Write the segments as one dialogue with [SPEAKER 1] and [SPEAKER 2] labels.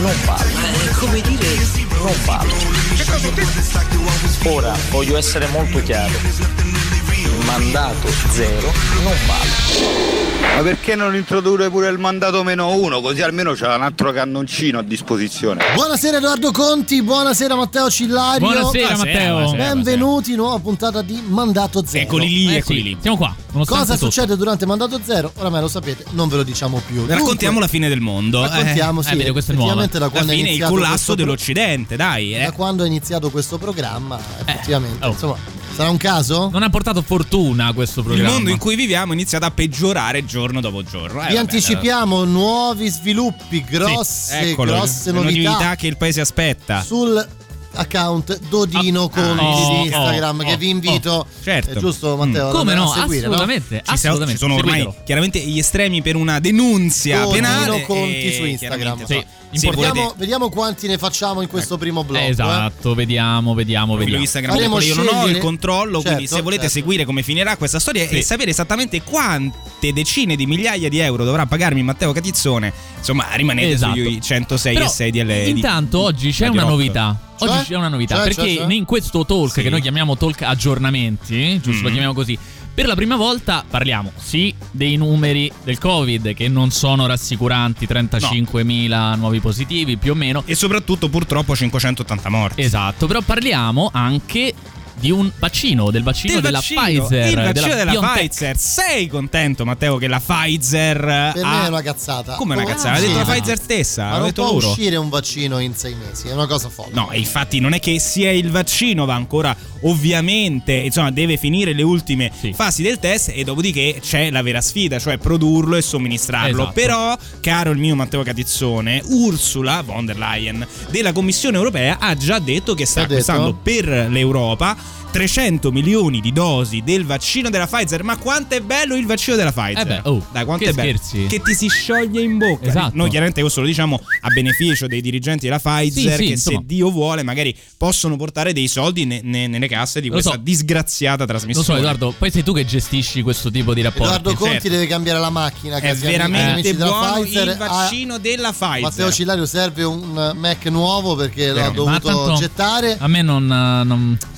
[SPEAKER 1] Non vale.
[SPEAKER 2] come dire.
[SPEAKER 1] Non vale. Ora voglio essere molto chiaro. Il mandato zero non vale.
[SPEAKER 3] Ma perché non introdurre pure il mandato meno uno? Così almeno c'è un altro cannoncino a disposizione.
[SPEAKER 4] Buonasera Edoardo Conti, buonasera Matteo Cillario.
[SPEAKER 5] Buonasera, Matteo.
[SPEAKER 6] buonasera.
[SPEAKER 4] Benvenuti, nuova puntata di Mandato Zero.
[SPEAKER 6] Eccoli lì,
[SPEAKER 5] Eh
[SPEAKER 6] eccoli
[SPEAKER 5] sì,
[SPEAKER 6] lì.
[SPEAKER 5] Siamo qua.
[SPEAKER 4] Cosa
[SPEAKER 5] tutto.
[SPEAKER 4] succede durante Mandato Zero? Oramai lo sapete, non ve lo diciamo più.
[SPEAKER 6] Raccontiamo la fine del mondo.
[SPEAKER 4] Raccontiamo,
[SPEAKER 5] Eh,
[SPEAKER 4] sì,
[SPEAKER 5] vedi, questa è nuova.
[SPEAKER 4] effettivamente da
[SPEAKER 6] la
[SPEAKER 4] quando è
[SPEAKER 6] fine, il
[SPEAKER 4] iniziato
[SPEAKER 6] collasso
[SPEAKER 4] questo pro-
[SPEAKER 6] dell'Occidente, dai. Eh.
[SPEAKER 4] Da quando è iniziato questo programma, effettivamente,
[SPEAKER 5] oh.
[SPEAKER 4] insomma, sarà un caso?
[SPEAKER 5] Non ha portato fortuna questo
[SPEAKER 6] Il
[SPEAKER 5] programma.
[SPEAKER 6] mondo in cui viviamo è iniziato a peggiorare giorno dopo giorno. Eh,
[SPEAKER 4] Vi
[SPEAKER 6] vabbè,
[SPEAKER 4] anticipiamo nuovi sviluppi,
[SPEAKER 6] allora.
[SPEAKER 4] grosse,
[SPEAKER 6] Sì, eccolo,
[SPEAKER 4] grosse
[SPEAKER 6] le
[SPEAKER 4] novità,
[SPEAKER 6] che il paese aspetta.
[SPEAKER 4] sul account Dodino Conti
[SPEAKER 5] oh,
[SPEAKER 4] di Instagram
[SPEAKER 5] oh,
[SPEAKER 4] che vi invito
[SPEAKER 6] certo.
[SPEAKER 4] è giusto Matteo ad
[SPEAKER 5] Come no?
[SPEAKER 4] seguire, no?
[SPEAKER 5] assolutamente.
[SPEAKER 6] Ci, siamo-
[SPEAKER 5] assolutamente.
[SPEAKER 6] ci sono ormai
[SPEAKER 5] Seguitelo.
[SPEAKER 6] chiaramente gli estremi per una denunzia
[SPEAKER 4] Dodino
[SPEAKER 6] penale.
[SPEAKER 4] Conti su Instagram.
[SPEAKER 6] chiaramente,
[SPEAKER 5] Sì.
[SPEAKER 4] Vediamo, vediamo quanti ne facciamo in questo primo blog.
[SPEAKER 5] Eh,
[SPEAKER 4] eh.
[SPEAKER 5] esatto, vediamo, vediamo,
[SPEAKER 6] Profilo
[SPEAKER 5] vediamo.
[SPEAKER 6] Instagram io non ho il
[SPEAKER 4] scegliere-
[SPEAKER 6] controllo, quindi
[SPEAKER 4] Certo,
[SPEAKER 6] se volete
[SPEAKER 4] certo.
[SPEAKER 6] seguire come finirà questa storia
[SPEAKER 5] Sì.
[SPEAKER 6] e sapere esattamente quante decine di migliaia di euro dovrà pagarmi Matteo Catizzone, insomma rimanete
[SPEAKER 5] Esatto.
[SPEAKER 6] sui 106
[SPEAKER 5] Però,
[SPEAKER 6] e 6 di LA.
[SPEAKER 5] Intanto oggi c'è una novità.
[SPEAKER 4] Cioè?
[SPEAKER 5] Oggi c'è una novità
[SPEAKER 4] Cioè,
[SPEAKER 5] perché
[SPEAKER 4] cioè, cioè?
[SPEAKER 5] in questo talk
[SPEAKER 6] Sì.
[SPEAKER 5] che noi chiamiamo talk aggiornamenti, giusto lo
[SPEAKER 6] Mm.
[SPEAKER 5] chiamiamo così. Per la prima volta parliamo sì dei numeri del Covid che non sono rassicuranti, 35.000 nuovi positivi più o meno.
[SPEAKER 6] E soprattutto purtroppo 580 morti.
[SPEAKER 5] Esatto, però parliamo anche di un vaccino, del vaccino
[SPEAKER 6] Del
[SPEAKER 5] della
[SPEAKER 6] vaccino,
[SPEAKER 5] Pfizer,
[SPEAKER 6] il vaccino della,
[SPEAKER 5] BioNTech.
[SPEAKER 6] Pfizer. Sei contento, Matteo, che la Pfizer
[SPEAKER 4] Per
[SPEAKER 6] ha...
[SPEAKER 4] me è una cazzata.
[SPEAKER 6] Come una cazzata? L'ha
[SPEAKER 4] sì,
[SPEAKER 6] detto la Pfizer stessa,
[SPEAKER 4] Ma
[SPEAKER 6] l'ha
[SPEAKER 4] non
[SPEAKER 6] detto
[SPEAKER 4] può
[SPEAKER 6] loro.
[SPEAKER 4] uscire un vaccino in sei mesi, è una cosa folle.
[SPEAKER 6] No, e infatti non è che sia il vaccino, va ancora ovviamente, insomma, deve finire le ultime
[SPEAKER 5] Sì.
[SPEAKER 6] fasi del test e dopodiché c'è la vera sfida, cioè produrlo e somministrarlo.
[SPEAKER 5] Esatto.
[SPEAKER 6] Però, caro il mio Matteo Catizzone, Ursula von der Leyen della Commissione europea ha già detto che sta acquistando per l'Europa 300 milioni di dosi del vaccino della Pfizer. Ma quanto è bello il vaccino della Pfizer?
[SPEAKER 5] Eh beh, oh,
[SPEAKER 6] Dai, quanto
[SPEAKER 5] che
[SPEAKER 6] è bello?
[SPEAKER 5] scherzi.
[SPEAKER 6] Che ti si scioglie in bocca.
[SPEAKER 5] Esatto.
[SPEAKER 6] Noi chiaramente questo lo diciamo a beneficio dei dirigenti della Pfizer
[SPEAKER 5] Sì, sì,
[SPEAKER 6] che
[SPEAKER 5] insomma.
[SPEAKER 6] se Dio vuole magari possono portare dei soldi ne- ne- nelle casse di
[SPEAKER 5] Lo
[SPEAKER 6] questa
[SPEAKER 5] so.
[SPEAKER 6] disgraziata
[SPEAKER 5] Lo
[SPEAKER 6] trasmissione.
[SPEAKER 5] so Edoardo, poi sei tu che gestisci questo tipo di rapporti.
[SPEAKER 4] Edoardo Conti
[SPEAKER 6] certo.
[SPEAKER 4] deve cambiare la macchina.
[SPEAKER 6] È veramente
[SPEAKER 4] amici
[SPEAKER 6] buono
[SPEAKER 4] Pfizer.
[SPEAKER 6] il vaccino della Pfizer.
[SPEAKER 4] A Matteo Cillario serve un Mac nuovo perché l'ha dovuto gettare.
[SPEAKER 5] A me non, non,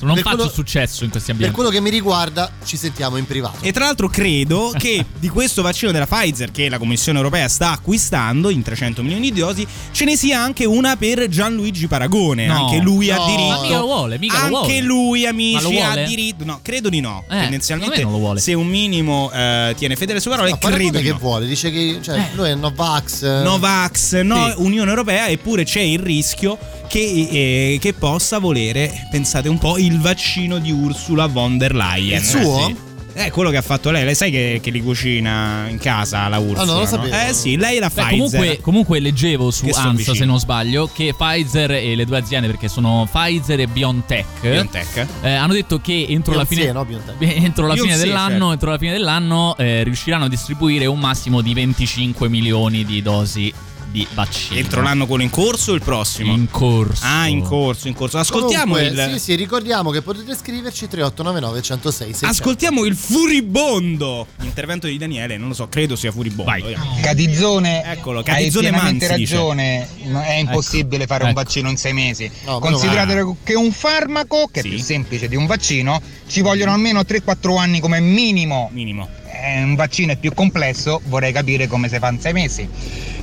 [SPEAKER 5] non faccio
[SPEAKER 4] quello-
[SPEAKER 5] successo in questi
[SPEAKER 4] Per
[SPEAKER 5] ambienti.
[SPEAKER 4] quello che mi riguarda, ci sentiamo in privato.
[SPEAKER 6] E tra l'altro credo che di questo vaccino della Pfizer che la Commissione europea sta acquistando in 300 milioni di dosi, ce ne sia anche una per Gianluigi Paragone.
[SPEAKER 5] No.
[SPEAKER 6] anche lui
[SPEAKER 4] No.
[SPEAKER 6] ha diritto.
[SPEAKER 5] Ma mica lo vuole, mica lo
[SPEAKER 6] anche
[SPEAKER 5] vuole.
[SPEAKER 6] lui,
[SPEAKER 5] lo
[SPEAKER 6] amici, ha diritto. No, credo di no.
[SPEAKER 5] Eh,
[SPEAKER 6] Tendenzialmente,
[SPEAKER 5] non lo vuole.
[SPEAKER 6] se un minimo eh, tiene fede alle sue parole,
[SPEAKER 4] Ma Paragone
[SPEAKER 6] credo
[SPEAKER 4] che
[SPEAKER 6] no.
[SPEAKER 4] vuole? Dice che cioè,
[SPEAKER 5] Eh.
[SPEAKER 4] lui è Novax.
[SPEAKER 6] Novax, no
[SPEAKER 5] Sì.
[SPEAKER 6] Unione Europea, eppure c'è il rischio che, eh, che possa volere, pensate un po', il vaccino di Ursula von der Leyen.
[SPEAKER 4] Il suo?
[SPEAKER 6] Eh, sì. Eh, quello che ha fatto lei, lei sai che, che li cucina in casa la Ursula?
[SPEAKER 4] Ah, non lo
[SPEAKER 6] no?
[SPEAKER 4] sapevo.
[SPEAKER 6] Eh sì, lei è la Pfizer.
[SPEAKER 5] comunque, comunque leggevo su ANSA, se non sbaglio, che Pfizer e le due aziende, perché sono Pfizer e BioNTech,
[SPEAKER 6] BioNTech.
[SPEAKER 5] eh, hanno detto che entro la fine,
[SPEAKER 4] no, Beyoncé.
[SPEAKER 5] entro la fine
[SPEAKER 6] Beyoncé,
[SPEAKER 5] dell'anno,
[SPEAKER 6] certo.
[SPEAKER 5] entro la fine dell'anno eh, riusciranno a distribuire un massimo di 25 milioni di dosi di vaccino.
[SPEAKER 6] Entro l'anno quello in corso o il prossimo?
[SPEAKER 5] in corso.
[SPEAKER 6] Ah, in corso, in corso. Ascoltiamo
[SPEAKER 4] Comunque,
[SPEAKER 6] il.
[SPEAKER 4] Sì, sì, ricordiamo che potete scriverci 3899 106 600.
[SPEAKER 6] Ascoltiamo il furibondo intervento di Daniele, non lo so, credo sia furibondo.
[SPEAKER 5] Vai.
[SPEAKER 7] Catizzone,
[SPEAKER 6] Eccolo,
[SPEAKER 7] hai
[SPEAKER 6] Catizzone
[SPEAKER 7] pienamente
[SPEAKER 6] Manzi, dice.
[SPEAKER 7] ragione, no, è impossibile fare un
[SPEAKER 5] ecco.
[SPEAKER 7] vaccino in sei mesi.
[SPEAKER 4] No,
[SPEAKER 7] Considerate
[SPEAKER 6] male.
[SPEAKER 7] che un farmaco, che
[SPEAKER 6] Sì.
[SPEAKER 7] è più semplice di un vaccino, ci vogliono almeno 3-4 anni come minimo.
[SPEAKER 6] Minimo.
[SPEAKER 7] Eh, un vaccino è più complesso, vorrei capire come si fa in sei mesi.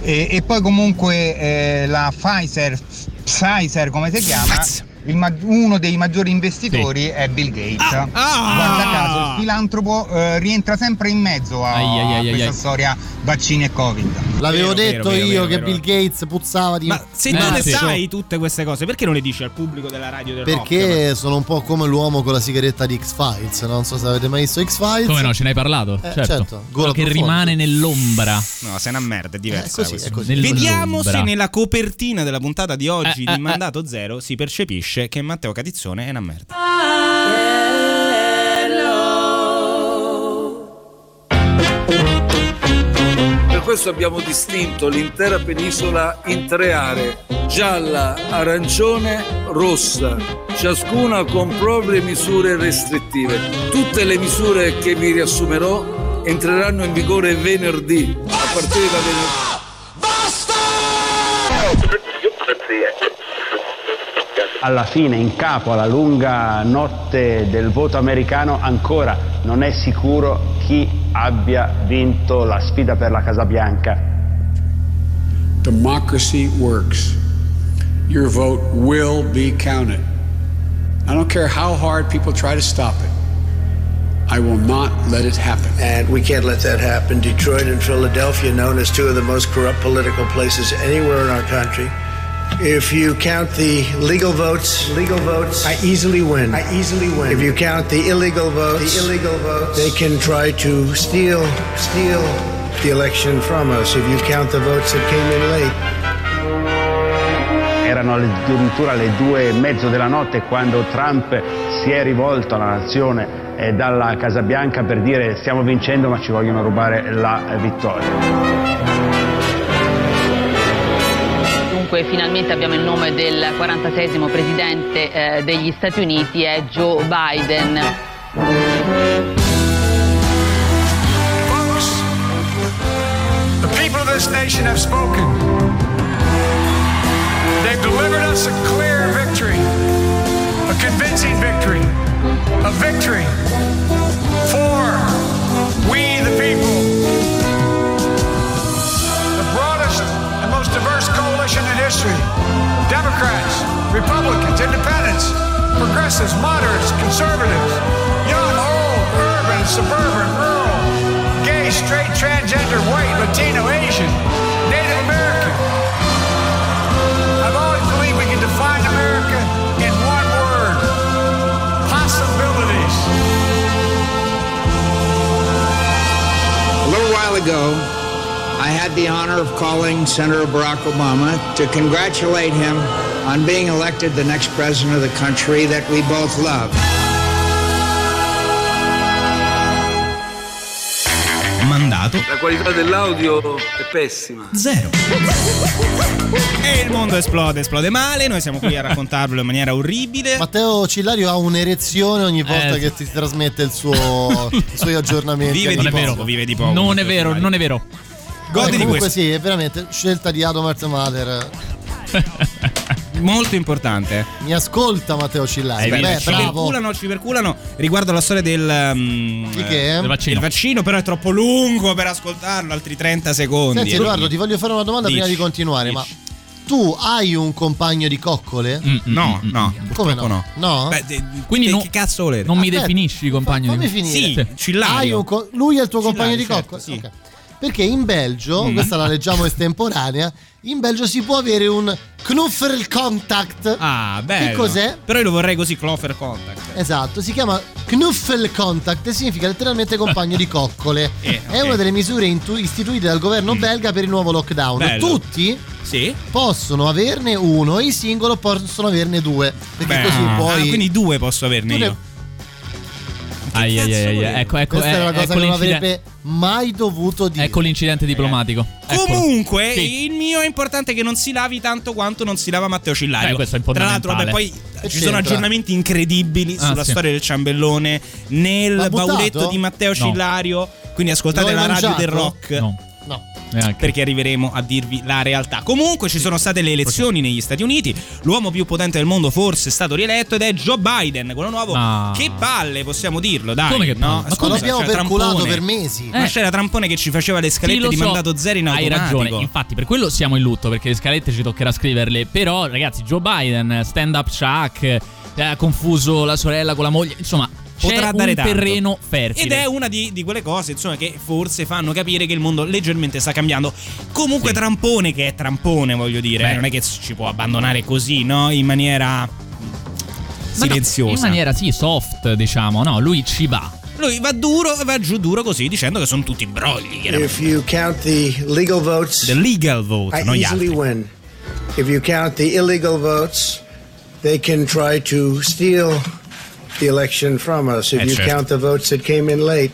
[SPEAKER 7] E, e poi comunque eh, la Pfizer, Pfizer come si chiama,
[SPEAKER 6] Pfizer.
[SPEAKER 7] Il ma- uno dei maggiori investitori è Bill Gates.
[SPEAKER 6] Ah, ah.
[SPEAKER 7] Guarda caso, il filantropo eh, rientra sempre in mezzo a
[SPEAKER 5] Ai, ai, ai, ai,
[SPEAKER 7] questa
[SPEAKER 5] ai.
[SPEAKER 7] storia vaccini e Covid.
[SPEAKER 4] L'avevo
[SPEAKER 6] Vero,
[SPEAKER 4] detto
[SPEAKER 6] vero,
[SPEAKER 4] io
[SPEAKER 6] vero,
[SPEAKER 4] che
[SPEAKER 6] vero.
[SPEAKER 4] Bill Gates puzzava di
[SPEAKER 6] Ma se
[SPEAKER 5] Eh,
[SPEAKER 6] tu ne
[SPEAKER 5] sì.
[SPEAKER 6] sai tutte queste cose, perché non le dici al pubblico della radio del rock?
[SPEAKER 4] Perché sono un po' come l'uomo con la sigaretta di X-Files. Non so se avete mai visto X-Files.
[SPEAKER 5] Come no, ce ne hai parlato?
[SPEAKER 4] Eh,
[SPEAKER 5] certo.
[SPEAKER 4] certo.
[SPEAKER 5] Quello che rimane nell'ombra.
[SPEAKER 6] No, sei una merda, è diversa.
[SPEAKER 4] È così,
[SPEAKER 6] questa.
[SPEAKER 4] è così.
[SPEAKER 6] Vediamo se nella copertina della puntata di oggi
[SPEAKER 5] Eh,
[SPEAKER 6] di
[SPEAKER 5] eh,
[SPEAKER 6] Mandato Zero si percepisce che Matteo Catizzone è una merda.
[SPEAKER 8] Per questo abbiamo distinto l'intera penisola in tre aree, gialla, arancione, rossa, ciascuna con proprie misure restrittive. Tutte le misure che vi riassumerò entreranno in vigore venerdì, a partire da venerdì.
[SPEAKER 9] Alla fine in capo alla lunga notte del voto americano ancora non è sicuro chi abbia vinto la sfida per la Casa Bianca.
[SPEAKER 10] Democracy works. Your vote will be counted. I don't care how hard people try to stop it. I will not let it happen.
[SPEAKER 11] And we can't let that happen. Detroit and Philadelphia, known as two of the most corrupt political places anywhere in our country. If you count the legal votes, legal votes, I easily win. I easily win. If you count the illegal votes, the illegal votes, they can try to steal, steal the election from us. If you count the votes that came in late.
[SPEAKER 9] Erano addirittura le due e mezzo della notte quando Trump si è rivolto alla nazione eh, dalla Casa Bianca per dire stiamo vincendo ma ci vogliono rubare la vittoria.
[SPEAKER 12] Dunque finalmente abbiamo il nome del 46 presidente eh, degli Stati Uniti, è Joe Biden.
[SPEAKER 13] The people of this nation have spoken. They've delivered us a clear victory, a convincing victory, a victory for we the people. History. Democrats, Republicans, Independents, progressives, moderates, conservatives, young, old, urban, suburban, rural, gay, straight, transgender, white, Latino, Asian, Native American. I've always believed we can define America in one word possibilities.
[SPEAKER 14] A little while ago, I had the honor of calling Senator Barack Obama to congratulate him on being elected the next president of the country that we both love.
[SPEAKER 6] Mandato
[SPEAKER 8] La qualità dell'audio è pessima.
[SPEAKER 6] Zero. E il mondo esplode, esplode male. Noi siamo qui a raccontarvelo in maniera orribile.
[SPEAKER 4] Matteo Cillario ha un'erezione ogni volta
[SPEAKER 5] Eh,
[SPEAKER 4] che ti trasmette il suo, i suoi aggiornamenti.
[SPEAKER 6] Vive di poco, vive di poco.
[SPEAKER 5] Non è vero, non è vero.
[SPEAKER 6] Godi
[SPEAKER 4] Eh,
[SPEAKER 6] di
[SPEAKER 4] comunque
[SPEAKER 6] questo.
[SPEAKER 4] sì, è veramente scelta di Adam Mater.
[SPEAKER 6] Molto importante.
[SPEAKER 4] Mi ascolta Matteo Cillario.
[SPEAKER 6] Beh,
[SPEAKER 4] Beh,
[SPEAKER 6] ci
[SPEAKER 4] bravo.
[SPEAKER 6] perculano, ci perculano riguardo alla storia del, um,
[SPEAKER 4] Di che?
[SPEAKER 6] eh,
[SPEAKER 4] Del
[SPEAKER 5] vaccino.
[SPEAKER 6] Il vaccino, però è troppo lungo per ascoltarlo, altri 30 secondi.
[SPEAKER 4] Senti Edoardo, ti voglio fare una domanda
[SPEAKER 6] Dici,
[SPEAKER 4] prima di continuare, ma tu hai un compagno di coccole?
[SPEAKER 5] Mm,
[SPEAKER 6] No, no,
[SPEAKER 4] Come
[SPEAKER 6] purtroppo
[SPEAKER 4] no? No?
[SPEAKER 6] Beh, de-
[SPEAKER 5] Quindi non-
[SPEAKER 6] che cazzo volete?
[SPEAKER 5] Non mi
[SPEAKER 4] Aspetta,
[SPEAKER 5] definisci compagno
[SPEAKER 4] Fammi
[SPEAKER 5] di
[SPEAKER 4] finire.
[SPEAKER 6] Sì, Cillario.
[SPEAKER 4] Co- lui è il tuo compagno di
[SPEAKER 6] Cillario,
[SPEAKER 4] coccole?
[SPEAKER 6] certo, sì.
[SPEAKER 4] Ok. Perché in Belgio,
[SPEAKER 6] Mm.
[SPEAKER 4] questa la leggiamo estemporanea, in Belgio si può avere un Knuffelkontakt.
[SPEAKER 6] Ah, bello.
[SPEAKER 4] Che cos'è?
[SPEAKER 6] Però io lo vorrei così, Clover Contact.
[SPEAKER 4] Esatto, si chiama Knuffelkontakt e significa letteralmente compagno di coccole.
[SPEAKER 6] Eh,
[SPEAKER 4] È
[SPEAKER 6] ok.
[SPEAKER 4] una delle misure intu- istituite dal governo belga per il nuovo lockdown.
[SPEAKER 6] Bello.
[SPEAKER 4] Tutti
[SPEAKER 6] Sì?
[SPEAKER 4] possono averne uno e i singolo possono averne due. Perché
[SPEAKER 6] Beh,
[SPEAKER 4] così
[SPEAKER 6] ah,
[SPEAKER 4] poi.
[SPEAKER 6] quindi due posso averne
[SPEAKER 4] Tu ne-
[SPEAKER 6] io.
[SPEAKER 5] Ai, ai, ai, ai, Ecco, ecco,
[SPEAKER 4] Questa è una
[SPEAKER 5] eh,
[SPEAKER 4] cosa
[SPEAKER 5] ecco
[SPEAKER 4] che non avrebbe mai dovuto dire.
[SPEAKER 5] Ecco l'incidente diplomatico. Eccolo.
[SPEAKER 6] Comunque,
[SPEAKER 5] Sì.
[SPEAKER 6] il mio è importante che non si lavi tanto quanto non si lava Matteo Cillario.
[SPEAKER 5] Eh, questo è
[SPEAKER 6] Tra l'altro, vabbè, poi ci sono aggiornamenti incredibili
[SPEAKER 5] Ah,
[SPEAKER 6] sulla
[SPEAKER 5] sì.
[SPEAKER 6] storia del ciambellone nel
[SPEAKER 4] L'ha buttato?
[SPEAKER 6] bauletto di Matteo
[SPEAKER 5] No.
[SPEAKER 6] Cillario. Quindi ascoltate la
[SPEAKER 4] hai
[SPEAKER 6] radio del
[SPEAKER 4] mangiato?
[SPEAKER 6] rock.
[SPEAKER 5] No. Neanche.
[SPEAKER 6] Perché arriveremo a dirvi la realtà. Comunque ci sono state le elezioni negli Stati Uniti. L'uomo più potente del mondo forse è stato rieletto ed è Joe Biden, quello nuovo.
[SPEAKER 5] Ah.
[SPEAKER 6] Che palle, possiamo dirlo, dai.
[SPEAKER 5] Come che palle?
[SPEAKER 6] no?
[SPEAKER 5] Ma
[SPEAKER 4] Ma
[SPEAKER 6] Scusa,
[SPEAKER 4] l'abbiamo
[SPEAKER 6] c'era
[SPEAKER 4] perculato per mesi.
[SPEAKER 6] Ma
[SPEAKER 5] Eh.
[SPEAKER 6] c'era Trampone che ci faceva le
[SPEAKER 5] Sì,
[SPEAKER 6] scalette
[SPEAKER 5] lo
[SPEAKER 6] di
[SPEAKER 5] so.
[SPEAKER 6] mandato zero in
[SPEAKER 5] Hai
[SPEAKER 6] automatico.
[SPEAKER 5] ragione, infatti per quello siamo in lutto perché le scalette ci toccherà scriverle. Però ragazzi, Joe Biden, stand up Chuck, eh, ha confuso la sorella con la moglie, insomma
[SPEAKER 6] potrà
[SPEAKER 5] C'è
[SPEAKER 6] dare
[SPEAKER 5] un
[SPEAKER 6] tanto.
[SPEAKER 5] terreno fertile.
[SPEAKER 6] Ed è una di, di quelle cose, insomma, che forse fanno capire che il mondo leggermente sta cambiando. Comunque, Trampone, che è Trampone, voglio dire,
[SPEAKER 5] Beh.
[SPEAKER 6] non è che ci può abbandonare così, no? In maniera
[SPEAKER 5] Ma no,
[SPEAKER 6] silenziosa.
[SPEAKER 5] in maniera sì, soft, diciamo, no, lui ci va.
[SPEAKER 6] Lui va duro, va giù duro così, dicendo che sono tutti brogli.
[SPEAKER 11] If you count the legal votes,
[SPEAKER 6] The legal vote,
[SPEAKER 11] I
[SPEAKER 6] non gli
[SPEAKER 11] easily
[SPEAKER 6] altri.
[SPEAKER 11] win. If you count the illegal votes, they can try to steal the election from us. If
[SPEAKER 6] Eh,
[SPEAKER 11] you count the votes that came in late,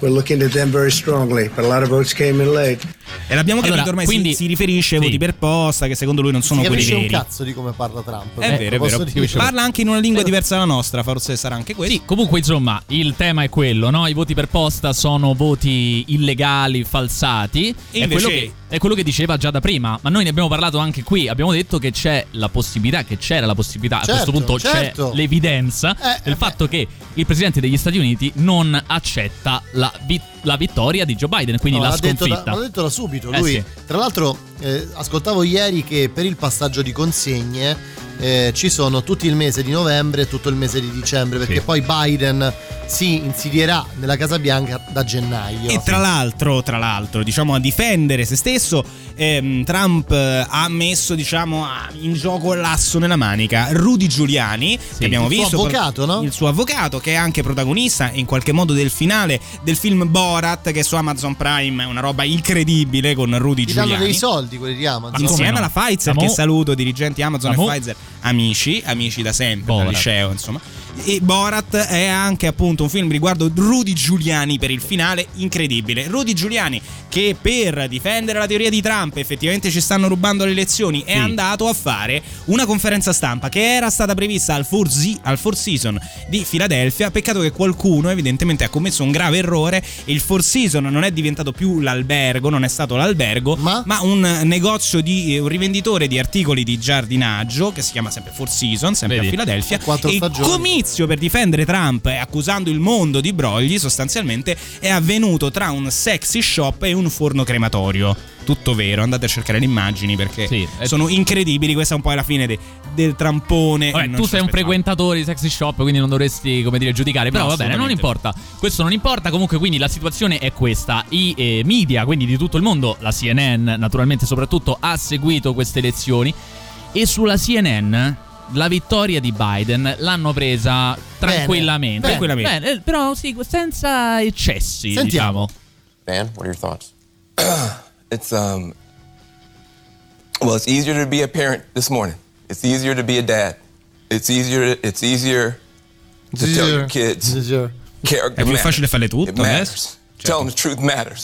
[SPEAKER 11] we're looking at them very strongly. But a lot of votes came in late.
[SPEAKER 6] E l'abbiamo
[SPEAKER 5] Allora,
[SPEAKER 6] capito ormai, si-
[SPEAKER 5] quindi-
[SPEAKER 6] si, riferisce ai
[SPEAKER 5] sì.
[SPEAKER 6] voti per posta, che secondo lui non sono
[SPEAKER 4] si
[SPEAKER 6] quelli
[SPEAKER 4] capisce un
[SPEAKER 6] veri.
[SPEAKER 4] cazzo di come parla Trump.
[SPEAKER 6] È
[SPEAKER 4] Eh,
[SPEAKER 6] vero, è vero. Parla anche in una lingua diversa dalla nostra, forse sarà anche questo.
[SPEAKER 5] Sì, comunque insomma il tema è quello, no? I voti per posta sono voti illegali, falsati.
[SPEAKER 6] E
[SPEAKER 5] è,
[SPEAKER 6] invece-
[SPEAKER 5] quello che, è quello che diceva già da prima, ma noi ne abbiamo parlato anche qui. Abbiamo detto che c'è la possibilità, che c'era la possibilità, a
[SPEAKER 4] Certo,
[SPEAKER 5] questo punto
[SPEAKER 4] certo.
[SPEAKER 5] c'è l'evidenza
[SPEAKER 4] Eh,
[SPEAKER 5] del
[SPEAKER 4] eh,
[SPEAKER 5] fatto che il presidente degli Stati Uniti non accetta la, vi- la vittoria di Joe Biden, quindi
[SPEAKER 4] No,
[SPEAKER 5] la
[SPEAKER 4] l'ha detto da,
[SPEAKER 5] sconfitta.
[SPEAKER 4] l'ha detto da subito.
[SPEAKER 5] Eh,
[SPEAKER 4] Lui,
[SPEAKER 5] sì.
[SPEAKER 4] tra l'altro, eh, ascoltavo ieri che per il passaggio di consegne eh, ci sono tutto il mese di novembre e tutto il mese di dicembre, perché
[SPEAKER 5] Sì.
[SPEAKER 4] poi Biden si insidierà nella Casa Bianca da gennaio.
[SPEAKER 6] E tra l'altro, tra l'altro, diciamo a difendere se stesso, ehm, Trump eh, ha messo, diciamo, in gioco l'asso nella manica. Rudy Giuliani, che abbiamo
[SPEAKER 4] Il suo
[SPEAKER 6] visto,
[SPEAKER 4] avvocato, no?
[SPEAKER 6] il suo avvocato, che è anche protagonista in qualche modo del finale del film Borat, che su Amazon Prime è una roba incredibile con Rudy
[SPEAKER 4] danno
[SPEAKER 6] Giuliani.
[SPEAKER 4] dei soldi quelli di Amazon.
[SPEAKER 6] Insieme
[SPEAKER 5] no?
[SPEAKER 6] alla Pfizer,
[SPEAKER 5] Amo-
[SPEAKER 6] che saluto, dirigenti Amazon
[SPEAKER 5] Amo-
[SPEAKER 6] e Pfizer, amici, amici da sempre, dal
[SPEAKER 5] Borat.
[SPEAKER 6] liceo, insomma. E Borat è anche appunto un film riguardo Rudy Giuliani per il finale incredibile. Rudy Giuliani che per difendere la teoria di Trump effettivamente ci stanno rubando le elezioni è
[SPEAKER 5] Sì.
[SPEAKER 6] andato a fare una conferenza stampa che era stata prevista al Four, Z- al Four Season di Filadelfia. Peccato che qualcuno evidentemente ha commesso un grave errore e il Four Season non è diventato più l'albergo, non è stato l'albergo,
[SPEAKER 4] Ma?
[SPEAKER 6] un negozio di un rivenditore di articoli di giardinaggio che si chiama sempre Four Season, sempre
[SPEAKER 5] Vedi?
[SPEAKER 6] a Filadelfia.
[SPEAKER 4] Quattro
[SPEAKER 6] e
[SPEAKER 4] stagioni.
[SPEAKER 6] Comizio per difendere Trump e accusando il mondo di brogli sostanzialmente è avvenuto tra un sexy shop e un forno crematorio. Tutto vero, andate a cercare le immagini perché
[SPEAKER 5] Sì, è-
[SPEAKER 6] sono incredibili. Questa è un po' la fine de- del trampone.
[SPEAKER 5] Vabbè, tu sei un frequentatore di sexy shop, quindi non dovresti, come dire, giudicare. Però
[SPEAKER 6] No,
[SPEAKER 5] va bene, non importa. Questo non importa. Comunque, quindi la situazione è questa. I eh, media, quindi di tutto il mondo, la CNN, naturalmente, soprattutto, ha seguito queste elezioni. E sulla CNN la vittoria di Biden l'hanno presa tranquillamente.
[SPEAKER 4] bene.
[SPEAKER 6] Tranquillamente.
[SPEAKER 5] Bene, eh, però sì, senza eccessi,
[SPEAKER 4] Sentiamo.
[SPEAKER 5] diciamo.
[SPEAKER 15] Dan, what are your thoughts? it's um well, it's easier to be a parent this morning. It's easier to be a dad. It's easier it's easier to tell your kids
[SPEAKER 6] È più
[SPEAKER 15] matters.
[SPEAKER 6] facile farle tutto adesso.
[SPEAKER 15] Telling the truth matters.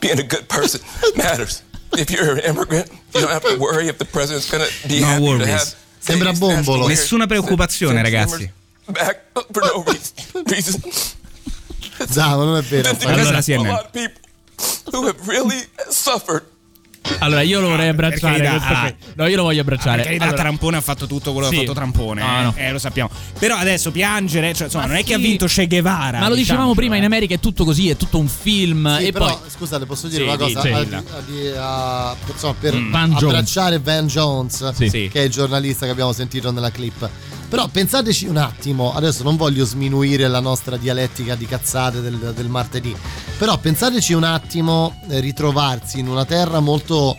[SPEAKER 15] Being a good person matters. If you're an immigrant, you don't have to worry if the president's gonna be
[SPEAKER 6] No
[SPEAKER 15] happy to
[SPEAKER 6] worries.
[SPEAKER 15] have
[SPEAKER 4] Sembra bombolo.
[SPEAKER 6] Nessuna preoccupazione, ragazzi.
[SPEAKER 4] Zavo, non è vero.
[SPEAKER 6] Allora, CNN.
[SPEAKER 15] who have really suffered
[SPEAKER 5] Allora, io lo vorrei
[SPEAKER 6] Ah,
[SPEAKER 5] abbracciare.
[SPEAKER 6] carità,
[SPEAKER 5] questo
[SPEAKER 6] ah.
[SPEAKER 5] No, io lo voglio abbracciare.
[SPEAKER 6] Per carità,
[SPEAKER 5] Allora-
[SPEAKER 6] Trampone ha fatto tutto quello che
[SPEAKER 5] Sì.
[SPEAKER 6] ha fatto Trampone,
[SPEAKER 5] No,
[SPEAKER 6] eh,
[SPEAKER 5] no.
[SPEAKER 6] eh, lo sappiamo. Però adesso piangere, cioè, insomma,
[SPEAKER 5] Ma
[SPEAKER 6] non è che ha
[SPEAKER 5] sì.
[SPEAKER 6] vinto Che Guevara.
[SPEAKER 5] Ma lo dicevamo
[SPEAKER 6] diciamocelo,
[SPEAKER 5] prima,
[SPEAKER 6] eh.
[SPEAKER 5] in America è tutto così, è tutto un film.
[SPEAKER 4] Sì,
[SPEAKER 5] e
[SPEAKER 4] però,
[SPEAKER 5] poi.
[SPEAKER 4] scusate, posso dire
[SPEAKER 5] Sì,
[SPEAKER 4] una cosa?
[SPEAKER 5] sì,
[SPEAKER 4] A- a- a- insomma, per.
[SPEAKER 5] Van Jones.
[SPEAKER 4] abbracciare Van Jones,
[SPEAKER 5] Sì.
[SPEAKER 6] Sì.
[SPEAKER 4] che è il giornalista che abbiamo sentito nella clip. Però pensateci un attimo, adesso non voglio sminuire la nostra dialettica di cazzate del, del martedì, però pensateci un attimo eh, ritrovarsi in una terra molto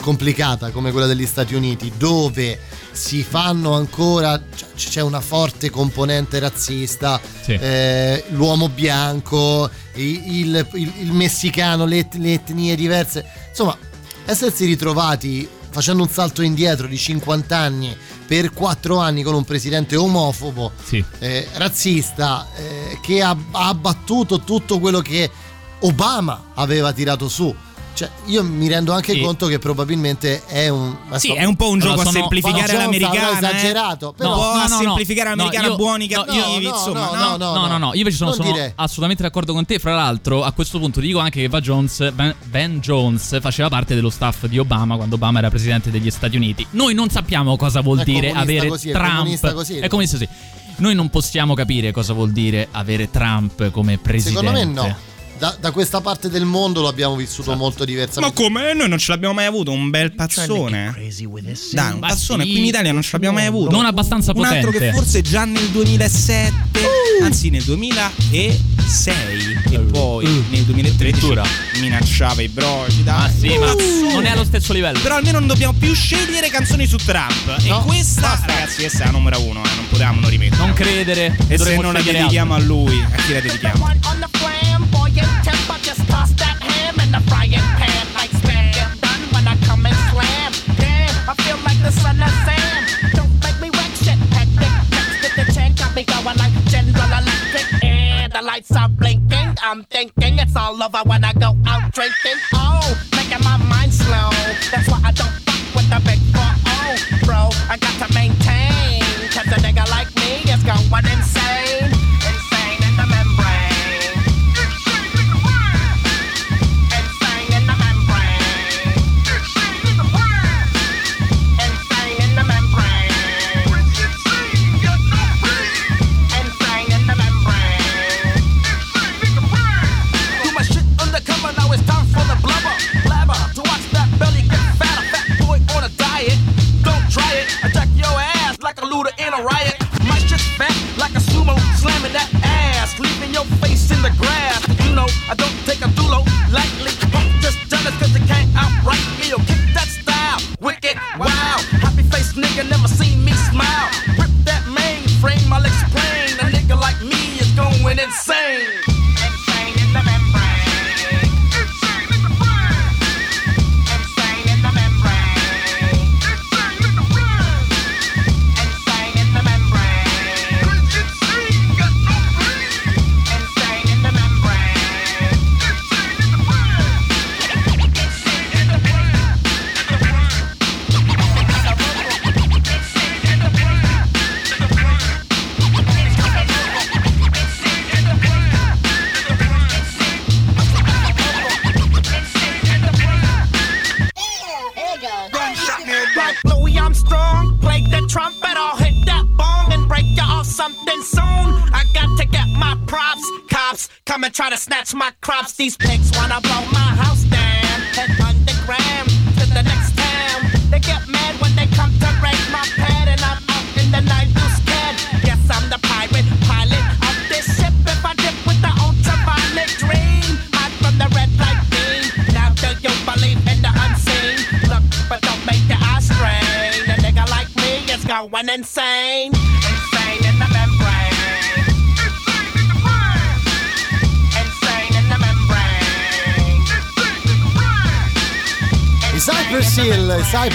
[SPEAKER 4] complicata come quella degli Stati Uniti, dove si fanno ancora, c'è una forte componente razzista,
[SPEAKER 5] Sì.
[SPEAKER 4] eh, l'uomo bianco, il, il- il messicano, le, le etnie diverse, insomma, essersi ritrovati facendo un salto indietro di 50 anni per 4 anni con un presidente omofobo,
[SPEAKER 5] Sì.
[SPEAKER 4] eh, razzista, eh, che ha, ha abbattuto tutto quello che Obama aveva tirato su. Cioè, io mi rendo anche
[SPEAKER 5] Sì.
[SPEAKER 4] conto che probabilmente è un.
[SPEAKER 6] Sì, è un po' un gioco a
[SPEAKER 5] sono-
[SPEAKER 6] semplificare
[SPEAKER 4] Van Jones
[SPEAKER 6] l'americana. eh.
[SPEAKER 4] esagerato, però-
[SPEAKER 6] un po'
[SPEAKER 5] No,
[SPEAKER 6] a
[SPEAKER 5] no, no,
[SPEAKER 6] semplificare
[SPEAKER 5] no.
[SPEAKER 6] l'americana
[SPEAKER 5] No, io-
[SPEAKER 6] buoni,
[SPEAKER 5] no,
[SPEAKER 6] cattivi,
[SPEAKER 4] no,
[SPEAKER 6] insomma,
[SPEAKER 4] no,
[SPEAKER 6] no?
[SPEAKER 4] no,
[SPEAKER 5] No, no, no, io invece sono, sono assolutamente d'accordo con te. Fra l'altro, a questo punto ti dico anche che Van Jones, Van, Van Jones faceva parte dello staff di Obama quando Obama era presidente degli Stati Uniti. Noi non sappiamo cosa vuol
[SPEAKER 4] È
[SPEAKER 5] dire avere
[SPEAKER 4] così, è
[SPEAKER 5] Trump.
[SPEAKER 4] comunista così.
[SPEAKER 5] È comunista sì. Noi non possiamo capire cosa vuol dire avere Trump come presidente.
[SPEAKER 4] Secondo me no. Da, da questa parte del mondo lo abbiamo vissuto molto
[SPEAKER 6] Ma
[SPEAKER 4] diversamente.
[SPEAKER 6] come? Noi non ce l'abbiamo mai avuto un bel pazzone. Dai, un
[SPEAKER 5] Ma
[SPEAKER 6] pazzone. Qui in Italia non ce l'abbiamo mai avuto.
[SPEAKER 5] Non abbastanza
[SPEAKER 6] Un altro
[SPEAKER 5] potente.
[SPEAKER 6] che forse già nel 2007, anzi nel 2006 e poi nel 2013 minacciava i broci. Dai.
[SPEAKER 5] Ah, sì, ma
[SPEAKER 6] Pazzone.
[SPEAKER 5] non è allo stesso livello.
[SPEAKER 6] Però almeno non dobbiamo più scegliere canzoni su Trump. e questa, ragazzi, questa è la numero uno, eh, non potevamo non rimettere.
[SPEAKER 5] Non credere.
[SPEAKER 6] E se non la dedichiamo a lui, a chi la dedichiamo?
[SPEAKER 16] I'm thinking it's all over when I go out drinking.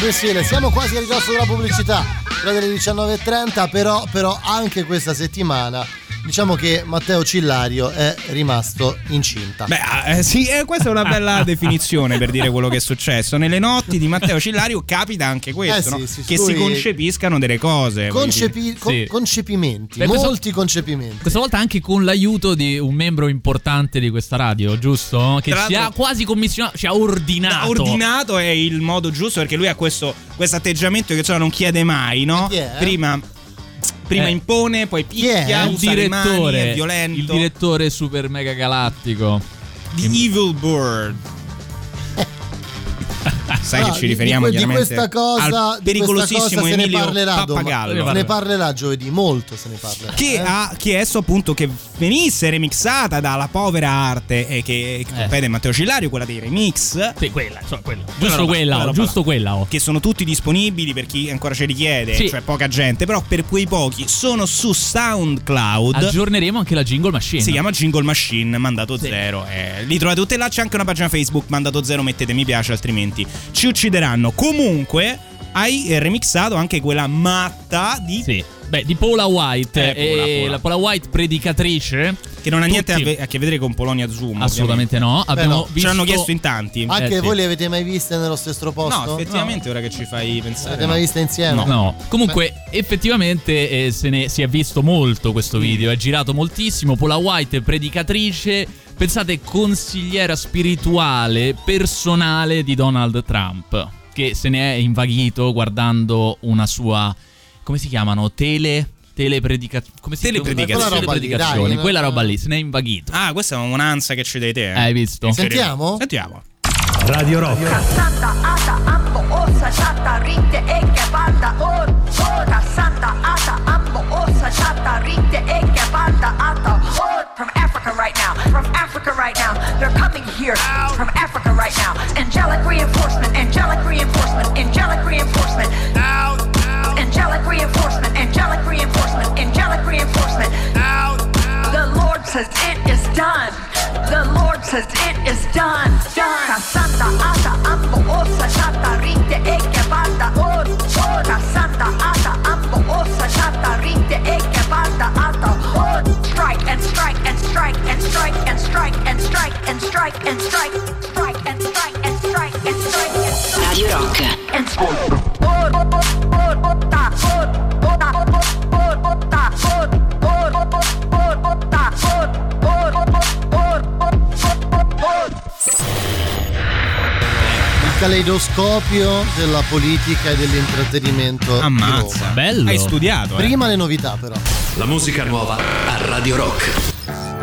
[SPEAKER 4] Hill, siamo quasi a ridosso della pubblicità, quella delle 19.30, però, però anche questa settimana diciamo che Matteo Cillario è rimasto incinta.
[SPEAKER 6] Beh, eh, sì, eh, questa è una bella definizione per dire quello che è successo. Nelle notti di Matteo Cillario capita anche questo,
[SPEAKER 4] Eh sì,
[SPEAKER 6] no?
[SPEAKER 4] sì,
[SPEAKER 6] che si concepiscano delle cose.
[SPEAKER 4] Concepi- con-
[SPEAKER 5] Sì.
[SPEAKER 4] concepimenti,
[SPEAKER 5] Beh, questo-
[SPEAKER 4] molti concepimenti.
[SPEAKER 5] Questa volta anche con l'aiuto di un membro importante di questa radio, giusto? Che
[SPEAKER 6] Tra
[SPEAKER 5] ci ha quasi commissionato, ci ha ordinato.
[SPEAKER 6] Ha ordinato è il modo giusto perché lui ha questo atteggiamento che insomma non chiede mai, no? Prima, prima
[SPEAKER 5] Eh.
[SPEAKER 6] impone, poi picchia,
[SPEAKER 5] il
[SPEAKER 6] le mani,
[SPEAKER 5] direttore,
[SPEAKER 6] è violento.
[SPEAKER 5] il direttore super mega galattico.
[SPEAKER 6] The Evil Bird. Sai
[SPEAKER 4] No,
[SPEAKER 6] che ci
[SPEAKER 4] di-
[SPEAKER 6] riferiamo
[SPEAKER 4] di, di
[SPEAKER 6] chiaramente
[SPEAKER 4] questa cosa,
[SPEAKER 6] al pericolosissimo
[SPEAKER 4] cosa se ne
[SPEAKER 6] Emilio
[SPEAKER 4] parlerà dom-
[SPEAKER 6] Pappagallo.
[SPEAKER 4] se ne parlerà giovedì, molto se ne parlerà.
[SPEAKER 6] che
[SPEAKER 4] eh.
[SPEAKER 6] ha chiesto appunto che venisse remixata dalla povera arte e che, che compete Matteo Cillario, quella dei remix.
[SPEAKER 5] Eh. Sì, quella, insomma, quella.
[SPEAKER 6] Quella
[SPEAKER 5] Giusto
[SPEAKER 6] roba-
[SPEAKER 5] quella,
[SPEAKER 6] roba
[SPEAKER 5] giusto quella. oh.
[SPEAKER 6] Che sono tutti disponibili per chi ancora ce li chiede,
[SPEAKER 5] Sì.
[SPEAKER 6] cioè poca gente, però per quei pochi sono su SoundCloud.
[SPEAKER 5] Aggiorneremo anche la jingle machine.
[SPEAKER 6] Si chiama Jingle Machine, mandato zero. Eh, li trovate tutte là, c'è anche una pagina Facebook, mandato zero, mettete mi piace, altrimenti ci uccideranno. Comunque, hai remixato anche quella matta di...
[SPEAKER 5] Sì. Beh, di Paula White.
[SPEAKER 6] Eh, Paula,
[SPEAKER 5] e
[SPEAKER 6] Paula.
[SPEAKER 5] La Paula White predicatrice.
[SPEAKER 6] Che non ha niente a, ve- a che vedere con Polonia Zoom.
[SPEAKER 5] Assolutamente no. Abbiamo
[SPEAKER 4] no.
[SPEAKER 5] visto...
[SPEAKER 6] Ce l'hanno chiesto in tanti.
[SPEAKER 4] Anche
[SPEAKER 5] Eh, sì.
[SPEAKER 4] voi le avete mai viste nello stesso posto?
[SPEAKER 6] No, effettivamente, ora che ci fai pensare.
[SPEAKER 4] Avete
[SPEAKER 6] no.
[SPEAKER 4] mai viste insieme?
[SPEAKER 5] No. Comunque, effettivamente eh, se ne si è visto molto questo video. È girato moltissimo. Paula White, predicatrice. Pensate, consigliera spirituale personale di Donald Trump. Che se ne è invaghito guardando una sua. Come si chiamano? Tele. telepredicazioni. Come si
[SPEAKER 6] Telepredicazioni. Quella roba lì,
[SPEAKER 5] Telepredicazioni,
[SPEAKER 6] dai,
[SPEAKER 5] Quella roba lì, se ne è invaghito.
[SPEAKER 6] Ah, questa è un'ansia che ci dai te. eh.
[SPEAKER 5] Hai visto?
[SPEAKER 6] Sentiamo? Sentiamo.
[SPEAKER 17] Radio Rock.
[SPEAKER 18] Santa ata ambo osa chata rite e che banda or ora Santa ata ambo osa chata rite e che banda ata or from Africa right now from Africa right now they're coming here from Africa right now angelic reinforcement angelic reinforcement angelic reinforcement now angelic reinforcement angelic reinforcement angelic reinforcement now the Lord says it is done the Lord says it is done done Santa ata ambo osa chata rite e che banda or ora Santa ata ambo osa chata rite e che banda ata or strike and strike and strike and strike and strike and strike and strike and strike strike and strike and strike and strike and strike
[SPEAKER 19] Radio Rock.
[SPEAKER 18] and strike
[SPEAKER 4] caleidoscopio della politica e dell'intrattenimento.
[SPEAKER 6] Ammazza. Bello. Hai studiato, eh?
[SPEAKER 4] Prima le novità, però.
[SPEAKER 17] La musica nuova a Radio Rock.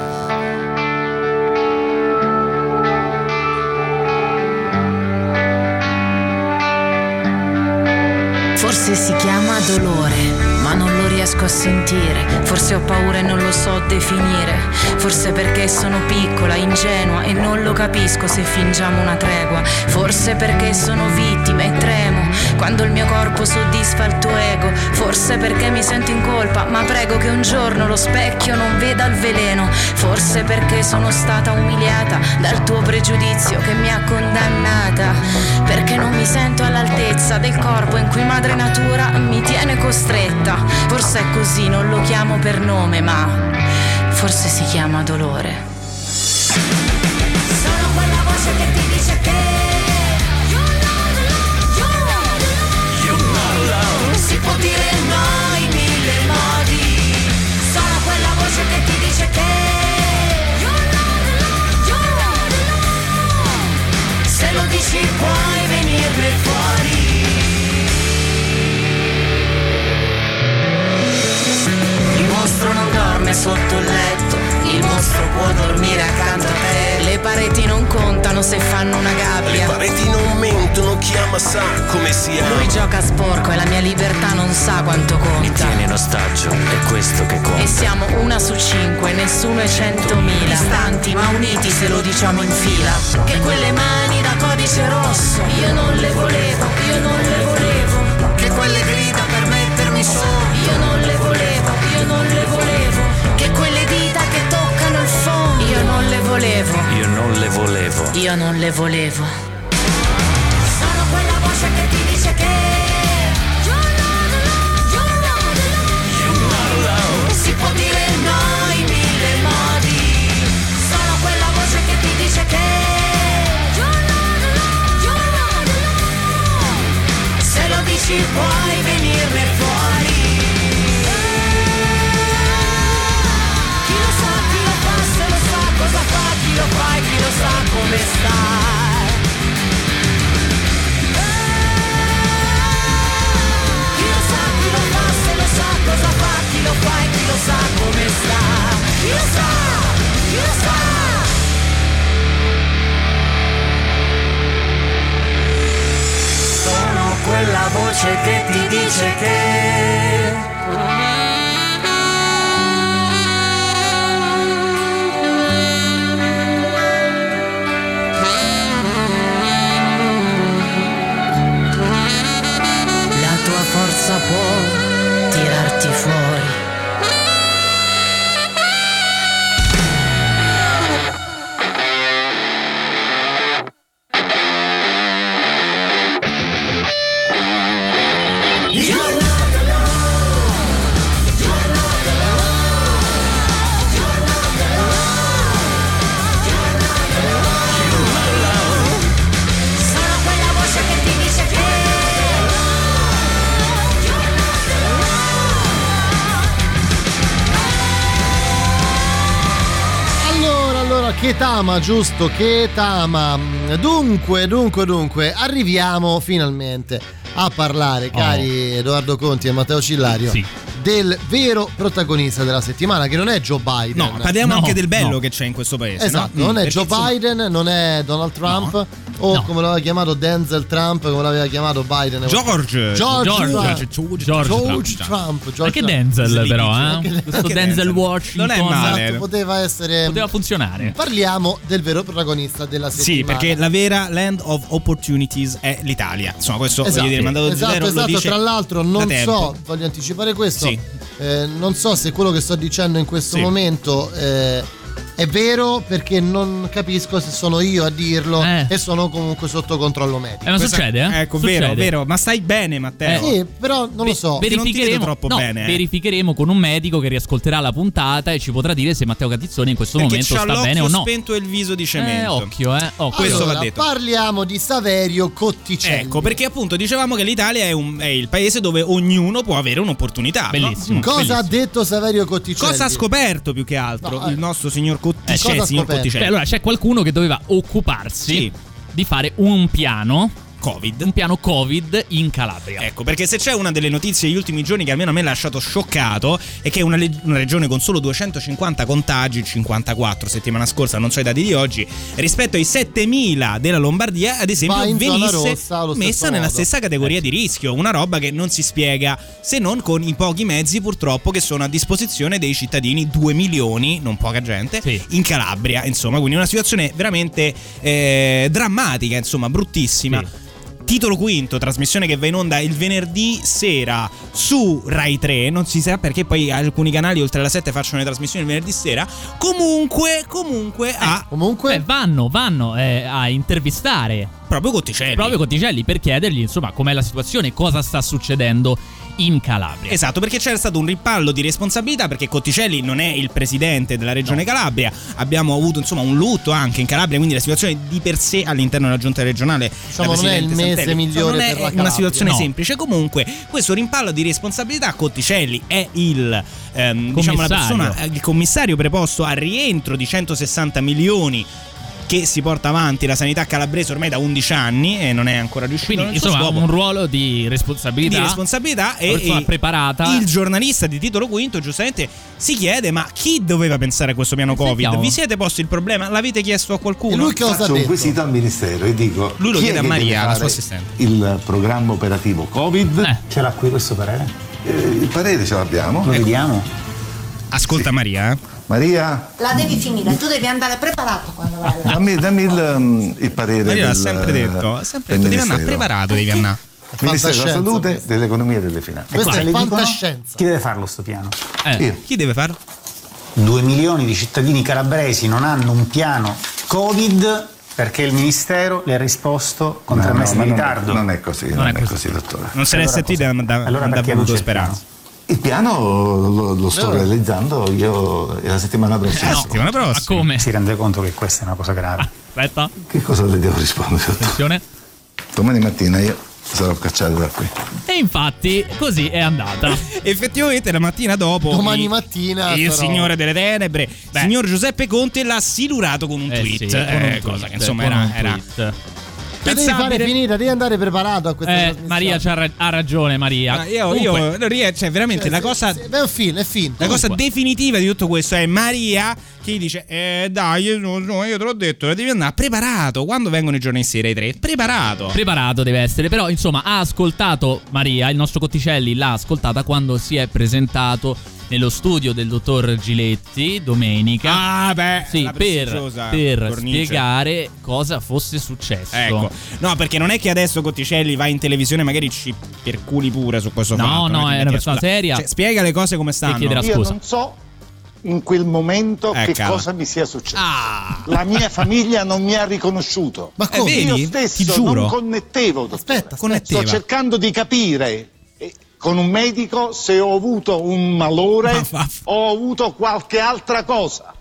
[SPEAKER 20] Forse si chiama dolore, ma non lo riesco a sentire. Forse ho paura e non lo so definire. Forse perché sono piccola, ingenua e non lo capisco se fingiamo una tregua. Forse perché sono vittima e tremo quando il mio corpo soddisfa il tuo ego. Forse perché mi sento in colpa, ma prego che un giorno lo specchio non veda il veleno. Forse perché sono stata umiliata dal tuo pregiudizio che mi ha condannata. Perché non mi sento all'altezza del corpo in cui madre natura mi tiene costretta. Forse è così, non lo chiamo per nome, ma forse si chiama dolore.
[SPEAKER 18] Sono quella voce che ti Si può dire no in mille modi. Sono quella voce che ti dice che Se lo dici puoi venirne fuori.
[SPEAKER 20] Il mostro non dorme sotto il letto, il mostro può dormire accanto a te. Le pareti non contano se fanno una gabbia.
[SPEAKER 21] Le pareti non mentono, chi ama sa come si ama.
[SPEAKER 20] Lui gioca a sporco e la mia libertà non sa quanto conta.
[SPEAKER 21] Tieni in ostaggio, è questo che conta.
[SPEAKER 20] E siamo una su cinque, nessuno è centomila. Distanti ma uniti se lo diciamo in fila. Che quelle mani da codice rosso, io non le volevo, io non le volevo. Che quelle grida volevo, Io non le volevo. io non le volevo.
[SPEAKER 18] Sono quella voce che ti dice che Si può dire no in mille modi Sono quella voce che ti dice che Se lo dici puoi
[SPEAKER 20] quella voce che ti dice che
[SPEAKER 18] che
[SPEAKER 4] tama, giusto? Che tama. Dunque, dunque, dunque, arriviamo finalmente a parlare, cari Edoardo Conti e Matteo Cillario,
[SPEAKER 5] Sì.
[SPEAKER 4] Del vero protagonista della settimana, che non è Joe Biden.
[SPEAKER 6] No, parliamo
[SPEAKER 4] No,
[SPEAKER 6] anche del bello
[SPEAKER 4] no.
[SPEAKER 6] che c'è in questo paese.
[SPEAKER 4] Esatto,
[SPEAKER 6] no?
[SPEAKER 4] non
[SPEAKER 6] Mm,
[SPEAKER 4] è
[SPEAKER 6] perché,
[SPEAKER 4] Joe Biden, non è Donald Trump o come l'aveva chiamato Denzel Trump, come l'aveva chiamato Biden.
[SPEAKER 6] George.
[SPEAKER 4] George,
[SPEAKER 5] George,
[SPEAKER 4] Trump.
[SPEAKER 5] George
[SPEAKER 4] George
[SPEAKER 5] Trump.
[SPEAKER 4] Trump. George
[SPEAKER 5] Anche
[SPEAKER 4] Trump.
[SPEAKER 5] Denzel, però, eh?
[SPEAKER 4] Anche-
[SPEAKER 5] Questo
[SPEAKER 4] anche
[SPEAKER 5] Denzel Washington.
[SPEAKER 6] Non è male.
[SPEAKER 4] Esatto, poteva essere.
[SPEAKER 5] Poteva funzionare.
[SPEAKER 4] Parliamo del vero protagonista della settimana.
[SPEAKER 6] Sì, perché la vera land of opportunities è l'Italia. Insomma, questo
[SPEAKER 4] Esatto,
[SPEAKER 6] voglio dire, mandato
[SPEAKER 4] esatto,
[SPEAKER 6] zero lo
[SPEAKER 4] esatto.
[SPEAKER 6] dice
[SPEAKER 4] tra l'altro non so, voglio anticipare questo,
[SPEAKER 6] Sì.
[SPEAKER 4] eh, non so se quello che sto dicendo in questo
[SPEAKER 6] Sì.
[SPEAKER 4] momento eh, è vero perché non capisco se sono io a dirlo e sono comunque sotto controllo medico.
[SPEAKER 5] Eh, ma succede, eh?
[SPEAKER 6] Ecco,
[SPEAKER 5] Succede.
[SPEAKER 6] vero, vero. Ma stai bene, Matteo?
[SPEAKER 4] Sì, però non lo so.
[SPEAKER 5] Verificheremo,
[SPEAKER 6] troppo
[SPEAKER 5] no,
[SPEAKER 6] bene, eh.
[SPEAKER 5] verificheremo con un medico che riascolterà la puntata e ci potrà dire se Matteo Catizzone in questo
[SPEAKER 6] Perché
[SPEAKER 5] momento sta bene o no.
[SPEAKER 6] spento e il viso di cemento.
[SPEAKER 5] Eh, occhio, eh. occhio.
[SPEAKER 6] Questo
[SPEAKER 4] Allora,
[SPEAKER 6] va detto.
[SPEAKER 4] Parliamo di Saverio Cotticelli.
[SPEAKER 6] Ecco, perché appunto dicevamo che l'Italia è, un- è il paese dove ognuno può avere un'opportunità. no?
[SPEAKER 5] Bellissimo.
[SPEAKER 4] Cosa ha detto Saverio Cotticelli?
[SPEAKER 6] Cosa ha scoperto più che altro
[SPEAKER 4] No, eh.
[SPEAKER 6] il nostro signor
[SPEAKER 5] Eh,
[SPEAKER 6] Cotticelli?
[SPEAKER 5] c'è,
[SPEAKER 6] signor
[SPEAKER 5] signor
[SPEAKER 6] Cotticelli.
[SPEAKER 5] Beh, allora c'è qualcuno che doveva occuparsi
[SPEAKER 6] Sì.
[SPEAKER 5] di fare un piano
[SPEAKER 6] Covid.
[SPEAKER 5] Un piano Covid in Calabria.
[SPEAKER 6] Ecco, perché se c'è una delle notizie degli ultimi giorni che almeno a me ha lasciato scioccato è che una, le- una regione con solo 250 contagi, 54 settimana scorsa, non so i dati di oggi, rispetto ai 7000 della Lombardia, ad esempio, venisse
[SPEAKER 4] rossa
[SPEAKER 6] messa nella
[SPEAKER 4] modo.
[SPEAKER 6] stessa categoria di rischio, una roba che non si spiega se non con i pochi mezzi purtroppo che sono a disposizione dei cittadini, 2 milioni, non poca gente, in Calabria, insomma, quindi una situazione veramente eh, drammatica, insomma, bruttissima. Titolo quinto, trasmissione che va in onda il venerdì sera su Rai 3. Non si sa perché poi alcuni canali oltre alla 7 facciano le trasmissioni il venerdì sera. Comunque, comunque, ha.
[SPEAKER 4] Comunque,
[SPEAKER 5] Beh, vanno, vanno eh, a intervistare
[SPEAKER 6] proprio Cotticelli.
[SPEAKER 5] proprio Cotticelli per chiedergli insomma com'è la situazione, cosa sta succedendo in Calabria.
[SPEAKER 6] Esatto, perché c'era stato un rimpallo di responsabilità perché Cotticelli non è il presidente della regione Calabria. Abbiamo avuto insomma un lutto anche in Calabria, quindi la situazione di per sé all'interno della giunta regionale
[SPEAKER 4] Diciamo, non è il mese
[SPEAKER 6] Santelli,
[SPEAKER 4] migliore
[SPEAKER 6] non è una situazione
[SPEAKER 4] No.
[SPEAKER 6] semplice. Comunque, questo rimpallo di responsabilità Cotticelli è il ehm, diciamo la
[SPEAKER 5] Commissario.
[SPEAKER 6] persona il commissario preposto al rientro di 160 milioni che si porta avanti la sanità calabrese ormai da 11 anni e non è ancora riuscito
[SPEAKER 5] Quindi insomma
[SPEAKER 6] scopo
[SPEAKER 5] un ruolo di responsabilità.
[SPEAKER 6] di responsabilità e, e
[SPEAKER 5] preparata.
[SPEAKER 6] il giornalista di titolo quinto giustamente si chiede ma chi doveva pensare a questo piano covid
[SPEAKER 5] Sentiamo.
[SPEAKER 6] vi siete posti il problema l'avete chiesto a qualcuno
[SPEAKER 22] Faccio un quesito al ministero e dico
[SPEAKER 6] Lui lo
[SPEAKER 22] chi
[SPEAKER 6] chiede a Maria, la sua assistente.
[SPEAKER 22] il programma operativo covid
[SPEAKER 23] Ce l'ha qui questo parere?
[SPEAKER 22] il parere ce l'abbiamo
[SPEAKER 23] Lo vediamo.
[SPEAKER 6] ascolta Maria eh.
[SPEAKER 22] Maria
[SPEAKER 24] La devi finire, tu devi andare preparato quando vai là.
[SPEAKER 22] dammi, dammi il, um, il parere
[SPEAKER 6] Maria l'ha
[SPEAKER 22] del-
[SPEAKER 6] sempre detto ha sempre
[SPEAKER 22] del
[SPEAKER 6] detto devi andare preparato devi andare
[SPEAKER 22] Ministero della Salute, dell'Economia e delle Finanze
[SPEAKER 4] Questa è fantascienza.
[SPEAKER 23] Chi deve farlo sto piano?
[SPEAKER 22] Io.
[SPEAKER 6] chi deve farlo?
[SPEAKER 23] Due milioni di cittadini calabresi non hanno un piano Covid perché il Ministero le ha risposto con
[SPEAKER 22] No,
[SPEAKER 23] tre
[SPEAKER 22] no,
[SPEAKER 23] mesi
[SPEAKER 22] ma
[SPEAKER 23] di
[SPEAKER 22] non è-
[SPEAKER 23] ritardo.
[SPEAKER 22] non è così, non, è così, dottore.
[SPEAKER 6] non se ne
[SPEAKER 23] Allora
[SPEAKER 6] sentite
[SPEAKER 23] cosa-
[SPEAKER 6] da,
[SPEAKER 23] allora
[SPEAKER 6] da
[SPEAKER 23] non
[SPEAKER 6] voluto speranza
[SPEAKER 22] Il piano lo, lo sto
[SPEAKER 4] Allora.
[SPEAKER 22] realizzando io la settimana prossima.
[SPEAKER 6] la settimana
[SPEAKER 5] Ma
[SPEAKER 6] prossima
[SPEAKER 5] come?
[SPEAKER 23] Si rende conto che questa è una cosa grave.
[SPEAKER 5] Aspetta,
[SPEAKER 22] Che cosa le devo rispondere?
[SPEAKER 5] attenzione.
[SPEAKER 22] Domani mattina io sarò cacciato da qui.
[SPEAKER 5] E infatti così è andata.
[SPEAKER 6] effettivamente la mattina dopo
[SPEAKER 4] Domani
[SPEAKER 6] il-
[SPEAKER 4] mattina
[SPEAKER 6] il
[SPEAKER 4] sarò-
[SPEAKER 6] signore delle tenebre
[SPEAKER 5] Beh.
[SPEAKER 6] signor Giuseppe Conte l'ha silurato con un
[SPEAKER 5] Eh
[SPEAKER 6] tweet
[SPEAKER 5] sì, con un
[SPEAKER 6] eh,
[SPEAKER 5] tweet,
[SPEAKER 6] cosa che insomma era.
[SPEAKER 4] La devi fare finita, devi andare preparato a questa
[SPEAKER 5] Eh. Maria c'ha ra- ha ragione Maria.
[SPEAKER 6] Ma io,
[SPEAKER 5] Comunque,
[SPEAKER 6] io cioè veramente la cosa
[SPEAKER 4] Beh, è finto, è finto.
[SPEAKER 6] La cosa
[SPEAKER 5] Comunque.
[SPEAKER 6] definitiva di tutto questo è Maria che dice: Eh dai, io, no, no, io te l'ho detto, devi andare preparato. Quando vengono i giorni in sera i tre? Preparato.
[SPEAKER 5] preparato deve essere, però insomma ha ascoltato Maria, il nostro Cotticelli l'ha ascoltata quando si è presentato nello studio del dottor Giletti domenica.
[SPEAKER 6] Ah, beh,
[SPEAKER 5] Sì, per, per
[SPEAKER 6] cornice.
[SPEAKER 5] spiegare cosa fosse successo.
[SPEAKER 6] Ecco, no, perché non è che adesso Cotticelli va in televisione, magari ci perculi pure su questo
[SPEAKER 5] No,
[SPEAKER 6] fatto.
[SPEAKER 5] no,
[SPEAKER 6] non
[SPEAKER 5] è una persona
[SPEAKER 6] scusa.
[SPEAKER 5] seria.
[SPEAKER 6] Cioè, spiega le cose come stanno.
[SPEAKER 5] chiederà
[SPEAKER 25] Io
[SPEAKER 5] scusa.
[SPEAKER 25] non so in quel momento
[SPEAKER 6] Eh,
[SPEAKER 25] che
[SPEAKER 6] cavolo.
[SPEAKER 25] cosa mi sia successo.
[SPEAKER 6] Ah.
[SPEAKER 25] La mia famiglia non mi ha riconosciuto.
[SPEAKER 4] Ma
[SPEAKER 6] Eh,
[SPEAKER 4] come?
[SPEAKER 6] vedi?
[SPEAKER 25] Io stesso
[SPEAKER 6] Ti giuro.
[SPEAKER 25] non connettevo. dottore.
[SPEAKER 4] Aspetta,
[SPEAKER 6] Connetteva.
[SPEAKER 25] Sto cercando di capire eh, con un medico se ho avuto un malore o ho avuto qualche altra cosa.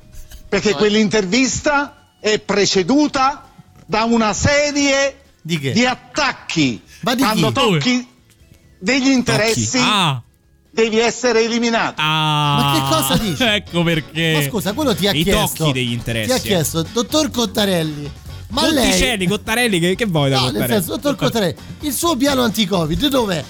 [SPEAKER 25] Perché quell'intervista è preceduta da una serie
[SPEAKER 4] Di che?
[SPEAKER 25] di attacchi.
[SPEAKER 4] Ma di
[SPEAKER 25] Quando
[SPEAKER 4] chi?
[SPEAKER 25] tocchi degli interessi
[SPEAKER 5] Ah,
[SPEAKER 25] devi essere eliminato.
[SPEAKER 5] ah,
[SPEAKER 4] Ma che cosa dici?
[SPEAKER 5] Ecco perché.
[SPEAKER 4] Ma scusa, quello ti ha
[SPEAKER 6] I
[SPEAKER 4] chiesto.
[SPEAKER 6] tocchi degli interessi.
[SPEAKER 4] Ti ha chiesto, dottor Cottarelli. Ma lei.
[SPEAKER 6] Cotticelli, Cottarelli, che, che vuoi da
[SPEAKER 4] No, nel
[SPEAKER 6] Cottarelli?
[SPEAKER 4] senso, dottor Cottarelli, il suo piano anti-Covid dov'è?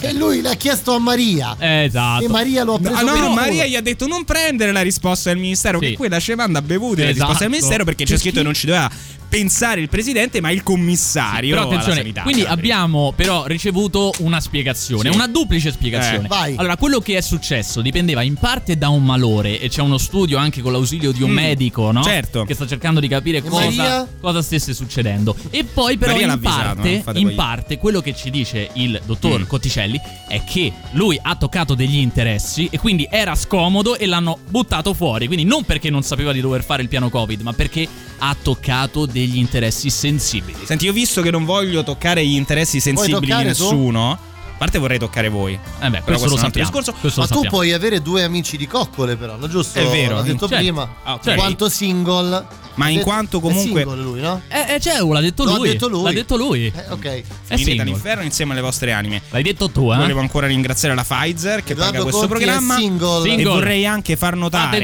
[SPEAKER 4] E lui l'ha chiesto a Maria.
[SPEAKER 5] Esatto.
[SPEAKER 4] E Maria lo ha preso
[SPEAKER 6] Ah, no,
[SPEAKER 4] culo.
[SPEAKER 6] Maria gli ha detto non prendere la risposta del ministero,
[SPEAKER 5] Sì.
[SPEAKER 6] che quella ci manda bevuti la
[SPEAKER 5] Esatto.
[SPEAKER 6] risposta del ministero perché c'è scritto che non ci doveva pensare il presidente, ma il commissario.
[SPEAKER 5] Però
[SPEAKER 6] alla
[SPEAKER 5] attenzione,
[SPEAKER 6] sanità.
[SPEAKER 5] quindi abbiamo però ricevuto una spiegazione,
[SPEAKER 6] Sì.
[SPEAKER 5] una duplice spiegazione.
[SPEAKER 6] Eh, vai.
[SPEAKER 5] Allora, quello che è successo dipendeva in parte da un malore e c'è uno studio anche con l'ausilio di un
[SPEAKER 6] Mm,
[SPEAKER 5] medico, no?
[SPEAKER 6] certo.
[SPEAKER 5] Che sta cercando di capire cosa, cosa stesse succedendo. E poi però
[SPEAKER 6] Maria
[SPEAKER 5] in, parte,
[SPEAKER 6] fate
[SPEAKER 5] in parte quello che ci dice il dottor
[SPEAKER 6] Mm.
[SPEAKER 5] Cotticelli è che lui ha toccato degli interessi e quindi era scomodo e l'hanno buttato fuori. Quindi non perché non sapeva di dover fare il piano Covid, ma perché ha toccato degli interessi sensibili.
[SPEAKER 6] Senti, io visto che non voglio toccare gli interessi sensibili di
[SPEAKER 4] toccare tu?
[SPEAKER 6] A parte vorrei toccare voi.
[SPEAKER 5] Eh beh,
[SPEAKER 6] Però
[SPEAKER 5] questo lo
[SPEAKER 6] è un altro
[SPEAKER 5] sappiamo.
[SPEAKER 6] discorso.
[SPEAKER 5] Questo
[SPEAKER 4] Ma
[SPEAKER 5] lo
[SPEAKER 4] tu
[SPEAKER 5] sappiamo.
[SPEAKER 4] puoi avere due amici di coccole, però, no? giusto?
[SPEAKER 6] È vero,
[SPEAKER 4] L'ha detto
[SPEAKER 5] certo.
[SPEAKER 4] prima.
[SPEAKER 6] Ah, ok.
[SPEAKER 4] In quanto single.
[SPEAKER 6] Ma in
[SPEAKER 4] detto-
[SPEAKER 6] quanto
[SPEAKER 4] è
[SPEAKER 6] comunque-
[SPEAKER 4] single lui, no?
[SPEAKER 5] Eh, eh, cioè, l'ha detto
[SPEAKER 4] Lo
[SPEAKER 5] lui.
[SPEAKER 4] detto lui.
[SPEAKER 5] L'ha detto lui.
[SPEAKER 4] Eh, ok.
[SPEAKER 5] È
[SPEAKER 6] Finite
[SPEAKER 5] single.
[SPEAKER 6] all'inferno insieme alle vostre anime.
[SPEAKER 5] L'hai detto tu, eh?
[SPEAKER 6] Volevo ancora ringraziare la Pfizer che
[SPEAKER 4] Edoardo
[SPEAKER 6] paga questo
[SPEAKER 4] Conti è
[SPEAKER 6] programma.
[SPEAKER 4] single.
[SPEAKER 6] E
[SPEAKER 5] Single.
[SPEAKER 6] vorrei anche far notare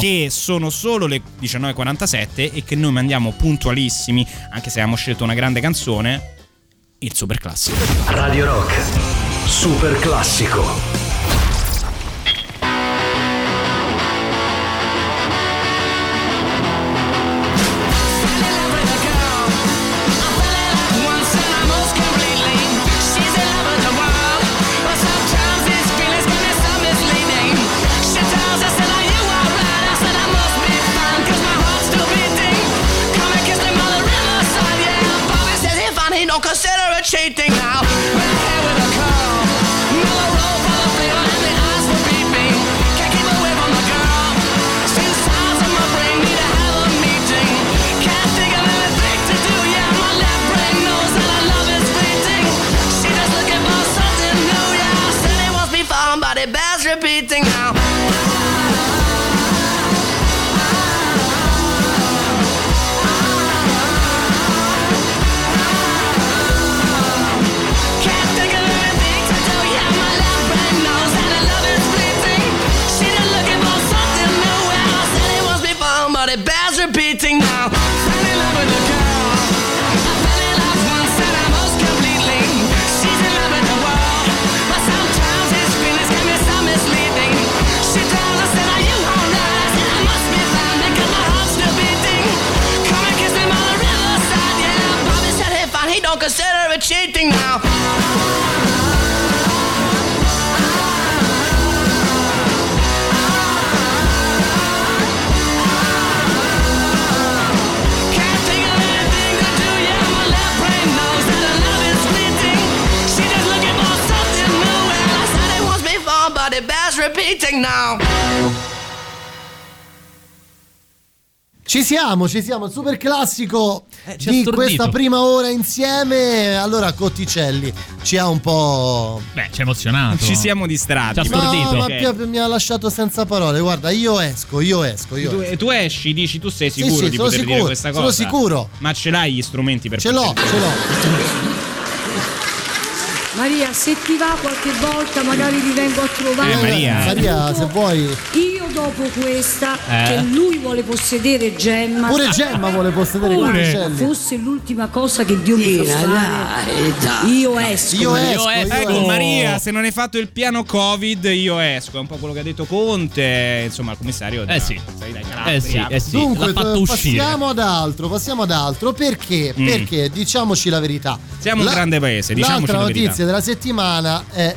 [SPEAKER 6] che sono solo le 19.47 e che noi mandiamo puntualissimi, anche se abbiamo scelto una grande canzone, il super classico.
[SPEAKER 9] Radio Rock. Super classico.
[SPEAKER 26] shading it bears repeating now.
[SPEAKER 4] Ci siamo, ci siamo, il super classico
[SPEAKER 5] Eh,
[SPEAKER 4] di
[SPEAKER 5] stordito.
[SPEAKER 4] questa prima ora insieme. Allora, Cotticelli ci ha un po'.
[SPEAKER 5] Beh, ci ha emozionato.
[SPEAKER 6] Ci siamo distratti.
[SPEAKER 5] Ci ha stordito.
[SPEAKER 4] No, ma mi- mi ha lasciato senza parole. Guarda, io esco, io esco, io
[SPEAKER 6] Tu,
[SPEAKER 4] esco.
[SPEAKER 6] tu esci, dici tu sei
[SPEAKER 4] Sì,
[SPEAKER 6] sicuro
[SPEAKER 4] sì,
[SPEAKER 6] di
[SPEAKER 4] sono
[SPEAKER 6] poter dire
[SPEAKER 4] sicuro,
[SPEAKER 6] questa
[SPEAKER 4] sono
[SPEAKER 6] cosa?
[SPEAKER 4] sicuro.
[SPEAKER 6] Ma ce l'hai gli strumenti per
[SPEAKER 4] Ce l'ho, ce l'ho.
[SPEAKER 27] Maria, se ti va qualche volta magari ti vengo a trovare.
[SPEAKER 6] Eh, Maria.
[SPEAKER 4] Maria, se vuoi.
[SPEAKER 27] Io dopo questa,
[SPEAKER 5] Eh?
[SPEAKER 27] che lui vuole possedere Gemma.
[SPEAKER 4] Pure Gemma vuole possedere
[SPEAKER 27] Pure.
[SPEAKER 4] Cotticelli.
[SPEAKER 27] Fosse l'ultima cosa che Dio mi fa fare. Io esco.
[SPEAKER 4] Io
[SPEAKER 27] Maria.
[SPEAKER 4] esco, io
[SPEAKER 6] Ecco
[SPEAKER 4] esco.
[SPEAKER 6] Maria, se non hai fatto il piano Covid io esco, è un po' quello che ha detto Conte, insomma il commissario
[SPEAKER 5] Eh sì.
[SPEAKER 6] Calabria.
[SPEAKER 5] Eh sì, eh sì.
[SPEAKER 4] Dunque,
[SPEAKER 5] L'ha fatto uscire.
[SPEAKER 4] passiamo ad altro, passiamo ad altro. Perché?
[SPEAKER 6] Mm.
[SPEAKER 4] Perché diciamoci la verità.
[SPEAKER 6] Siamo un grande paese, diciamoci la verità.
[SPEAKER 4] Notizia della settimana è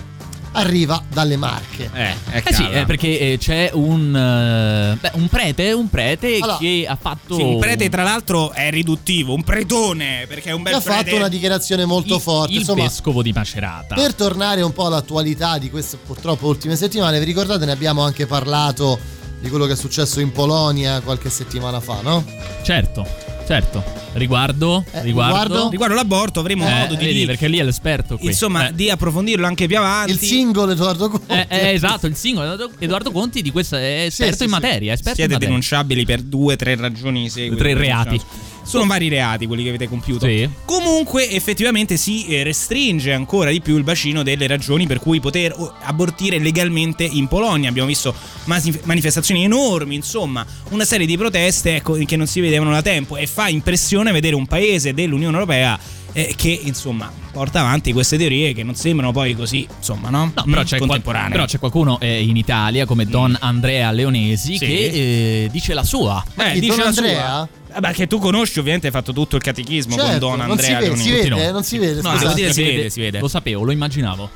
[SPEAKER 4] arriva dalle Marche.
[SPEAKER 6] Eh, è
[SPEAKER 5] Eh sì, eh, perché eh, c'è un, eh, beh, un prete, un prete
[SPEAKER 4] Allora,
[SPEAKER 5] che ha fatto...
[SPEAKER 6] Sì, un prete tra l'altro è riduttivo, un pretone, perché è un bel
[SPEAKER 4] ha
[SPEAKER 6] prete.
[SPEAKER 4] fatto una dichiarazione molto
[SPEAKER 5] il,
[SPEAKER 4] forte.
[SPEAKER 5] il
[SPEAKER 4] Insomma,
[SPEAKER 5] vescovo di Macerata.
[SPEAKER 4] per tornare un po' all'attualità di queste purtroppo ultime settimane, vi ricordate ne abbiamo anche parlato di quello che è successo in Polonia qualche settimana fa, no?
[SPEAKER 5] Certo, certo. Riguardo,
[SPEAKER 4] Eh,
[SPEAKER 5] riguardo...
[SPEAKER 4] riguardo?
[SPEAKER 6] Riguardo l'aborto avremo
[SPEAKER 5] Eh,
[SPEAKER 6] modo di
[SPEAKER 5] vedi, perché lì è l'esperto qui.
[SPEAKER 6] insomma,
[SPEAKER 5] Eh.
[SPEAKER 6] di approfondirlo anche più avanti.
[SPEAKER 4] Il singolo Edoardo Conte.
[SPEAKER 5] Eh, eh, esatto, il singolo Edoardo- Edoardo Conti di questo è esperto
[SPEAKER 4] sì,
[SPEAKER 5] in
[SPEAKER 4] sì.
[SPEAKER 5] materia. è esperto
[SPEAKER 6] Siete
[SPEAKER 5] in materia.
[SPEAKER 6] denunciabili per due o tre ragioni seguite.
[SPEAKER 5] Tre reati.
[SPEAKER 6] Sono vari reati quelli che avete compiuto.
[SPEAKER 5] Sì.
[SPEAKER 6] Comunque, effettivamente si eh, restringe ancora di più il bacino delle ragioni per cui poter abortire legalmente in Polonia. Abbiamo visto manifestazioni enormi, insomma, una serie di proteste ecco, che non si vedevano da tempo. E fa impressione vedere un paese dell'Unione Europea eh, che, insomma, porta avanti queste teorie che non sembrano poi così, insomma, no?
[SPEAKER 5] No, però,
[SPEAKER 6] Mm,
[SPEAKER 5] c'è qual- però c'è qualcuno eh, in Italia come Don Andrea Leonesi
[SPEAKER 6] Sì.
[SPEAKER 5] che eh, dice la sua.
[SPEAKER 6] Eh, dice la sua. Vabbè, che tu conosci, ovviamente hai fatto tutto il catechismo con
[SPEAKER 4] Certo,
[SPEAKER 6] Don
[SPEAKER 4] non
[SPEAKER 6] Andrea
[SPEAKER 4] si vede,
[SPEAKER 6] Leonesi.
[SPEAKER 4] si vede, eh, non si vede,
[SPEAKER 6] No, devo dire, si vede, si vede.
[SPEAKER 5] Lo sapevo, lo immaginavo.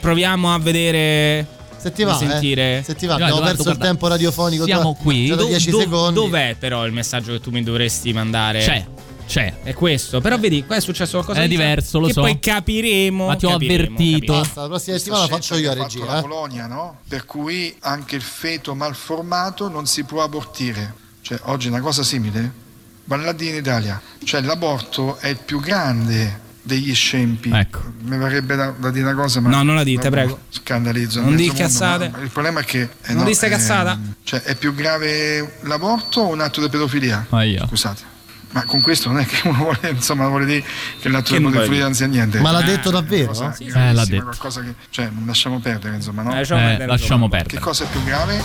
[SPEAKER 6] Proviamo a vedere.
[SPEAKER 4] Se ti va,
[SPEAKER 6] sentire.
[SPEAKER 4] eh. Se ti va, abbiamo perso il
[SPEAKER 5] guarda,
[SPEAKER 4] tempo radiofonico.
[SPEAKER 5] siamo qui.
[SPEAKER 4] da
[SPEAKER 6] Do-
[SPEAKER 4] 10
[SPEAKER 6] do-
[SPEAKER 4] secondi.
[SPEAKER 6] Dov'è però il messaggio che tu mi dovresti mandare?
[SPEAKER 5] C'è, c'è.
[SPEAKER 6] È questo. Però vedi, qua è successo qualcosa
[SPEAKER 5] È
[SPEAKER 6] di
[SPEAKER 5] diverso, lo
[SPEAKER 6] che
[SPEAKER 5] so.
[SPEAKER 6] poi capiremo.
[SPEAKER 5] Ma ti ho
[SPEAKER 6] capiremo,
[SPEAKER 5] avvertito.
[SPEAKER 4] Basta, la prossima settimana la faccio io a regia.
[SPEAKER 13] la
[SPEAKER 4] eh.
[SPEAKER 13] Polonia, no? Per cui anche il feto malformato non si può abortire. Cioè, oggi è una cosa simile? Vale a dire in Italia. Cioè, l'aborto è il più grande degli scempi.
[SPEAKER 5] Ecco.
[SPEAKER 13] Mi varrebbe da, da dire una cosa, ma.
[SPEAKER 6] No, non la dite, prego.
[SPEAKER 13] Scandalizzo.
[SPEAKER 6] Non
[SPEAKER 13] mezzo
[SPEAKER 6] di
[SPEAKER 13] mondo,
[SPEAKER 6] cazzate.
[SPEAKER 13] Il problema è che. eh,
[SPEAKER 6] Non
[SPEAKER 13] no,
[SPEAKER 6] di sta
[SPEAKER 13] eh,
[SPEAKER 6] cazzata.
[SPEAKER 13] Cioè, è più grave l'aborto o un atto di pedofilia?
[SPEAKER 5] Ahia.
[SPEAKER 13] Scusate. Ma con questo non è che uno vuole, insomma, vuole dire che l'atto di pedofilia non sia niente.
[SPEAKER 4] Ma l'ha detto davvero?
[SPEAKER 13] cosa
[SPEAKER 4] Sì,
[SPEAKER 5] Eh, l'ha detto.
[SPEAKER 13] Qualcosa che, cioè, non lasciamo perdere, insomma, no?
[SPEAKER 6] Eh, lasciamo
[SPEAKER 5] Eh,
[SPEAKER 6] perdere,
[SPEAKER 5] lasciamo perdere.
[SPEAKER 13] Che cosa è più grave?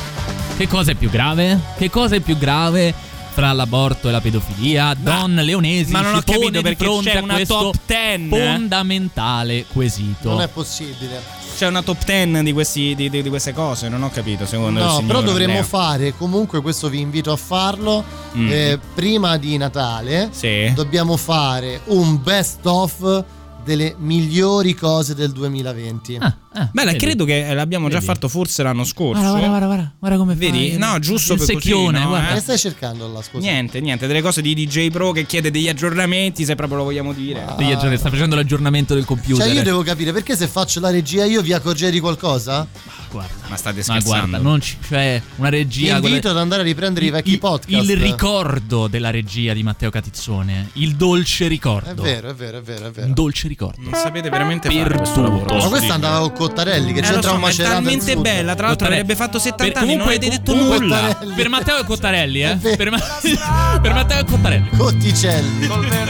[SPEAKER 5] Che cosa è più grave? Che cosa è più grave fra l'aborto e la pedofilia? Don Leonesi
[SPEAKER 6] ma non
[SPEAKER 5] si
[SPEAKER 6] ho capito perché c'è una top 10.
[SPEAKER 5] fondamentale quesito.
[SPEAKER 4] Non è possibile.
[SPEAKER 6] C'è una top 10 di, questi, di, di- di queste cose, non ho capito secondo il
[SPEAKER 4] No, però dovremmo
[SPEAKER 6] Andrea.
[SPEAKER 4] fare, comunque questo vi invito a farlo,
[SPEAKER 6] Mm.
[SPEAKER 4] eh, prima di Natale
[SPEAKER 6] Sì.
[SPEAKER 4] dobbiamo fare un best of delle migliori cose del 2020.
[SPEAKER 5] Ah, ah,
[SPEAKER 6] Beh,
[SPEAKER 5] vedi.
[SPEAKER 6] credo che l'abbiamo già
[SPEAKER 5] Vedi.
[SPEAKER 6] fatto forse l'anno scorso.
[SPEAKER 5] Guarda, guarda, guarda, guarda, guarda come
[SPEAKER 6] Vedi?
[SPEAKER 5] fai.
[SPEAKER 6] No, giusto
[SPEAKER 5] il
[SPEAKER 6] per così,
[SPEAKER 5] secchione,
[SPEAKER 6] no,
[SPEAKER 5] guarda.
[SPEAKER 6] eh?
[SPEAKER 4] Che stai cercando là, scusa?
[SPEAKER 6] Niente, niente, delle cose di DJ Pro che chiede degli aggiornamenti, se proprio lo vogliamo dire.
[SPEAKER 5] Degli aggiorni- sta facendo l'aggiornamento del computer.
[SPEAKER 4] Cioè io devo capire perché se faccio la regia io vi accorgete di qualcosa?
[SPEAKER 5] Guarda,
[SPEAKER 6] Ma state
[SPEAKER 5] ma
[SPEAKER 6] scherzando?
[SPEAKER 5] guarda, non ci, cioè una
[SPEAKER 4] Vi
[SPEAKER 5] regia.
[SPEAKER 4] invito
[SPEAKER 5] quella-
[SPEAKER 4] ad andare a riprendere i vecchi
[SPEAKER 5] il,
[SPEAKER 4] podcast.
[SPEAKER 5] il ricordo della regia di Matteo Catizzone. Il dolce
[SPEAKER 4] È
[SPEAKER 5] ricordo.
[SPEAKER 4] vero, è vero, è vero, è vero.
[SPEAKER 5] Un dolce ricordo.
[SPEAKER 6] Non sapete veramente
[SPEAKER 5] Per
[SPEAKER 6] fare questo lavoro.
[SPEAKER 4] Ma questa andava con Cottarelli che
[SPEAKER 6] Eh,
[SPEAKER 4] c'entra
[SPEAKER 6] so,
[SPEAKER 4] un
[SPEAKER 6] ma è
[SPEAKER 4] macerato in
[SPEAKER 6] talmente bella, tra l'altro
[SPEAKER 5] Cottarelli.
[SPEAKER 6] avrebbe fatto 70
[SPEAKER 5] Per-
[SPEAKER 6] anni, non avete detto nulla.
[SPEAKER 4] Cottarelli.
[SPEAKER 5] Per Matteo e Cottarelli, eh?
[SPEAKER 4] vero.
[SPEAKER 5] Per, ma- per Matteo e Cottarelli.
[SPEAKER 4] Cotticelli.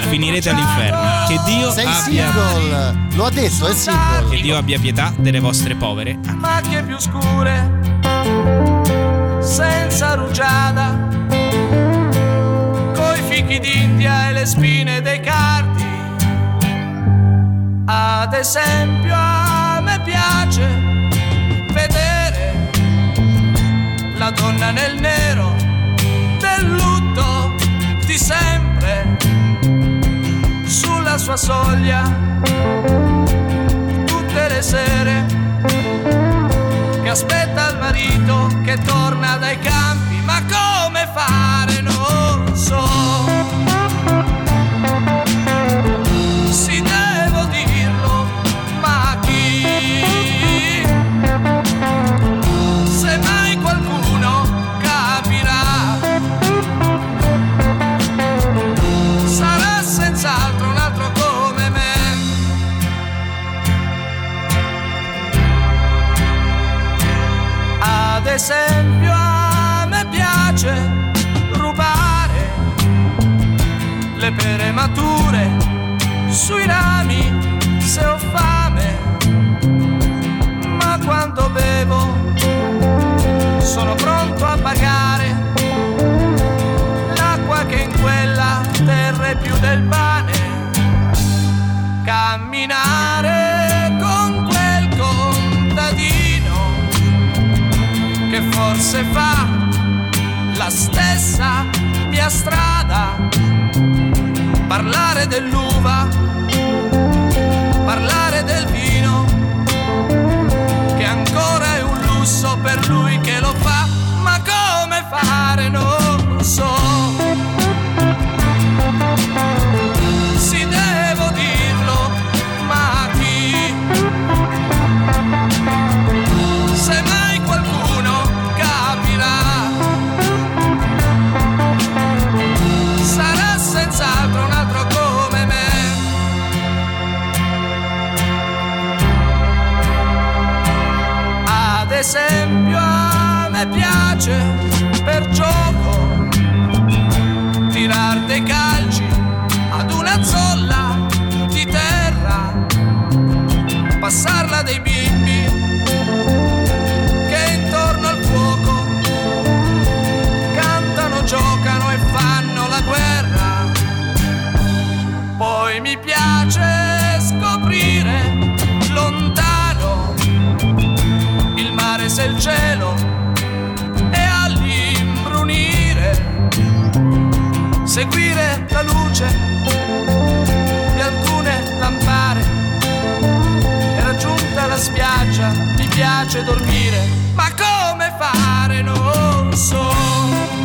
[SPEAKER 6] Finirete all'inferno. Che Dio
[SPEAKER 4] Sei
[SPEAKER 6] abbia
[SPEAKER 4] single. Lo ha detto, è single.
[SPEAKER 6] che Dio abbia pietà delle vostre povere
[SPEAKER 28] macchie più scure, senza rugiada, coi fichi d'India e le spine dei cardi. Ad esempio piace vedere la donna nel nero del lutto di sempre sulla sua soglia tutte le sere che aspetta il marito che torna dai campi, ma come fare non so. Esempio a me piace rubare le pere mature sui rami se ho fame, ma quando bevo sono pronto a pagare l'acqua che in quella terra è più del pane. Camminare forse fa la stessa mia strada. Parlare dell'uva, parlare del vino, che ancora è un lusso per lui esempio a me piace per seguire la luce di alcune lampare. È raggiunta la spiaggia, mi piace dormire, ma come fare non so.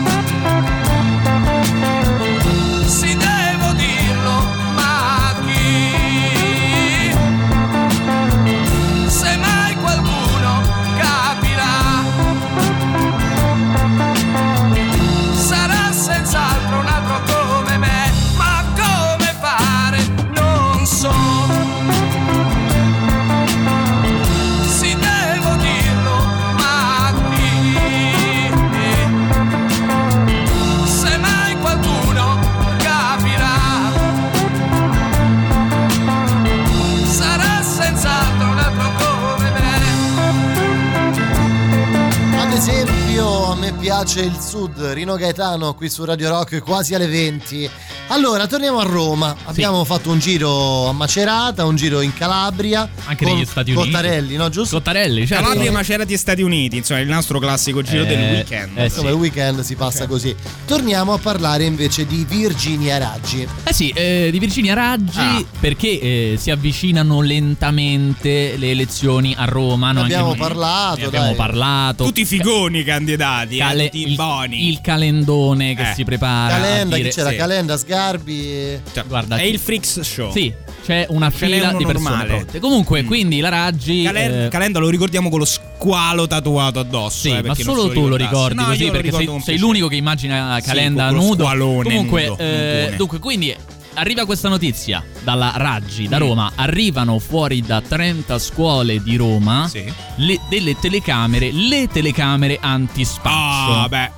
[SPEAKER 4] Piace il sud, Rino Gaetano qui su Radio Rock quasi alle 20. Allora, torniamo a Roma. Abbiamo fatto un giro a Macerata, un giro in Calabria.
[SPEAKER 5] Anche
[SPEAKER 4] con
[SPEAKER 5] negli Stati Uniti.
[SPEAKER 4] Cottarelli, no? Giusto?
[SPEAKER 5] Cottarelli, certo.
[SPEAKER 6] Calabria, Macerati e Stati Uniti, insomma, il nostro classico giro
[SPEAKER 5] Eh,
[SPEAKER 6] del weekend.
[SPEAKER 5] eh,
[SPEAKER 4] Insomma, il weekend si passa così. Torniamo a parlare invece di Virginia Raggi.
[SPEAKER 5] Eh sì, eh, di Virginia Raggi
[SPEAKER 4] Ah.
[SPEAKER 5] perché eh, si avvicinano lentamente le elezioni a Roma.
[SPEAKER 4] Ne
[SPEAKER 5] no? Anche
[SPEAKER 4] abbiamo
[SPEAKER 5] noi-
[SPEAKER 4] parlato,
[SPEAKER 5] ne abbiamo
[SPEAKER 4] dai.
[SPEAKER 5] parlato.
[SPEAKER 6] Tutti i figoni candidati,
[SPEAKER 5] Cale-
[SPEAKER 6] eh, tutti i
[SPEAKER 5] il,
[SPEAKER 6] boni.
[SPEAKER 5] il calendone che
[SPEAKER 6] Eh.
[SPEAKER 5] si prepara.
[SPEAKER 4] Calenda,
[SPEAKER 5] dire,
[SPEAKER 4] c'era?
[SPEAKER 5] sì.
[SPEAKER 4] Calenda, Sgarbi.
[SPEAKER 6] Cioè,
[SPEAKER 5] Guarda,
[SPEAKER 6] è il Freaks Show.
[SPEAKER 5] Sì, c'è una
[SPEAKER 6] Ce
[SPEAKER 5] fila di persone
[SPEAKER 6] normale.
[SPEAKER 5] pronte. Comunque, quindi la Raggi.
[SPEAKER 6] Calen-
[SPEAKER 5] eh,
[SPEAKER 6] Calenda lo ricordiamo con lo squalo tatuato addosso.
[SPEAKER 5] Sì,
[SPEAKER 6] eh,
[SPEAKER 5] ma solo tu lo ricordi
[SPEAKER 6] No,
[SPEAKER 5] così perché sei, sei l'unico che immagina
[SPEAKER 6] Sì,
[SPEAKER 5] Calenda
[SPEAKER 6] quello
[SPEAKER 5] nudo.
[SPEAKER 6] squalone
[SPEAKER 5] Comunque,
[SPEAKER 6] nudo,
[SPEAKER 5] eh, dunque, quindi arriva questa notizia dalla Raggi,
[SPEAKER 6] Mm.
[SPEAKER 5] da Roma. Arrivano fuori da 30 scuole di Roma le- delle telecamere, le telecamere antispaccio.
[SPEAKER 6] Ah, beh.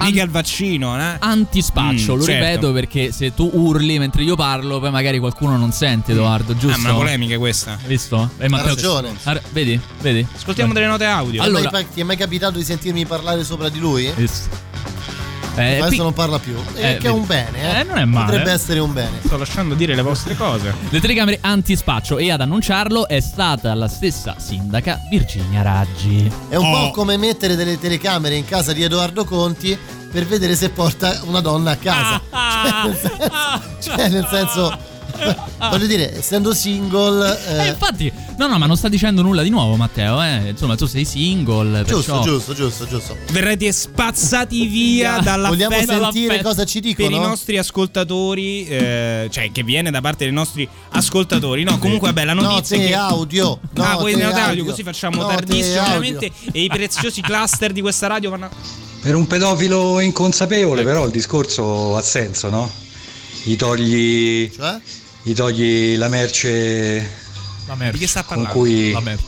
[SPEAKER 6] Mica il vaccino, eh?
[SPEAKER 5] Antispaccio,
[SPEAKER 6] Mm,
[SPEAKER 5] lo
[SPEAKER 6] certo.
[SPEAKER 5] ripeto perché se tu urli mentre io parlo, poi magari qualcuno non sente, Edoardo, giusto?
[SPEAKER 6] Ah, una polemica questa.
[SPEAKER 5] Hai visto? Eh, Matteo,
[SPEAKER 4] ragione.
[SPEAKER 5] Ah, vedi? Vedi?
[SPEAKER 6] Ascoltiamo delle note audio.
[SPEAKER 4] Allora,
[SPEAKER 5] Allora-
[SPEAKER 4] ti è mai capitato di sentirmi parlare sopra di lui?
[SPEAKER 5] Eh,
[SPEAKER 4] Adesso
[SPEAKER 5] pi-
[SPEAKER 4] non parla più. Eh,
[SPEAKER 5] Eh,
[SPEAKER 4] che è un bene, eh?
[SPEAKER 5] Eh, non è male.
[SPEAKER 4] Potrebbe essere un bene.
[SPEAKER 6] Sto lasciando dire le vostre cose.
[SPEAKER 5] Le telecamere antispaccio e ad annunciarlo è stata la stessa sindaca Virginia Raggi.
[SPEAKER 4] È un
[SPEAKER 6] Oh.
[SPEAKER 4] po' come mettere delle telecamere in casa di Edoardo Conti per vedere se porta una donna a casa.
[SPEAKER 5] Ah,
[SPEAKER 4] Cioè, nel senso, cioè, nel senso, voglio dire, essendo single.
[SPEAKER 5] Eh,
[SPEAKER 4] eh,
[SPEAKER 5] infatti, no, no, ma non sta dicendo nulla di nuovo, Matteo. Eh. Insomma, tu sei single.
[SPEAKER 4] giusto,
[SPEAKER 5] perciò-
[SPEAKER 4] giusto, giusto, giusto.
[SPEAKER 6] Verrete spazzati via dalla
[SPEAKER 4] Vogliamo
[SPEAKER 6] festa
[SPEAKER 4] sentire cosa ci
[SPEAKER 6] per
[SPEAKER 4] dicono?
[SPEAKER 6] i nostri ascoltatori, eh, cioè che viene da parte dei nostri ascoltatori. No, comunque, vabbè, la notizia
[SPEAKER 4] Note
[SPEAKER 6] è che
[SPEAKER 4] audio.
[SPEAKER 6] ah,
[SPEAKER 4] note
[SPEAKER 6] voi note audio,
[SPEAKER 4] audio,
[SPEAKER 6] così facciamo
[SPEAKER 4] note
[SPEAKER 6] tardissimo veramente e i preziosi cluster di questa radio vanno
[SPEAKER 29] Per un pedofilo inconsapevole, però il discorso ha senso, no? Gli togli.
[SPEAKER 4] Cioè?
[SPEAKER 29] Gli togli la merce.
[SPEAKER 5] La merce.
[SPEAKER 6] Di che sta
[SPEAKER 29] Con
[SPEAKER 6] parlando?
[SPEAKER 29] cui,
[SPEAKER 5] La merce.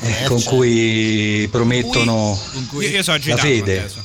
[SPEAKER 29] eh, con cui promettono
[SPEAKER 6] Io, io so
[SPEAKER 29] la fede.
[SPEAKER 6] adesso.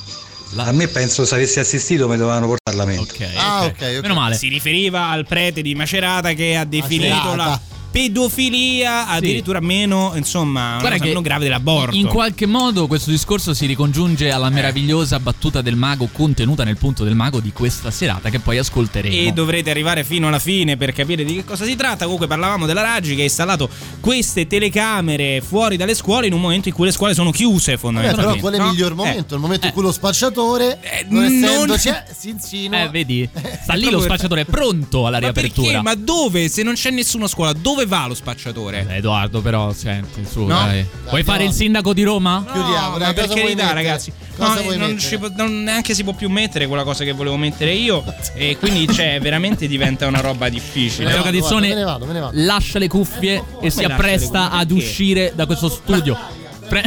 [SPEAKER 29] A me penso se avessi assistito mi dovevano portare Parlamento.
[SPEAKER 5] Ok.
[SPEAKER 4] Ah,
[SPEAKER 5] ok.
[SPEAKER 4] ok, ok.
[SPEAKER 5] Meno male.
[SPEAKER 6] Si riferiva al prete di Macerata che ha definito
[SPEAKER 4] Macerata.
[SPEAKER 6] la pedofilia addirittura meno, insomma, una
[SPEAKER 5] Guarda
[SPEAKER 6] meno grave dell'aborto.
[SPEAKER 5] In qualche modo questo discorso si ricongiunge
[SPEAKER 6] Eh.
[SPEAKER 5] alla meravigliosa battuta del mago contenuta nel punto del mago di questa serata che poi ascolteremo.
[SPEAKER 6] E dovrete arrivare fino alla fine per capire di che cosa si tratta. Comunque parlavamo della Raggi che ha installato queste telecamere fuori dalle scuole in un momento in cui le scuole sono chiuse
[SPEAKER 4] Eh,
[SPEAKER 6] fondamentalmente.
[SPEAKER 4] però qual è il
[SPEAKER 6] no?
[SPEAKER 4] miglior
[SPEAKER 6] Eh,
[SPEAKER 4] momento? Il momento in cui lo spacciatore, non
[SPEAKER 6] non-
[SPEAKER 4] essendoci, eh, si insinua.
[SPEAKER 5] Eh, vedi? Sta lì lo spacciatore, è pronto alla
[SPEAKER 6] Ma
[SPEAKER 5] riapertura.
[SPEAKER 6] perché? Ma dove? Se non c'è nessuno a scuola, dove va lo spacciatore?
[SPEAKER 5] Eh, Edoardo, però, senti, su,
[SPEAKER 6] No?
[SPEAKER 5] dai. Vuoi fare il sindaco di Roma?
[SPEAKER 4] Chiudiamo,
[SPEAKER 6] No,
[SPEAKER 4] dai,
[SPEAKER 6] ma per carità, ragazzi.
[SPEAKER 4] Cosa
[SPEAKER 6] No, non, può- non neanche si può più mettere quella cosa che volevo mettere io. e quindi, cioè, veramente diventa una roba difficile.
[SPEAKER 5] Matteo
[SPEAKER 4] vado,
[SPEAKER 5] Catizzone
[SPEAKER 4] me ne vado, me ne vado.
[SPEAKER 5] lascia le cuffie e si appresta ad uscire da questo studio. Pre-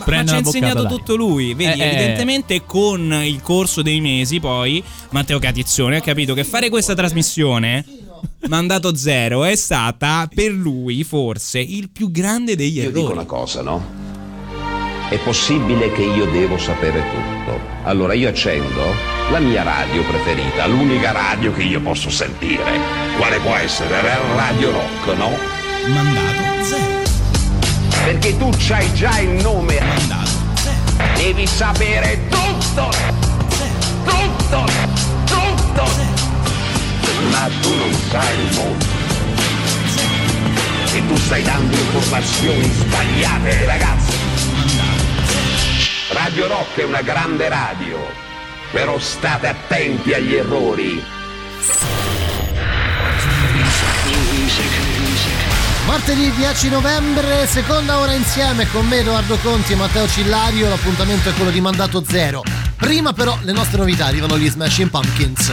[SPEAKER 6] Ma
[SPEAKER 5] prende
[SPEAKER 6] ci ha insegnato
[SPEAKER 5] d'aria.
[SPEAKER 6] tutto lui, vedi,
[SPEAKER 5] Eh, eh.
[SPEAKER 6] evidentemente con il corso dei mesi poi Matteo Catizzone ha capito che fare questa trasmissione mandato zero è stata per lui forse il più grande degli
[SPEAKER 30] Io
[SPEAKER 6] errori.
[SPEAKER 30] dico una cosa, no? È possibile che io devo sapere tutto. Allora io accendo la mia radio preferita, l'unica radio che io posso sentire. Quale può essere? Radio Rock, no?
[SPEAKER 6] Mandato zero.
[SPEAKER 30] Perché tu c'hai già il nome.
[SPEAKER 6] Mandato zero.
[SPEAKER 30] Devi sapere tutto! Tutto! Tutto! Tu non sai il mondo. E tu stai dando informazioni sbagliate ragazzi. Radio Rock è una grande radio. Però state attenti agli errori.
[SPEAKER 4] Martedì 10 novembre, seconda ora insieme con me Edoardo Conti e Matteo Cillario, l'appuntamento è quello di Mandato Zero. Prima però le nostre novità arrivano gli Smashing Pumpkins.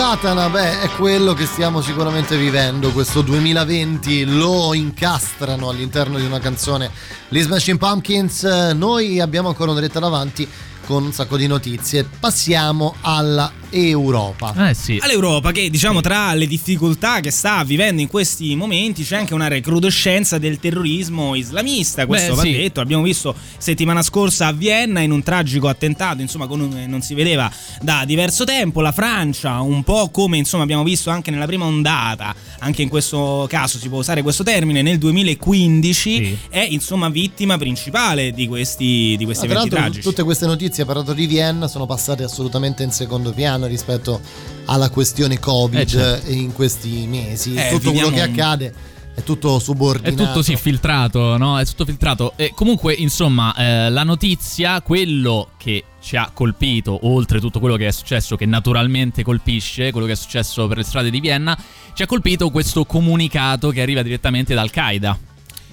[SPEAKER 4] Satana, beh, è quello che stiamo sicuramente vivendo. Questo 2020 lo incastrano all'interno di una canzone. Gli Smashing Pumpkins, noi abbiamo ancora un'oretta davanti con un sacco di notizie. Passiamo alla Europa.
[SPEAKER 5] Eh sì.
[SPEAKER 6] All'Europa che diciamo tra le difficoltà che sta vivendo in questi momenti c'è anche una recrudescenza del terrorismo islamista, questo
[SPEAKER 5] Beh,
[SPEAKER 6] va
[SPEAKER 5] sì.
[SPEAKER 6] detto, abbiamo visto settimana scorsa a Vienna in un tragico attentato, insomma con un- non si vedeva da diverso tempo, la Francia un po' come insomma abbiamo visto anche nella prima ondata, anche in questo caso si può usare questo termine, nel 2015 è insomma vittima principale di questi, di questi
[SPEAKER 4] Ah, tra
[SPEAKER 6] eventi tragici.
[SPEAKER 4] tutte queste notizie parlato di Vienna sono passate assolutamente in secondo piano rispetto alla questione Covid
[SPEAKER 6] Eh, certo.
[SPEAKER 4] in questi mesi.
[SPEAKER 6] Eh,
[SPEAKER 4] Tutto quello che
[SPEAKER 6] un-
[SPEAKER 4] accade è tutto
[SPEAKER 5] È
[SPEAKER 4] subordinato.
[SPEAKER 5] tutto sì filtrato, no? È tutto filtrato. E comunque, insomma, eh, la notizia, quello che ci ha colpito, oltre tutto quello che è successo, che naturalmente colpisce, quello che è successo per le strade di Vienna, ci ha colpito questo comunicato che arriva direttamente da Al-Qaeda.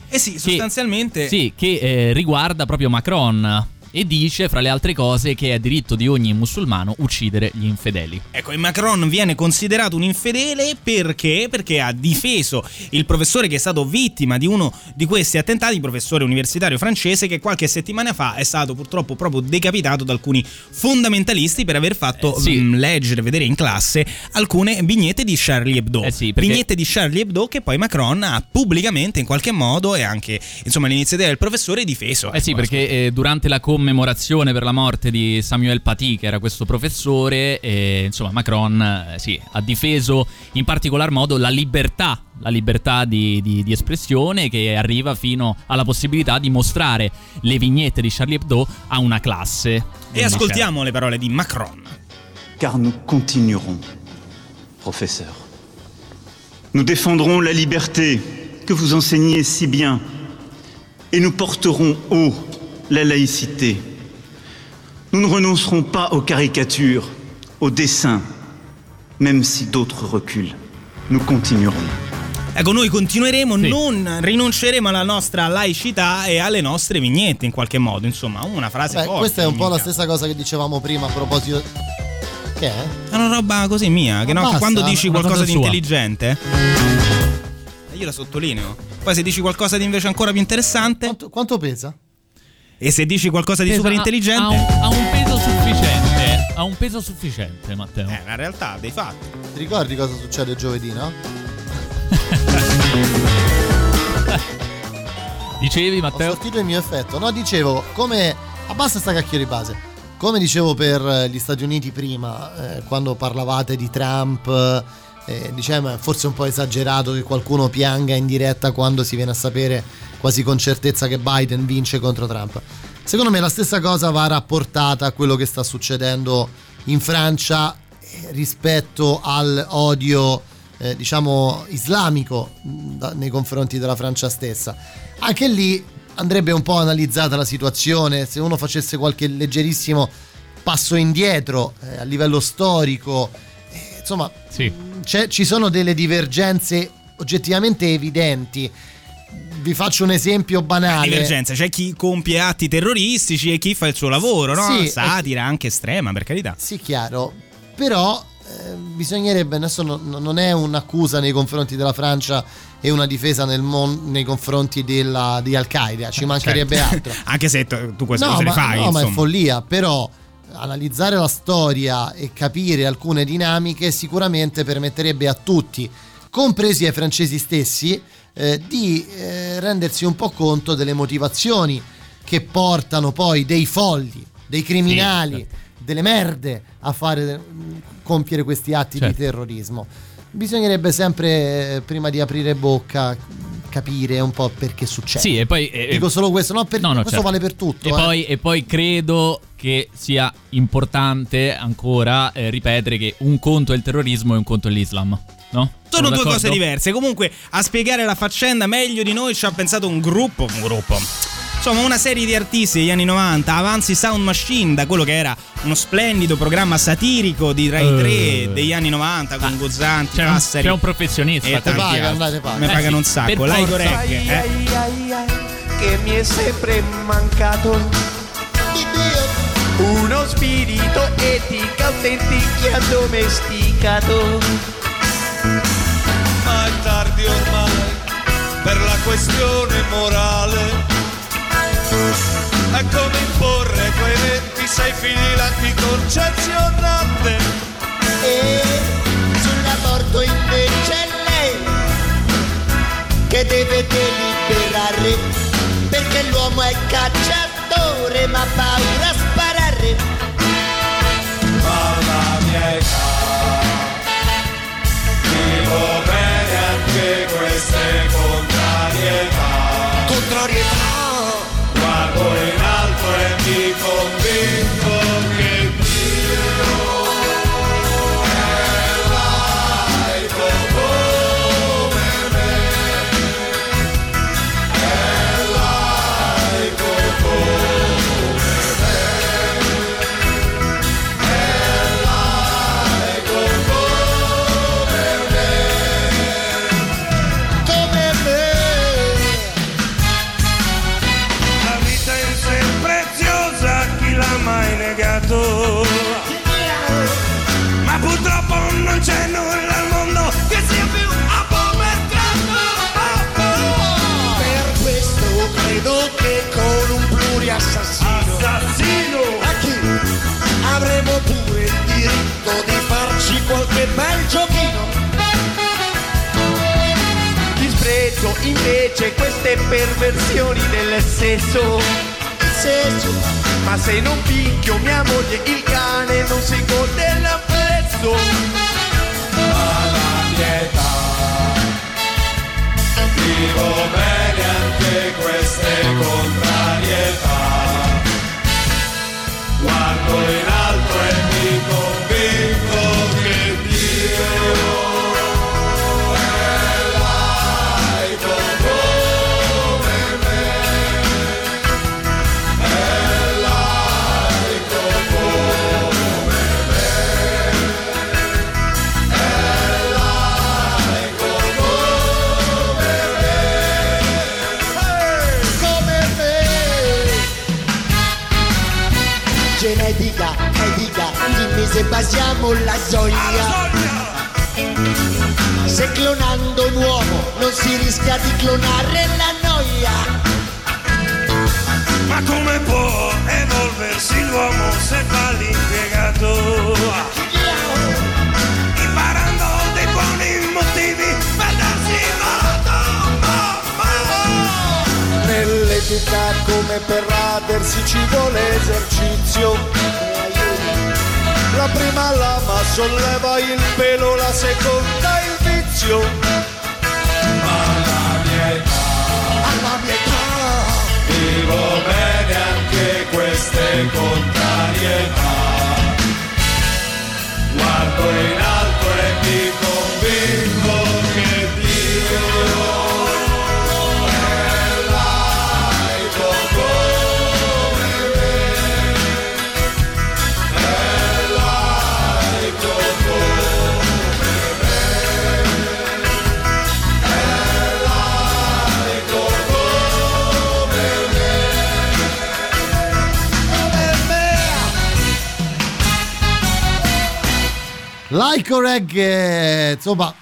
[SPEAKER 6] Eh sì, sostanzialmente.
[SPEAKER 5] Sì, che eh, riguarda proprio Macron. E dice, fra le altre cose, che è diritto di ogni musulmano uccidere gli infedeli.
[SPEAKER 6] Ecco, e Macron viene considerato un infedele perché? Perché ha difeso il professore che è stato vittima di uno di questi attentati, il professore universitario francese che qualche settimana fa è stato purtroppo proprio decapitato da alcuni fondamentalisti per aver fatto
[SPEAKER 5] Eh, sì.
[SPEAKER 6] mm, leggere, vedere in classe alcune vignette di Charlie Hebdo.
[SPEAKER 5] Eh sì, perché-
[SPEAKER 6] Vignette di Charlie Hebdo che poi Macron ha pubblicamente in qualche modo e anche insomma l'iniziativa del professore difeso.
[SPEAKER 5] Eh sì,
[SPEAKER 6] Ecco,
[SPEAKER 5] perché eh, durante la commemorazione per la morte di Samuel Paty, che era questo professore, eh, insomma, Macron eh, sì, ha difeso in particolar modo la libertà, la libertà di, di- di espressione che arriva fino alla possibilità di mostrare le vignette di Charlie Hebdo a una classe.
[SPEAKER 6] E ascoltiamo le parole di Macron.
[SPEAKER 31] car nous continuerons, professeur. Nous défendrons la liberté que vous enseignez si bien et nous porterons haut la laïcité. Nous ne renoncerons pas aux caricatures, aux dessins, même si d'autres reculent. Nous continuerons.
[SPEAKER 6] Ecco, noi continueremo, non rinunceremo alla nostra laicità e alle nostre vignette in qualche modo. Insomma, una frase
[SPEAKER 4] Beh,
[SPEAKER 6] forte.
[SPEAKER 4] questa è un po' la stessa cosa che dicevamo prima a proposito. Che è?
[SPEAKER 6] È una roba così mia, che,
[SPEAKER 4] Ma
[SPEAKER 6] no,
[SPEAKER 4] basta,
[SPEAKER 6] quando dici qualcosa
[SPEAKER 4] cosa
[SPEAKER 6] di
[SPEAKER 4] sua.
[SPEAKER 6] intelligente. eh, Io la sottolineo. Poi se dici qualcosa di invece ancora più interessante.
[SPEAKER 4] Quanto, quanto pesa?
[SPEAKER 6] E se dici qualcosa di super intelligente.
[SPEAKER 5] Ha, un, ha un peso sufficiente. Ha un peso sufficiente, Matteo.
[SPEAKER 6] È una realtà dei fatti.
[SPEAKER 4] Ti ricordi cosa succede giovedì, no?
[SPEAKER 5] Dicevi,
[SPEAKER 4] Ho
[SPEAKER 5] Matteo?
[SPEAKER 4] sortito il mio effetto. No, dicevo, come. Abbassa sta cacchio di base. Come dicevo per eh, gli Stati Uniti prima, eh, quando parlavate di Trump, eh, diciamo, forse un po' esagerato che qualcuno pianga in diretta quando si viene a sapere quasi con certezza che Biden vince contro Trump. Secondo me la stessa cosa va rapportata a quello che sta succedendo in Francia eh, rispetto all'odio, eh, diciamo, islamico mh, da- nei confronti della Francia stessa. Anche lì andrebbe un po' analizzata la situazione, se uno facesse qualche leggerissimo passo indietro eh, a livello storico, eh, insomma, c'è- ci sono delle divergenze oggettivamente evidenti. Vi faccio un esempio banale.
[SPEAKER 6] Divergenza, c'è chi compie atti terroristici e chi fa il suo lavoro, no?
[SPEAKER 4] Sì,
[SPEAKER 6] Satira anche estrema, per carità.
[SPEAKER 4] Sì, chiaro. Però eh, bisognerebbe, adesso no- no- non è un'accusa nei confronti della Francia e una difesa mon- nei confronti della- di Al-Qaeda, ci mancherebbe
[SPEAKER 6] Certo.
[SPEAKER 4] altro.
[SPEAKER 6] Anche se tu tu queste
[SPEAKER 4] no, ma,
[SPEAKER 6] le fai,
[SPEAKER 4] no, ma è
[SPEAKER 6] insomma.
[SPEAKER 4] follia, però analizzare la storia e capire alcune dinamiche sicuramente permetterebbe a tutti, compresi ai francesi stessi, eh, di eh, rendersi un po' conto delle motivazioni che portano poi dei folli, dei criminali,
[SPEAKER 5] certo.
[SPEAKER 4] delle merde a fare compiere questi atti
[SPEAKER 5] Certo.
[SPEAKER 4] di terrorismo. Bisognerebbe sempre, eh, prima di aprire bocca, capire un po' perché succede.
[SPEAKER 5] Sì, e poi. eh,
[SPEAKER 4] Dico solo questo, no, per,
[SPEAKER 5] No, no,
[SPEAKER 4] questo
[SPEAKER 5] certo.
[SPEAKER 4] vale per tutto.
[SPEAKER 5] E,
[SPEAKER 4] eh.
[SPEAKER 5] poi, e poi credo che sia importante ancora eh, ripetere che un conto è il terrorismo e un conto è l'Islam, no?
[SPEAKER 6] Sono due
[SPEAKER 5] d'accordo?
[SPEAKER 6] cose diverse. Comunque, a spiegare la faccenda meglio di noi ci ha pensato un gruppo. Un gruppo. Insomma, una serie di artisti degli anni 90, Avanzi Sound Machine, da quello che era uno splendido programma satirico di Rai
[SPEAKER 5] Eh.
[SPEAKER 6] 3 degli anni 90 con Guzzanti,
[SPEAKER 5] C'è un,
[SPEAKER 6] Passeri.
[SPEAKER 5] c'è un professionista.
[SPEAKER 6] e tanti
[SPEAKER 4] paga,
[SPEAKER 6] altri.
[SPEAKER 4] andate, paga.
[SPEAKER 6] Mi
[SPEAKER 5] Eh
[SPEAKER 6] pagano un sacco.
[SPEAKER 5] forza.
[SPEAKER 6] Reg, eh.
[SPEAKER 32] ai, ai, ai, che mi è sempre mancato. Uno spirito etico autentico e addomesticato.
[SPEAKER 33] ma è tardi ormai per la questione morale. È come imporre quei 26 fili anticoncezionate.
[SPEAKER 32] E sull'aborto invece è lei che deve deliberare perché l'uomo è cacciatore ma paura invece queste perversioni del sesso Sesso Ma se non picchio mia moglie il cane non si gode l'apprezzo
[SPEAKER 33] alla mia età. Vivo bene anche queste contrarietà. Guardo in alto e mi convinco che Dio
[SPEAKER 32] se basiamo la soglia. Se clonando un uomo non si rischia di clonare la noia.
[SPEAKER 33] Ma come può evolversi l'uomo se fa l'impiegato? Imparando dei buoni motivi per darsi
[SPEAKER 32] Nell'etica come per radersi ci vuole esercizio Prima lama solleva il pelo, la seconda il vizio.
[SPEAKER 33] Alla mia età.
[SPEAKER 32] Alla mia età.
[SPEAKER 33] Vivo bene anche queste contrarietà. Laico
[SPEAKER 4] Reggae, insomma,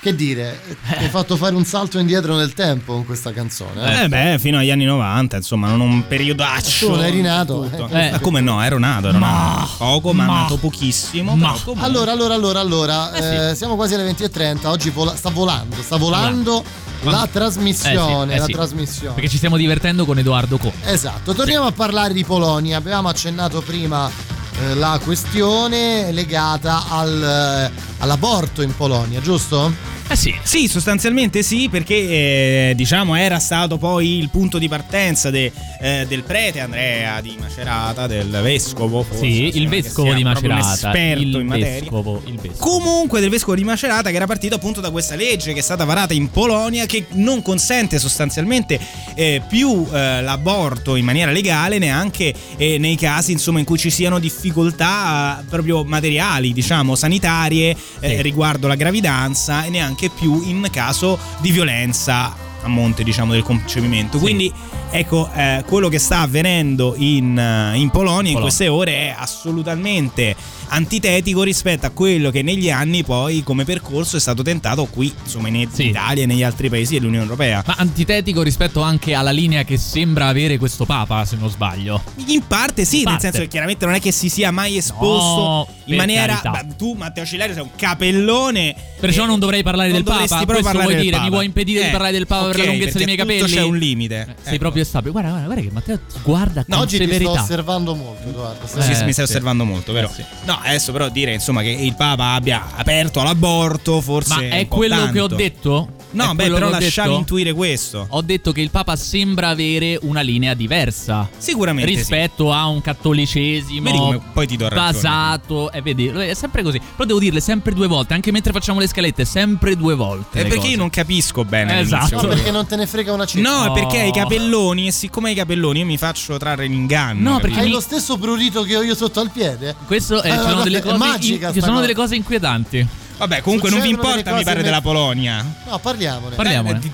[SPEAKER 4] che dire, ti hai fatto fare un salto indietro nel tempo con questa canzone.
[SPEAKER 6] Eh beh, fino agli anni 90, insomma, non un periodaccio.
[SPEAKER 4] Tu non eri nato. Eh.
[SPEAKER 6] Ma come no? Ero nato, ero nato. Poco, ma,
[SPEAKER 4] ma-
[SPEAKER 6] nato pochissimo. però comunque-
[SPEAKER 4] Allora, allora, allora, allora,
[SPEAKER 6] Eh
[SPEAKER 4] eh, siamo quasi alle 20.30, oggi vola- sta volando, sta volando la trasmissione,
[SPEAKER 5] Eh sì, eh
[SPEAKER 4] la
[SPEAKER 5] sì.
[SPEAKER 4] trasmissione.
[SPEAKER 5] Perché ci stiamo divertendo con Edoardo Co.
[SPEAKER 4] Esatto, torniamo a parlare di Polonia. Abbiamo accennato prima eh, la questione legata al, eh, all'aborto in Polonia, giusto?
[SPEAKER 5] Eh sì.
[SPEAKER 6] Sì, sostanzialmente sì, perché eh, diciamo era stato poi il punto di partenza de- eh, del prete Andrea di Macerata, del vescovo. forse,
[SPEAKER 5] Sì, il vescovo di Macerata.
[SPEAKER 6] esperto
[SPEAKER 5] Il
[SPEAKER 6] in materia.
[SPEAKER 5] vescovo, il vescovo.
[SPEAKER 6] Comunque del vescovo di Macerata che era partito appunto da questa legge che è stata varata in Polonia che non consente sostanzialmente eh, più eh, l'aborto in maniera legale neanche eh, nei casi insomma in cui ci siano difficoltà proprio materiali diciamo sanitarie
[SPEAKER 5] Sì.
[SPEAKER 6] riguardo la gravidanza e neanche più in caso di violenza a monte diciamo del concepimento quindi ecco eh, quello che sta avvenendo in, eh, in Polonia in
[SPEAKER 5] Polonia.
[SPEAKER 6] queste ore è assolutamente antitetico rispetto a quello che negli anni poi come percorso è stato tentato qui insomma in Italia e negli altri paesi dell'Unione Europea
[SPEAKER 5] Ma antitetico rispetto anche alla linea che sembra avere questo Papa, se non sbaglio.
[SPEAKER 6] in parte sì
[SPEAKER 5] In
[SPEAKER 6] nel
[SPEAKER 5] parte.
[SPEAKER 6] senso che chiaramente non è che si sia mai esposto
[SPEAKER 5] No,
[SPEAKER 6] in maniera beh, tu Matteo Cillario sei un capellone
[SPEAKER 5] Perciò non dovrei parlare
[SPEAKER 6] non
[SPEAKER 5] del Papa. Questo
[SPEAKER 6] parlare
[SPEAKER 5] vuoi dire? Mi
[SPEAKER 6] Papa.
[SPEAKER 5] vuoi impedire di
[SPEAKER 6] Eh,
[SPEAKER 5] parlare del Papa per la lunghezza dei miei capelli?
[SPEAKER 6] c'è un limite
[SPEAKER 5] Eh, Sei
[SPEAKER 6] Ecco.
[SPEAKER 5] proprio stabile. Guarda, guarda, guarda che Matteo guarda con
[SPEAKER 4] Oggi ti sto
[SPEAKER 5] severità.
[SPEAKER 4] osservando molto, Edoardo.
[SPEAKER 6] Sì, sì,
[SPEAKER 5] Eh,
[SPEAKER 6] mi stai
[SPEAKER 5] sì.
[SPEAKER 6] osservando molto, vero? No, adesso però dire insomma che il Papa abbia aperto all'aborto forse
[SPEAKER 5] Ma è quello che ho
[SPEAKER 6] tanto.
[SPEAKER 5] detto?
[SPEAKER 6] No,
[SPEAKER 5] È
[SPEAKER 6] beh, però lasciavi
[SPEAKER 5] detto?
[SPEAKER 6] intuire questo.
[SPEAKER 5] Ho detto che il Papa sembra avere una linea diversa.
[SPEAKER 6] Sicuramente sì.
[SPEAKER 5] Rispetto a un cattolicesimo
[SPEAKER 6] Vedi come poi ti do ragione.
[SPEAKER 5] basato. Eh, vedi, è sempre così. Però devo dirle sempre due volte, anche mentre facciamo le scalette, sempre due volte.
[SPEAKER 6] È perché
[SPEAKER 5] cose.
[SPEAKER 6] io non capisco bene
[SPEAKER 5] Esatto.
[SPEAKER 4] No, perché non te ne frega una cifra.
[SPEAKER 6] No, è perché hai i capelloni e siccome hai i capelloni io mi faccio trarre in inganno.
[SPEAKER 5] No, perché
[SPEAKER 4] Hai
[SPEAKER 5] mi-
[SPEAKER 4] lo stesso prurito che ho io sotto al piede?
[SPEAKER 5] Questo è,
[SPEAKER 4] Eh,
[SPEAKER 5] ci sono delle cose,
[SPEAKER 4] magica
[SPEAKER 5] in- sono
[SPEAKER 4] cosa.
[SPEAKER 5] delle cose inquietanti.
[SPEAKER 6] Vabbè, comunque non vi importa, mi pare,
[SPEAKER 4] cose
[SPEAKER 6] della
[SPEAKER 4] me-
[SPEAKER 6] Polonia.
[SPEAKER 4] No, parliamone.
[SPEAKER 5] Parliamone.
[SPEAKER 6] Eh, ti-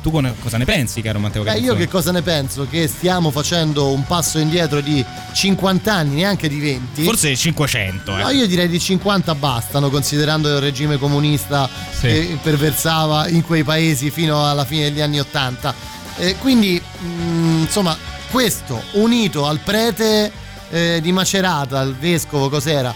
[SPEAKER 6] tu tu cosa ne pensi, caro Matteo
[SPEAKER 4] Beh, io che cosa ne penso? Che stiamo facendo un passo indietro di 50 anni, neanche di 20.
[SPEAKER 6] Forse 500, eh.
[SPEAKER 4] No, io direi di 50 bastano, considerando il regime comunista che perversava in quei paesi fino alla fine degli anni 80. Eh, quindi, mh, insomma, questo unito al prete eh, di Macerata, al vescovo, cos'era?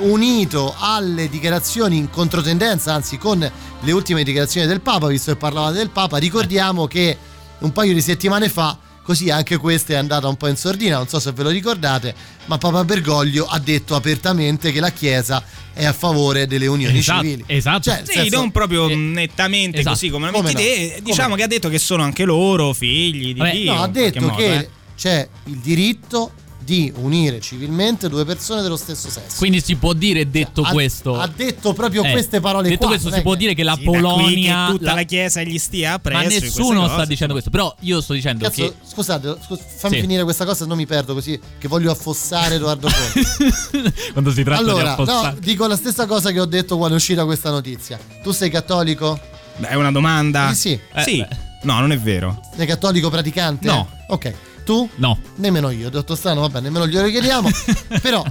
[SPEAKER 4] Unito alle dichiarazioni in controtendenza, anzi con le ultime dichiarazioni del Papa, visto che parlavate del Papa, ricordiamo che un paio di settimane fa Così anche questa è andata un po' in sordina, non so se ve lo ricordate, ma Papa Bergoglio ha detto apertamente che la Chiesa è a favore delle unioni
[SPEAKER 5] Esatto,
[SPEAKER 4] civili.
[SPEAKER 5] esatto.
[SPEAKER 4] Cioè,
[SPEAKER 6] Sì,
[SPEAKER 4] senso-
[SPEAKER 6] non proprio nettamente
[SPEAKER 5] esatto.
[SPEAKER 6] così come la
[SPEAKER 4] Come
[SPEAKER 6] metti te.
[SPEAKER 4] Come
[SPEAKER 6] Diciamo
[SPEAKER 4] no?
[SPEAKER 6] che ha detto che sono anche loro figli di
[SPEAKER 4] Vabbè,
[SPEAKER 6] Dio.
[SPEAKER 4] no, ha detto
[SPEAKER 6] modo,
[SPEAKER 4] che
[SPEAKER 6] eh.
[SPEAKER 4] c'è il diritto di unire civilmente due persone dello stesso sesso.
[SPEAKER 5] Quindi si può dire, detto
[SPEAKER 4] ha-
[SPEAKER 5] questo.
[SPEAKER 4] ha detto proprio
[SPEAKER 5] Eh,
[SPEAKER 4] queste parole
[SPEAKER 5] Detto
[SPEAKER 4] qua,
[SPEAKER 5] questo,
[SPEAKER 4] non
[SPEAKER 5] si può dire che la
[SPEAKER 6] Sì,
[SPEAKER 5] Polonia.
[SPEAKER 6] che tutta la, Chiesa gli stia
[SPEAKER 5] Ma
[SPEAKER 6] appresso. di queste
[SPEAKER 5] nessuno sta
[SPEAKER 6] cose.
[SPEAKER 5] dicendo questo. Però io sto dicendo
[SPEAKER 4] Cazzo,
[SPEAKER 5] che.
[SPEAKER 4] scusate, scus- fammi
[SPEAKER 5] Sì.
[SPEAKER 4] finire questa cosa, se non mi perdo così, che voglio affossare Edoardo Conte.
[SPEAKER 5] Quando si tratta di
[SPEAKER 4] allora, no,
[SPEAKER 5] affossare.
[SPEAKER 4] dico la stessa cosa che ho detto quando è uscita questa notizia. Tu sei cattolico?
[SPEAKER 6] Beh, è una domanda.
[SPEAKER 4] Sì, sì.
[SPEAKER 6] sì. No, non è vero.
[SPEAKER 4] Sei cattolico praticante?
[SPEAKER 6] No.
[SPEAKER 4] Ok. Tu?
[SPEAKER 5] No.
[SPEAKER 4] Nemmeno io, dottor Strano, vabbè, nemmeno glielo chiediamo. però.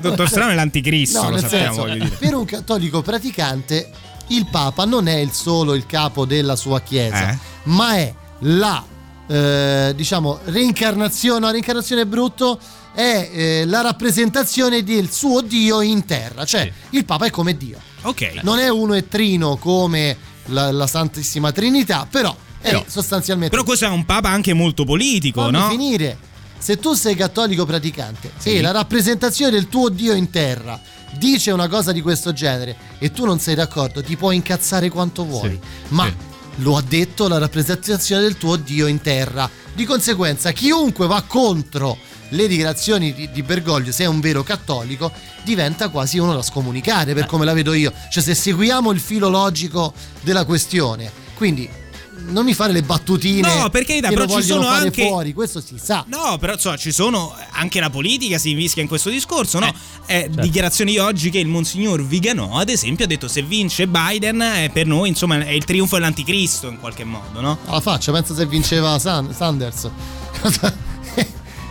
[SPEAKER 6] Dottor Strano è l'anticristo,
[SPEAKER 4] No,
[SPEAKER 6] lo sappiamo,
[SPEAKER 4] senso, per un cattolico praticante, il Papa non è il solo il capo della sua Chiesa,
[SPEAKER 6] Eh?
[SPEAKER 4] ma è la eh, diciamo reincarnazione, no, reincarnazione è brutto, è eh, la rappresentazione del suo Dio in terra, cioè il Papa è come Dio.
[SPEAKER 6] Ok.
[SPEAKER 4] Non è uno e trino come la, la Santissima Trinità, però è
[SPEAKER 6] Però-
[SPEAKER 4] sostanzialmente
[SPEAKER 6] Però questo è un papa anche molto politico,
[SPEAKER 4] Fammi
[SPEAKER 6] no?
[SPEAKER 4] finire. Se tu sei cattolico praticante
[SPEAKER 6] Sì.
[SPEAKER 4] e la rappresentazione del tuo Dio in terra dice una cosa di questo genere e tu non sei d'accordo, ti puoi incazzare quanto vuoi. Ma lo ha detto la rappresentazione del tuo Dio in terra. Di conseguenza, chiunque va contro le dichiarazioni di, di Bergoglio, se è un vero cattolico, diventa quasi uno da scomunicare, per come la vedo io. Cioè, se seguiamo il filo logico della questione. Quindi non mi fare le battutine
[SPEAKER 6] No, per carità,
[SPEAKER 4] che
[SPEAKER 6] però ci sono anche-
[SPEAKER 4] fuori, questo si sa.
[SPEAKER 6] No, però insomma, ci sono anche la politica si invischia in questo discorso, no? Eh,
[SPEAKER 4] certo.
[SPEAKER 6] Dichiarazioni di oggi che il Monsignor Viganò, ad esempio, ha detto se vince Biden, eh, per noi, insomma, è il trionfo dell'anticristo in qualche modo, no?
[SPEAKER 4] Alla faccia, pensa se vinceva San- Sanders.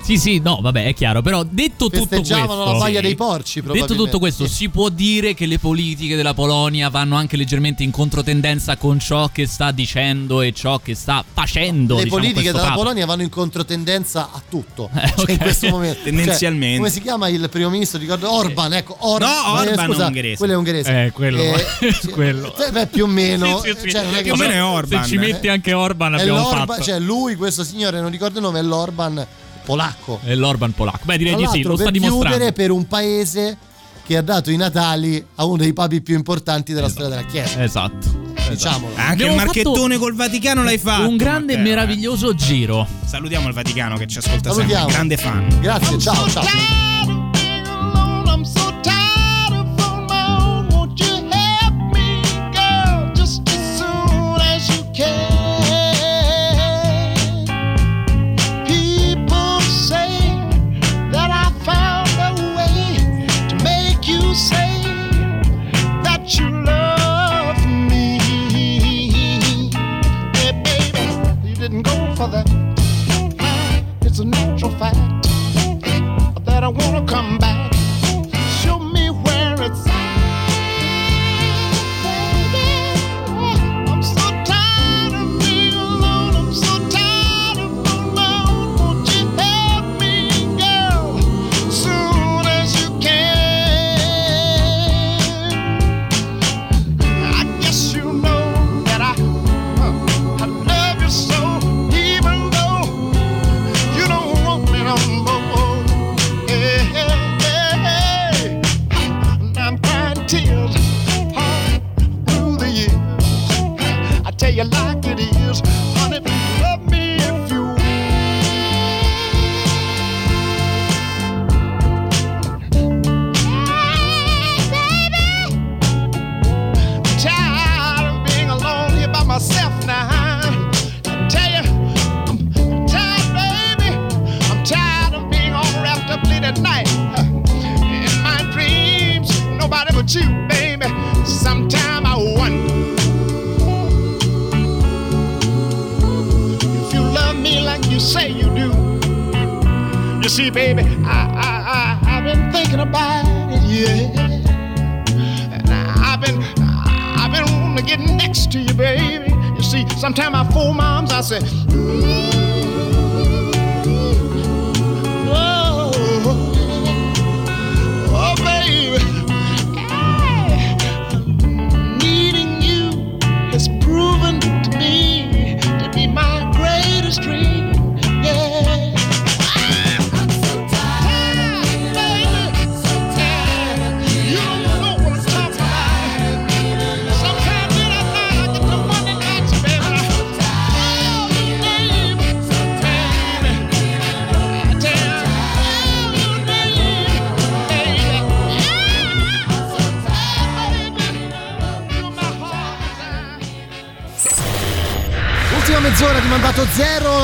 [SPEAKER 5] Sì, sì, no, vabbè, è chiaro. Però detto tutto questo.
[SPEAKER 4] La paglia dei porci,
[SPEAKER 5] Detto tutto questo, si può dire che le politiche della Polonia vanno anche leggermente in controtendenza con ciò che sta dicendo e ciò che sta facendo.
[SPEAKER 4] Le
[SPEAKER 5] diciamo,
[SPEAKER 4] politiche della
[SPEAKER 5] Papa.
[SPEAKER 4] Polonia vanno in controtendenza a tutto.
[SPEAKER 5] Eh,
[SPEAKER 4] Cioè,
[SPEAKER 5] ok.
[SPEAKER 4] in questo momento.
[SPEAKER 6] Tendenzialmente.
[SPEAKER 4] Cioè, come si chiama il primo ministro? Ricordo Orban, ecco. Orban,
[SPEAKER 6] No, Orban è ungherese.
[SPEAKER 4] Quello è ungherese.
[SPEAKER 5] Eh, quello. quello.
[SPEAKER 4] eh, beh, più o meno.
[SPEAKER 5] Sì, sì, sì.
[SPEAKER 4] Cioè,
[SPEAKER 6] Più o meno è Orban.
[SPEAKER 5] Se ci metti anche Orban abbiamo fatto.
[SPEAKER 4] cioè lui, questo signore, non ricordo il nome, è l'Orban polacco.
[SPEAKER 5] È l'Orban polacco. Beh, direi di sì, lo sta
[SPEAKER 4] per
[SPEAKER 5] dimostrando.
[SPEAKER 4] chiudere per un paese che ha dato i Natali a uno dei papi più importanti della storia della Chiesa.
[SPEAKER 5] Esatto.
[SPEAKER 4] Diciamolo.
[SPEAKER 6] Anche
[SPEAKER 5] Abbiamo
[SPEAKER 6] il marchettone col Vaticano l'hai fatto.
[SPEAKER 5] Un grande e
[SPEAKER 6] eh.
[SPEAKER 5] meraviglioso giro.
[SPEAKER 6] Salutiamo il Vaticano che ci ascolta
[SPEAKER 4] Salutiamo.
[SPEAKER 6] sempre, grande fan.
[SPEAKER 4] Grazie, ciao, ciao.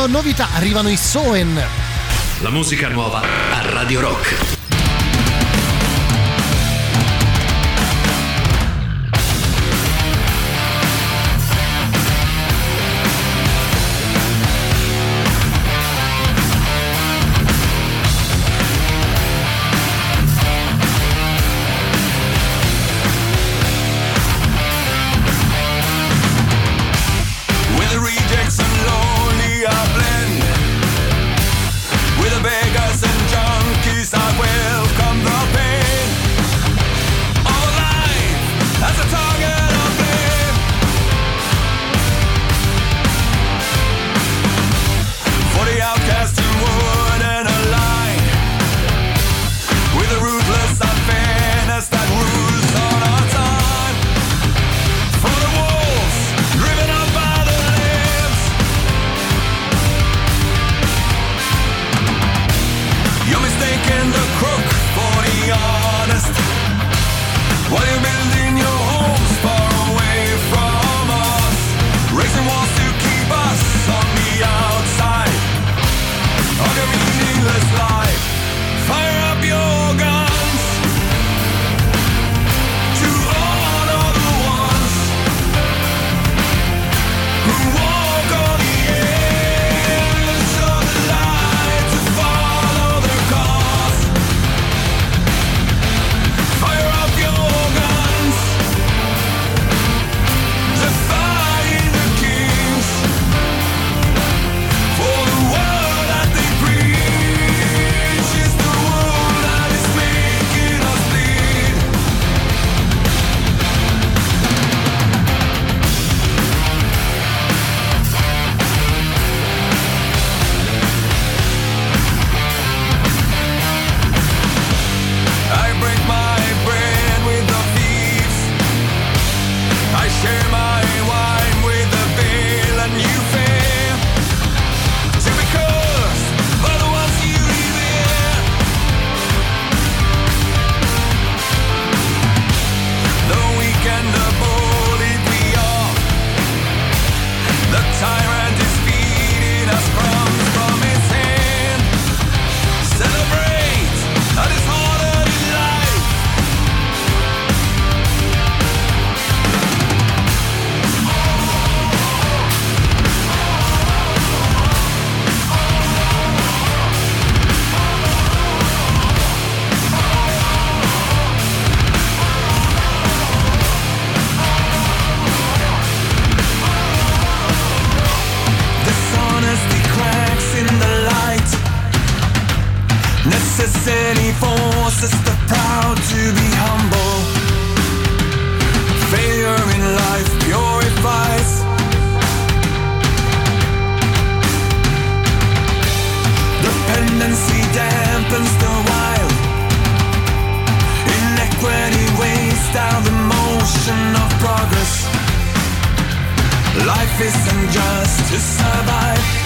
[SPEAKER 4] novità arrivano i Soen.
[SPEAKER 17] La musica nuova a Radio Rock.
[SPEAKER 33] resist any force. It's the proud to be humble. Failure in life purifies. Dependency dampens the wild. Inequity weighs down the motion of progress. Life is unjust to survive.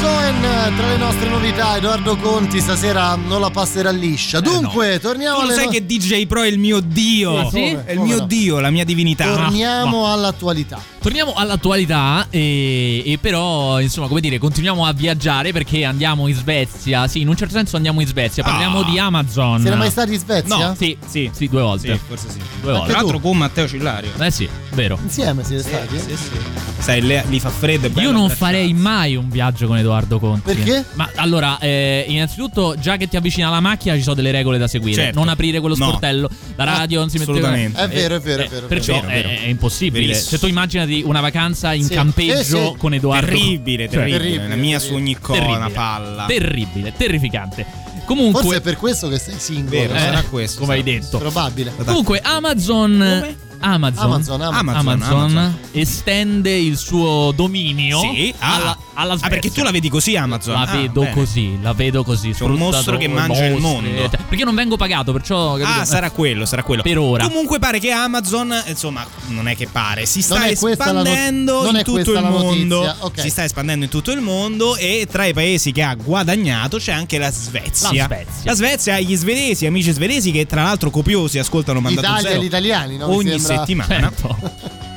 [SPEAKER 4] Soen tra le nostre novità, Edoardo Conti stasera non la passerà liscia. Dunque, torniamo
[SPEAKER 6] Tu lo
[SPEAKER 4] alle
[SPEAKER 6] sai
[SPEAKER 4] no-
[SPEAKER 6] che DJ Pro è il mio dio.
[SPEAKER 4] Ah, sì?
[SPEAKER 6] È il mio
[SPEAKER 4] no?
[SPEAKER 6] dio, la mia divinità.
[SPEAKER 4] Torniamo all'attualità.
[SPEAKER 5] Torniamo all'attualità e, e però, insomma, come dire, continuiamo a viaggiare perché andiamo in Svezia. Sì, in un certo senso andiamo in Svezia. Parliamo
[SPEAKER 6] Ah.
[SPEAKER 5] di Amazon.
[SPEAKER 4] Siete mai stati in Svezia?
[SPEAKER 5] No, sì, sì, sì, due volte.
[SPEAKER 6] Sì, forse sì.
[SPEAKER 5] Due volte.
[SPEAKER 6] Tra l'altro con Matteo Cillario.
[SPEAKER 5] Eh sì, vero.
[SPEAKER 4] Insieme siete stati?
[SPEAKER 6] Sì, sì. Sai, li fa freddo e
[SPEAKER 5] Io non farei mai un viaggio con Edoardo Conti.
[SPEAKER 4] Perché?
[SPEAKER 5] Ma allora, eh, innanzitutto, già che ti avvicina alla macchina, ci sono delle regole da seguire.
[SPEAKER 6] Certo.
[SPEAKER 5] Non aprire quello
[SPEAKER 6] No.
[SPEAKER 5] sportello. La radio non si mette
[SPEAKER 6] assolutamente.
[SPEAKER 4] È vero, è vero, è vero,
[SPEAKER 5] Perciò
[SPEAKER 6] vero, è vero.
[SPEAKER 5] È, impossibile.
[SPEAKER 6] Verissimo.
[SPEAKER 5] Se tu immaginati una vacanza in
[SPEAKER 4] Sì.
[SPEAKER 5] campeggio
[SPEAKER 4] Sì, sì.
[SPEAKER 5] con Edoardo
[SPEAKER 6] Terribile,
[SPEAKER 5] Cioè,
[SPEAKER 6] terribile.
[SPEAKER 4] terribile,
[SPEAKER 6] La mia
[SPEAKER 4] terribile.
[SPEAKER 6] su ogni cosa,
[SPEAKER 5] Terribile.
[SPEAKER 6] una palla.
[SPEAKER 5] Terribile, terrificante. Comunque,
[SPEAKER 4] Forse è per questo che sei singolo.
[SPEAKER 6] Vero,
[SPEAKER 5] eh,
[SPEAKER 6] sarà questo.
[SPEAKER 5] come hai
[SPEAKER 6] sarà.
[SPEAKER 5] detto.
[SPEAKER 4] Probabile.
[SPEAKER 5] Comunque, Amazon. Amazon,
[SPEAKER 4] Amazon, Amazon.
[SPEAKER 6] Amazon,
[SPEAKER 5] Amazon
[SPEAKER 6] Amazon.
[SPEAKER 5] estende il suo dominio
[SPEAKER 6] Sì, ah.
[SPEAKER 5] alla, alla
[SPEAKER 6] Ah,
[SPEAKER 5] Svezia.
[SPEAKER 6] perché tu la vedi così Amazon?
[SPEAKER 5] La
[SPEAKER 6] Ah,
[SPEAKER 5] vedo
[SPEAKER 6] bene.
[SPEAKER 5] così, la vedo così.
[SPEAKER 6] C'è un mostro che mangia il
[SPEAKER 5] mostri,
[SPEAKER 6] mondo.
[SPEAKER 5] cioè, Perché non vengo pagato, perciò. capito?
[SPEAKER 6] Ah, sarà quello, sarà quello.
[SPEAKER 5] Per ora.
[SPEAKER 6] Comunque pare che Amazon, insomma, non è che pare, si sta espandendo
[SPEAKER 4] non
[SPEAKER 6] in tutto il mondo.
[SPEAKER 4] notizia, ok.
[SPEAKER 6] Si sta espandendo in tutto il mondo e tra i paesi che ha guadagnato c'è anche la Svezia.
[SPEAKER 5] La Svezia.
[SPEAKER 6] La Svezia gli svedesi, amici svedesi che tra l'altro copiosi ascoltano Mandato
[SPEAKER 4] L'Italia e
[SPEAKER 6] Zero
[SPEAKER 4] gli italiani, no?
[SPEAKER 6] Ogni settimana.
[SPEAKER 5] Certo.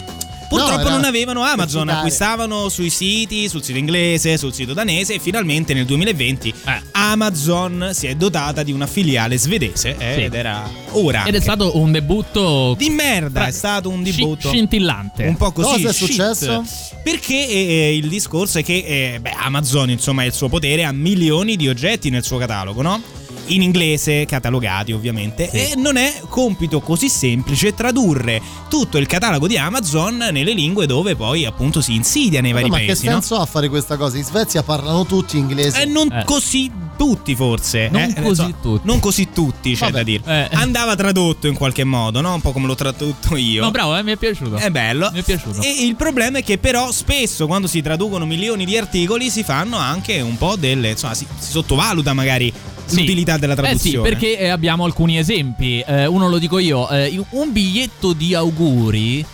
[SPEAKER 6] Purtroppo
[SPEAKER 4] No,
[SPEAKER 6] non avevano Amazon, acquistavano sui siti, sul sito inglese, sul sito danese e finalmente nel 2020
[SPEAKER 5] Eh.
[SPEAKER 6] Amazon si è dotata di una filiale svedese eh,
[SPEAKER 5] Sì.
[SPEAKER 6] ed era ora.
[SPEAKER 5] Ed è stato un debutto
[SPEAKER 6] di merda, è stato un debutto
[SPEAKER 5] scintillante.
[SPEAKER 6] un po' così.
[SPEAKER 4] Cosa è
[SPEAKER 6] shit.
[SPEAKER 4] successo?
[SPEAKER 6] Perché eh, il discorso è che eh, beh, Amazon, insomma, è il suo potere, ha milioni di oggetti nel suo catalogo, no? In inglese, catalogati ovviamente, e non è compito così semplice tradurre tutto il catalogo di Amazon nelle lingue dove poi appunto si insidia nei vari
[SPEAKER 4] ma che
[SPEAKER 6] paesi. no?
[SPEAKER 4] senso ha fare questa cosa? In Svezia parlano tutti inglese.
[SPEAKER 6] Eh, non
[SPEAKER 5] Eh.
[SPEAKER 6] così tutti forse.
[SPEAKER 5] Non
[SPEAKER 6] eh,
[SPEAKER 5] così
[SPEAKER 6] so,
[SPEAKER 5] tutti.
[SPEAKER 6] Non così tutti, c'è
[SPEAKER 4] Vabbè.
[SPEAKER 6] da dire.
[SPEAKER 5] Eh.
[SPEAKER 6] Andava tradotto in qualche modo, no? Un po' come l'ho tradotto io.
[SPEAKER 5] No, bravo, eh, mi è piaciuto.
[SPEAKER 6] È bello.
[SPEAKER 5] Mi è piaciuto.
[SPEAKER 6] E il problema è che però spesso quando si traducono milioni di articoli si fanno anche un po' delle... insomma si, si sottovaluta magari
[SPEAKER 5] Sì.
[SPEAKER 6] l'utilità della
[SPEAKER 5] Eh sì,
[SPEAKER 6] traduzione.
[SPEAKER 5] perché eh, abbiamo alcuni esempi. Eh, uno lo dico io, eh, un biglietto di auguri,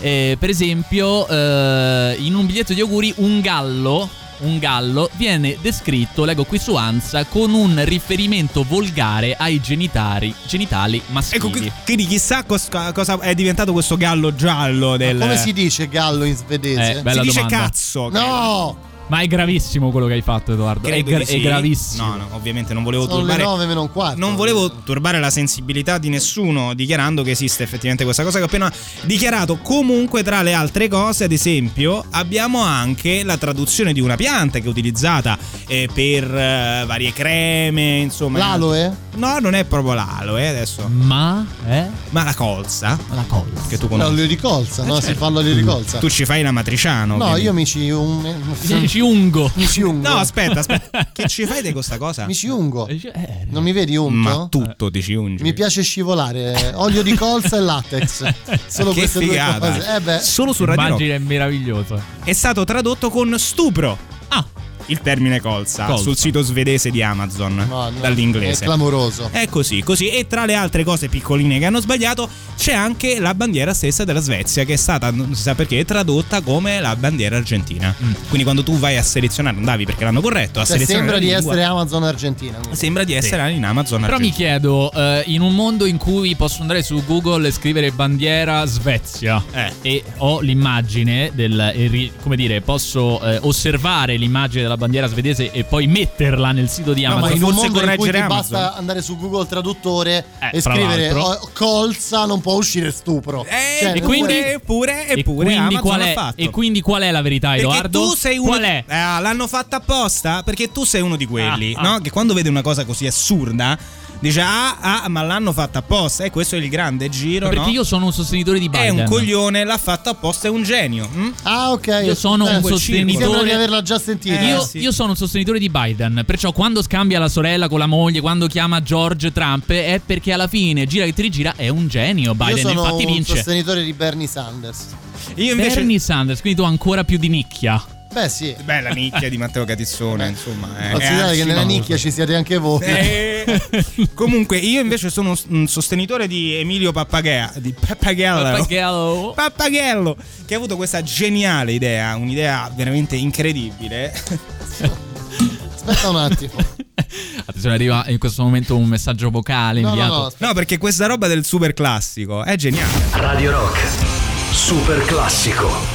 [SPEAKER 5] eh, per esempio, eh, in un biglietto di auguri un gallo, un gallo viene descritto, leggo qui su Ansa, con un riferimento volgare ai genitali, genitali maschili.
[SPEAKER 6] Ecco, qui- quindi chissà cos- cosa è diventato questo gallo giallo del...
[SPEAKER 4] Come si dice gallo in svedese?
[SPEAKER 5] Eh, bella
[SPEAKER 6] si dice
[SPEAKER 5] domanda.
[SPEAKER 6] cazzo.
[SPEAKER 4] no!
[SPEAKER 5] Ma è gravissimo quello che hai fatto, Edoardo. È, gra-
[SPEAKER 6] sì.
[SPEAKER 5] è gravissimo.
[SPEAKER 6] No, no, ovviamente non volevo
[SPEAKER 4] Sono le
[SPEAKER 6] turbare.
[SPEAKER 4] 9 meno un quarto.
[SPEAKER 6] Non volevo turbare la sensibilità di nessuno dichiarando che esiste effettivamente questa cosa che ho appena dichiarato. Comunque, tra le altre cose, ad esempio, abbiamo anche la traduzione di una pianta che è utilizzata eh, per eh, varie creme, insomma.
[SPEAKER 4] L'aloe?
[SPEAKER 6] No, non è proprio l'aloe adesso.
[SPEAKER 5] Ma è
[SPEAKER 6] Ma la colza.
[SPEAKER 5] la colza.
[SPEAKER 6] Che tu conosci.
[SPEAKER 4] L'olio di colza, no? Si fa l'olio di colza.
[SPEAKER 6] Tu ci fai la matriciano.
[SPEAKER 4] No,
[SPEAKER 6] ovviamente.
[SPEAKER 4] io mi ci un...
[SPEAKER 5] Ci ungo.
[SPEAKER 4] mi ci ungo.
[SPEAKER 6] No, aspetta, aspetta. che ci fai di questa cosa?
[SPEAKER 4] Mi ci ungo.
[SPEAKER 5] Eh,
[SPEAKER 4] Non mi vedi unto?
[SPEAKER 6] Ma tutto ti ci ungi.
[SPEAKER 4] Mi piace scivolare. Olio di colza e latex. Solo
[SPEAKER 6] Che
[SPEAKER 4] queste
[SPEAKER 6] figata.
[SPEAKER 4] due cose. Eh beh.
[SPEAKER 6] Solo su Radio Rock.
[SPEAKER 5] Immagine è meraviglioso.
[SPEAKER 6] è stato tradotto con stupro. Il termine colza,
[SPEAKER 5] Colza.
[SPEAKER 6] sul sito svedese di Amazon
[SPEAKER 4] No, no,
[SPEAKER 6] dall'inglese.
[SPEAKER 4] È clamoroso.
[SPEAKER 6] È così, così. E tra le altre cose piccoline che hanno sbagliato c'è anche la bandiera stessa della Svezia che è stata, non si sa perché, tradotta come la bandiera argentina. Quindi quando tu vai a selezionare, andavi perché l'hanno corretto, a
[SPEAKER 4] Cioè,
[SPEAKER 6] selezionare
[SPEAKER 4] sembra di
[SPEAKER 6] lingua,
[SPEAKER 4] essere Amazon Argentina.
[SPEAKER 6] Sembra di essere in Amazon
[SPEAKER 5] Però mi
[SPEAKER 6] argentina.
[SPEAKER 5] chiedo, eh, in un mondo in cui posso andare su Google e scrivere bandiera Svezia
[SPEAKER 6] Eh.
[SPEAKER 5] e ho l'immagine del, come dire, posso eh, osservare l'immagine della bandiera svedese e poi metterla nel sito di
[SPEAKER 6] No, ma
[SPEAKER 5] Amazon.
[SPEAKER 4] in un
[SPEAKER 6] forse
[SPEAKER 4] mondo in cui
[SPEAKER 6] Amazon.
[SPEAKER 4] basta andare su Google Traduttore
[SPEAKER 5] Eh,
[SPEAKER 4] e scrivere
[SPEAKER 5] l'altro.
[SPEAKER 4] oh, colza non può uscire stupro.
[SPEAKER 6] Eh,
[SPEAKER 4] Cioè,
[SPEAKER 6] e quindi, eppure,
[SPEAKER 5] e,
[SPEAKER 6] eppure
[SPEAKER 5] quindi
[SPEAKER 6] Amazon
[SPEAKER 5] qual è,
[SPEAKER 6] fatto.
[SPEAKER 5] e quindi qual è la verità,
[SPEAKER 6] Perché
[SPEAKER 5] Edoardo?
[SPEAKER 6] tu sei uno.
[SPEAKER 5] Qual è?
[SPEAKER 6] Eh, l'hanno fatta apposta? Perché tu sei uno di quelli,
[SPEAKER 5] Ah, ah.
[SPEAKER 6] no? Che quando vede una cosa così assurda. Dice ah, ah, ma l'hanno fatta apposta. E questo è il grande giro.
[SPEAKER 5] Perché
[SPEAKER 6] no?
[SPEAKER 5] io sono un sostenitore di
[SPEAKER 6] È
[SPEAKER 5] Biden.
[SPEAKER 6] un coglione, l'ha fatto apposta, è un genio. hm?
[SPEAKER 4] Ah, ok.
[SPEAKER 5] Io sono
[SPEAKER 4] Eh,
[SPEAKER 5] un
[SPEAKER 4] sembra di
[SPEAKER 5] sostenitore.
[SPEAKER 4] averla già sentita.
[SPEAKER 6] Eh,
[SPEAKER 5] io,
[SPEAKER 6] sì.
[SPEAKER 5] io sono un sostenitore di Biden, perciò quando scambia la sorella con la moglie, quando chiama George Trump, è perché alla fine, gira che ti rigira, è un genio. Biden,
[SPEAKER 4] Io sono
[SPEAKER 5] infatti
[SPEAKER 4] un
[SPEAKER 5] vince.
[SPEAKER 4] sostenitore di Bernie Sanders.
[SPEAKER 6] Io invece.
[SPEAKER 5] Bernie Sanders, quindi tu ancora più di nicchia.
[SPEAKER 4] Beh, sì.
[SPEAKER 6] Beh, la nicchia di Matteo Catizzone, insomma. È,
[SPEAKER 4] Considerate
[SPEAKER 6] è
[SPEAKER 4] che nella nicchia ci siete anche voi.
[SPEAKER 6] Eh, comunque, io invece sono un sostenitore di Emilio Pappaghea, di Pappagello.
[SPEAKER 5] Pappagello.
[SPEAKER 6] Pappagello, che ha avuto questa geniale idea, un'idea veramente incredibile.
[SPEAKER 4] Aspetta un attimo.
[SPEAKER 5] Attenzione, arriva in questo momento un messaggio vocale
[SPEAKER 4] No, no,
[SPEAKER 5] inviato.
[SPEAKER 4] no,
[SPEAKER 6] No, perché questa roba del super classico è geniale.
[SPEAKER 17] Radio Rock. Super classico.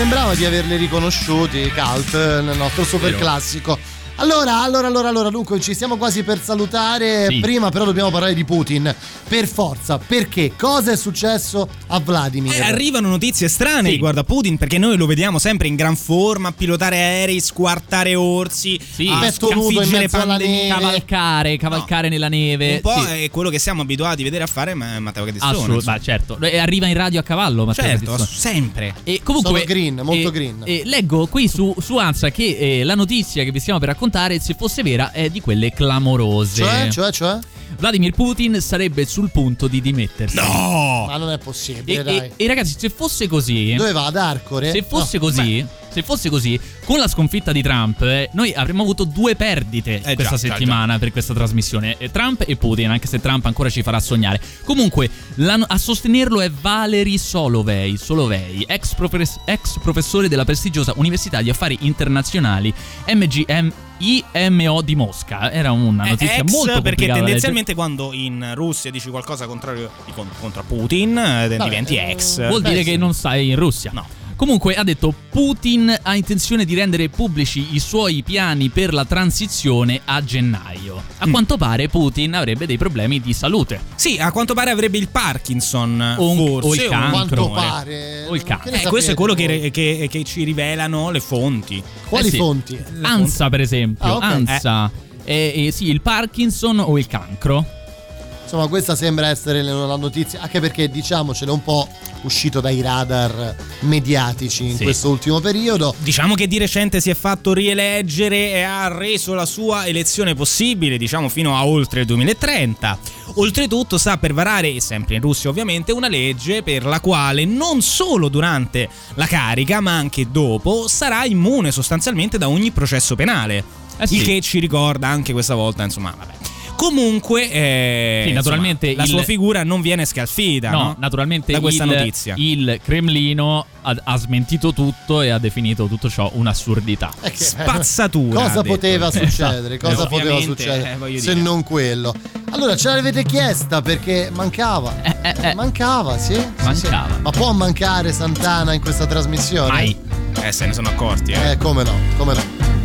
[SPEAKER 4] Sembrava di averli riconosciuti, Cult, nel nostro super classico. Allora, allora, allora, allora, dunque ci stiamo quasi per salutare.
[SPEAKER 5] Sì.
[SPEAKER 4] Prima però dobbiamo parlare di Putin. Per forza, perché? Cosa è successo a Vladimir?
[SPEAKER 6] Eh, arrivano notizie strane
[SPEAKER 5] Sì.
[SPEAKER 6] riguardo a Putin perché noi lo vediamo sempre in gran forma a pilotare aerei, squartare orsi, a
[SPEAKER 4] petto nudo in
[SPEAKER 6] sconfiggere
[SPEAKER 4] mezzo alla
[SPEAKER 6] pandemie.
[SPEAKER 5] Cavalcare, cavalcare nella neve.
[SPEAKER 6] Un po'
[SPEAKER 5] Sì.
[SPEAKER 6] è quello che siamo abituati a vedere a fare ma- Matteo Cadessone.
[SPEAKER 5] Assolutamente, ma certo. E Arriva in radio a cavallo, Matteo
[SPEAKER 6] Certo,
[SPEAKER 5] Catizzone.
[SPEAKER 6] sempre.
[SPEAKER 5] E comunque,
[SPEAKER 4] Sono green, molto
[SPEAKER 5] eh,
[SPEAKER 4] green.
[SPEAKER 5] eh, leggo qui su, su Ansa che eh, la notizia che vi stiamo per raccontare, se fosse vera, è di quelle clamorose.
[SPEAKER 4] Cioè, cioè, cioè?
[SPEAKER 5] Vladimir Putin sarebbe sul punto di dimettersi.
[SPEAKER 6] No!
[SPEAKER 4] Ma non è
[SPEAKER 5] E,
[SPEAKER 4] possibile, dai.
[SPEAKER 5] e- e ragazzi, se fosse così,
[SPEAKER 4] Dove va? Ad Arcore?
[SPEAKER 5] se fosse
[SPEAKER 4] No.
[SPEAKER 5] così, se fosse così, con la sconfitta di Trump, eh, noi avremmo avuto due perdite
[SPEAKER 6] Eh,
[SPEAKER 5] questa
[SPEAKER 6] già, già,
[SPEAKER 5] settimana per questa trasmissione: Eh, Trump e Putin, anche se Trump ancora ci farà sognare. Comunque, a sostenerlo è Valery Solovei, Solovei ex, profes- ex professore della prestigiosa Università di Affari Internazionali MGM. IMO di Mosca era una
[SPEAKER 6] Eh,
[SPEAKER 5] notizia
[SPEAKER 6] ex,
[SPEAKER 5] molto
[SPEAKER 6] perché tendenzialmente quando in Russia dici qualcosa contrario contro Putin eh, diventi ex.
[SPEAKER 5] Vuol dire che non stai in Russia.
[SPEAKER 6] No.
[SPEAKER 5] Comunque ha detto Putin ha intenzione di rendere pubblici i suoi piani per la transizione a gennaio. A
[SPEAKER 6] Mm.
[SPEAKER 5] quanto pare Putin avrebbe dei problemi di salute.
[SPEAKER 6] Sì, a quanto pare avrebbe il Parkinson,
[SPEAKER 5] O un-
[SPEAKER 6] forse.
[SPEAKER 5] o il cancro. Eh.
[SPEAKER 4] pare.
[SPEAKER 5] O il cancro.
[SPEAKER 6] Eh, questo è quello che, che- che ci rivelano le fonti.
[SPEAKER 4] Quali
[SPEAKER 5] Eh sì.
[SPEAKER 4] fonti?
[SPEAKER 5] Ansa, per esempio.
[SPEAKER 4] Ah, ok.
[SPEAKER 5] Ansa. Eh, eh, sì, il Parkinson o il cancro.
[SPEAKER 4] Insomma, questa sembra essere la notizia, anche perché diciamocelo è un po' uscito dai radar mediatici in
[SPEAKER 5] Sì.
[SPEAKER 4] questo ultimo periodo.
[SPEAKER 6] Diciamo che di recente si è fatto rieleggere e ha reso la sua elezione possibile, diciamo fino a oltre il 2030. Oltretutto sta per varare, sempre in Russia ovviamente, una legge per la quale non solo durante la carica, ma anche dopo, sarà immune sostanzialmente da ogni processo penale.
[SPEAKER 5] Eh sì.
[SPEAKER 6] Il che ci ricorda anche questa volta, insomma, vabbè. Comunque, eh,
[SPEAKER 5] Sì, naturalmente
[SPEAKER 6] insomma, la
[SPEAKER 5] il-
[SPEAKER 6] sua figura non viene scalfita,
[SPEAKER 5] No,
[SPEAKER 6] no?
[SPEAKER 5] naturalmente
[SPEAKER 6] da questa
[SPEAKER 5] il,
[SPEAKER 6] notizia.
[SPEAKER 5] il Cremlino ha, ha smentito tutto e ha definito tutto ciò un'assurdità.
[SPEAKER 4] È che-
[SPEAKER 6] Spazzatura. ha
[SPEAKER 4] Cosa
[SPEAKER 6] detto.
[SPEAKER 4] poteva succedere?
[SPEAKER 6] Esatto.
[SPEAKER 4] Cosa
[SPEAKER 6] Eh,
[SPEAKER 4] poteva succedere?
[SPEAKER 6] eh,
[SPEAKER 4] se
[SPEAKER 6] dire.
[SPEAKER 4] non quello. Allora, ce l'avete chiesta perché mancava. Mancava, sì. sì,
[SPEAKER 5] Eh, Mancava.
[SPEAKER 4] sì. Ma può mancare Santana in questa trasmissione?
[SPEAKER 6] Mai. Eh, se ne sono accorti, eh.
[SPEAKER 4] Eh, come no, come no.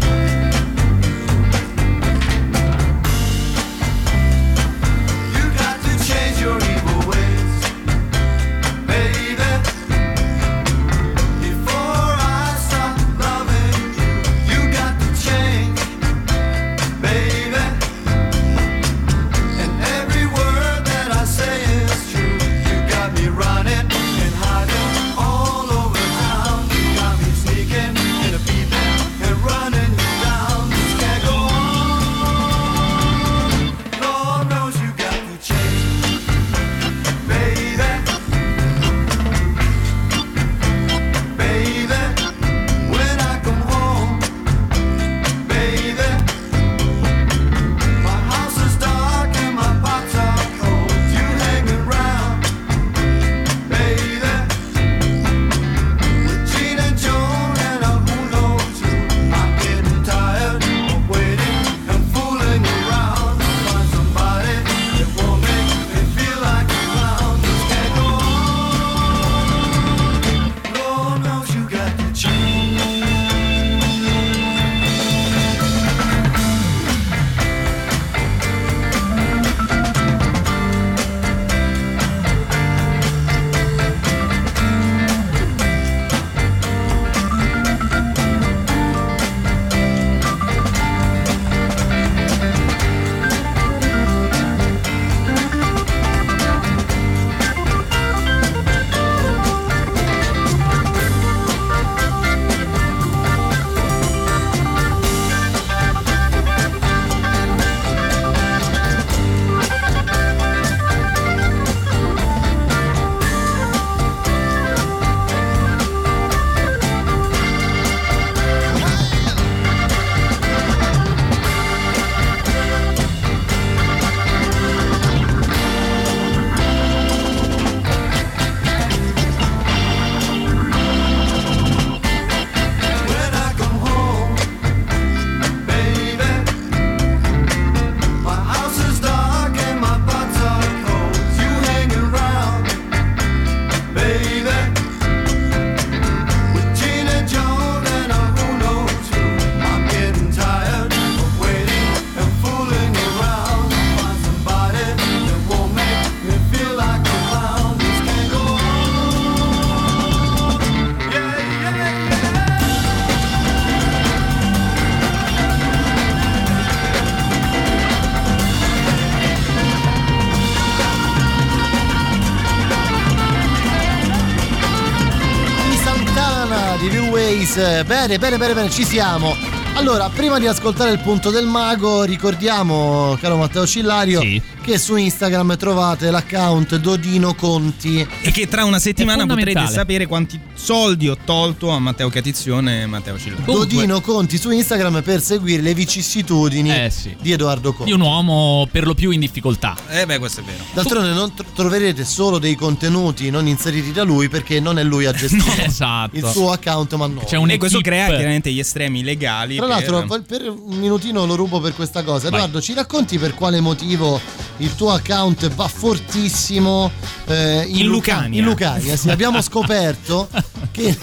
[SPEAKER 4] Bene, bene, bene, bene, ci siamo. Allora, prima di ascoltare il punto del mago, ricordiamo, caro Matteo Cillario, che su Instagram trovate l'account Dodino Conti.
[SPEAKER 6] E che tra una settimana potrete sapere quanti soldi ho tolto a Matteo Catizione e Matteo Cillari.
[SPEAKER 4] Dodino Conti su Instagram per seguire le vicissitudini
[SPEAKER 5] Eh, sì.
[SPEAKER 4] di Edoardo Conti.
[SPEAKER 5] Di un uomo per lo più in difficoltà.
[SPEAKER 6] Eh beh, questo è vero.
[SPEAKER 4] D'altronde non tro- troverete solo dei contenuti non inseriti da lui perché non è lui a gestire
[SPEAKER 5] esatto.
[SPEAKER 4] il suo account ma no.
[SPEAKER 6] e questo crea chiaramente gli estremi legali.
[SPEAKER 4] Tra l'altro,
[SPEAKER 6] per-
[SPEAKER 4] per per un minutino lo rubo per questa cosa. Edoardo, ci racconti per quale motivo il tuo account va fortissimo eh, in,
[SPEAKER 6] In
[SPEAKER 4] Luca-
[SPEAKER 6] Lucania.
[SPEAKER 4] in Lucania, sì, abbiamo scoperto che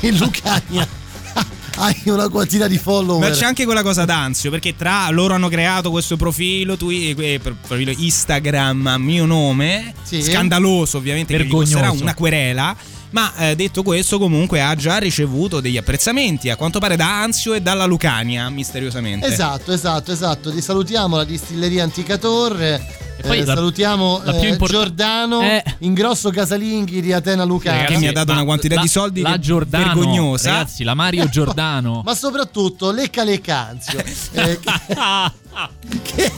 [SPEAKER 4] in Lucania hai una quantità di follower.
[SPEAKER 6] Ma c'è anche quella cosa d'anzio, perché tra loro hanno creato questo profilo, tu, eh, eh, profilo Instagram a mio nome, scandaloso ovviamente, che gli
[SPEAKER 5] Vergognoso.
[SPEAKER 6] una querela. Ma eh, detto questo, comunque ha già ricevuto degli apprezzamenti, a quanto pare da Anzio e dalla Lucania, misteriosamente.
[SPEAKER 4] Esatto, esatto, esatto. Ti salutiamo la distilleria Antica Torre.
[SPEAKER 5] poi
[SPEAKER 4] Eh,
[SPEAKER 5] la-
[SPEAKER 4] salutiamo
[SPEAKER 5] la più
[SPEAKER 4] eh,
[SPEAKER 5] import-
[SPEAKER 4] Giordano
[SPEAKER 5] Eh.
[SPEAKER 4] Ingrosso Casalinghi di Atena Lucana.
[SPEAKER 6] che mi ha dato una quantità
[SPEAKER 5] la-
[SPEAKER 6] di soldi
[SPEAKER 5] la Giordano,
[SPEAKER 6] vergognosa.
[SPEAKER 5] Ragazzi, la Mario Giordano.
[SPEAKER 4] Ma soprattutto Lecca Leccanzio. eh, che,
[SPEAKER 6] che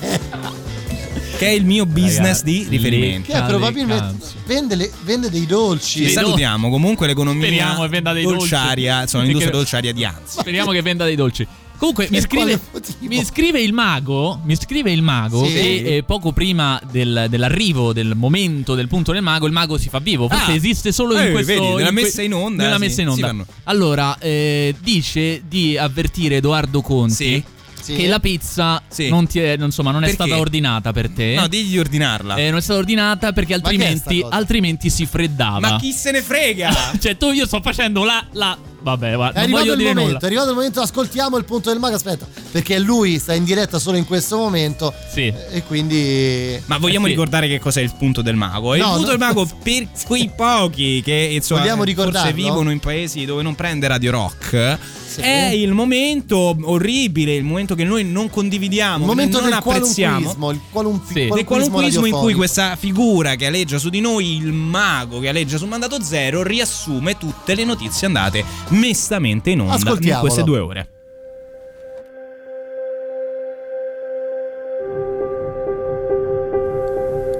[SPEAKER 6] è il mio business di riferimento.
[SPEAKER 4] che probabilmente vende, le- vende dei dolci.
[SPEAKER 6] Ci salutiamo comunque l'economia
[SPEAKER 5] Speriamo che venda dei
[SPEAKER 6] dolciaria,
[SPEAKER 5] dolci.
[SPEAKER 6] insomma, l'industria dolciaria di Anzio.
[SPEAKER 5] Speriamo che venda dei dolci. Comunque mi scrive, mi scrive il mago, mi scrive il mago
[SPEAKER 4] Sì.
[SPEAKER 5] che eh, poco prima del- dell'arrivo del momento del punto del mago il mago si fa vivo, forse
[SPEAKER 6] Ah.
[SPEAKER 5] esiste solo in
[SPEAKER 6] Eh,
[SPEAKER 5] questo
[SPEAKER 6] vedi, nella
[SPEAKER 5] in que-
[SPEAKER 6] messa in onda,
[SPEAKER 5] nella
[SPEAKER 6] sì,
[SPEAKER 5] messa in onda.
[SPEAKER 6] fanno.
[SPEAKER 5] allora, eh, dice di avvertire Edoardo Conti
[SPEAKER 6] Sì.
[SPEAKER 5] che la pizza non, ti è, non- insomma, non è stata ordinata per te.
[SPEAKER 6] No, digli di ordinarla.
[SPEAKER 5] Eh, non è stata ordinata perché
[SPEAKER 6] è
[SPEAKER 5] altrimenti, altrimenti si freddava.
[SPEAKER 6] Ma chi se ne frega?
[SPEAKER 5] cioè, tu io sto facendo la. la vabbè, guarda,
[SPEAKER 4] È
[SPEAKER 5] non
[SPEAKER 4] arrivato
[SPEAKER 5] voglio
[SPEAKER 4] il
[SPEAKER 5] dire
[SPEAKER 4] momento,
[SPEAKER 5] nulla.
[SPEAKER 4] è arrivato il momento, ascoltiamo il punto del mago. Aspetta, perché lui sta in diretta solo in questo momento.
[SPEAKER 5] Sì.
[SPEAKER 4] E quindi.
[SPEAKER 6] Ma vogliamo
[SPEAKER 4] Eh sì.
[SPEAKER 6] ricordare che cos'è il punto del mago? il
[SPEAKER 4] No,
[SPEAKER 6] punto
[SPEAKER 4] no.
[SPEAKER 6] del mago per quei pochi che insomma,
[SPEAKER 4] Vogliamo
[SPEAKER 6] forse vivono in paesi dove non prende Radio Rock. È il momento orribile, il momento che noi non condividiamo,
[SPEAKER 4] Il momento
[SPEAKER 6] che non
[SPEAKER 4] del
[SPEAKER 6] apprezziamo.
[SPEAKER 4] qualunquismo, il qualun-
[SPEAKER 6] Del
[SPEAKER 4] qualunquismo
[SPEAKER 6] qualunquismo in cui questa figura che aleggia su di noi, il mago che aleggia sul mandato zero, riassume tutte le notizie andate mestamente in onda in queste due ore.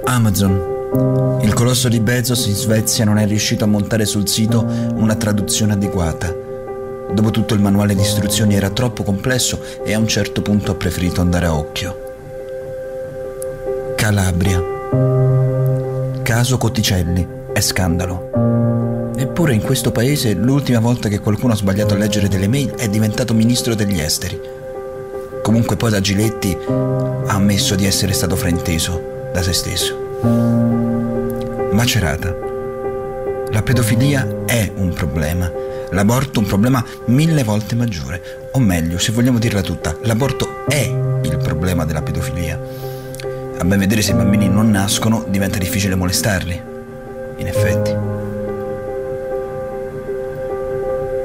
[SPEAKER 34] Amazon. Il colosso di Bezos in Svezia non è riuscito a montare sul sito una traduzione adeguata. Dopotutto il manuale di istruzioni era troppo complesso e a un certo punto ha preferito andare a occhio. Calabria. Caso Cotticelli. È scandalo. Eppure in questo paese l'ultima volta che qualcuno ha sbagliato a leggere delle mail è diventato ministro degli esteri. Comunque poi da Giletti ha ammesso di essere stato frainteso da se stesso. Macerata. La pedofilia è un problema, l'aborto un problema mille volte maggiore. O meglio, se vogliamo dirla tutta, l'aborto è il problema della pedofilia. A ben vedere se i bambini non nascono diventa difficile molestarli. In effetti.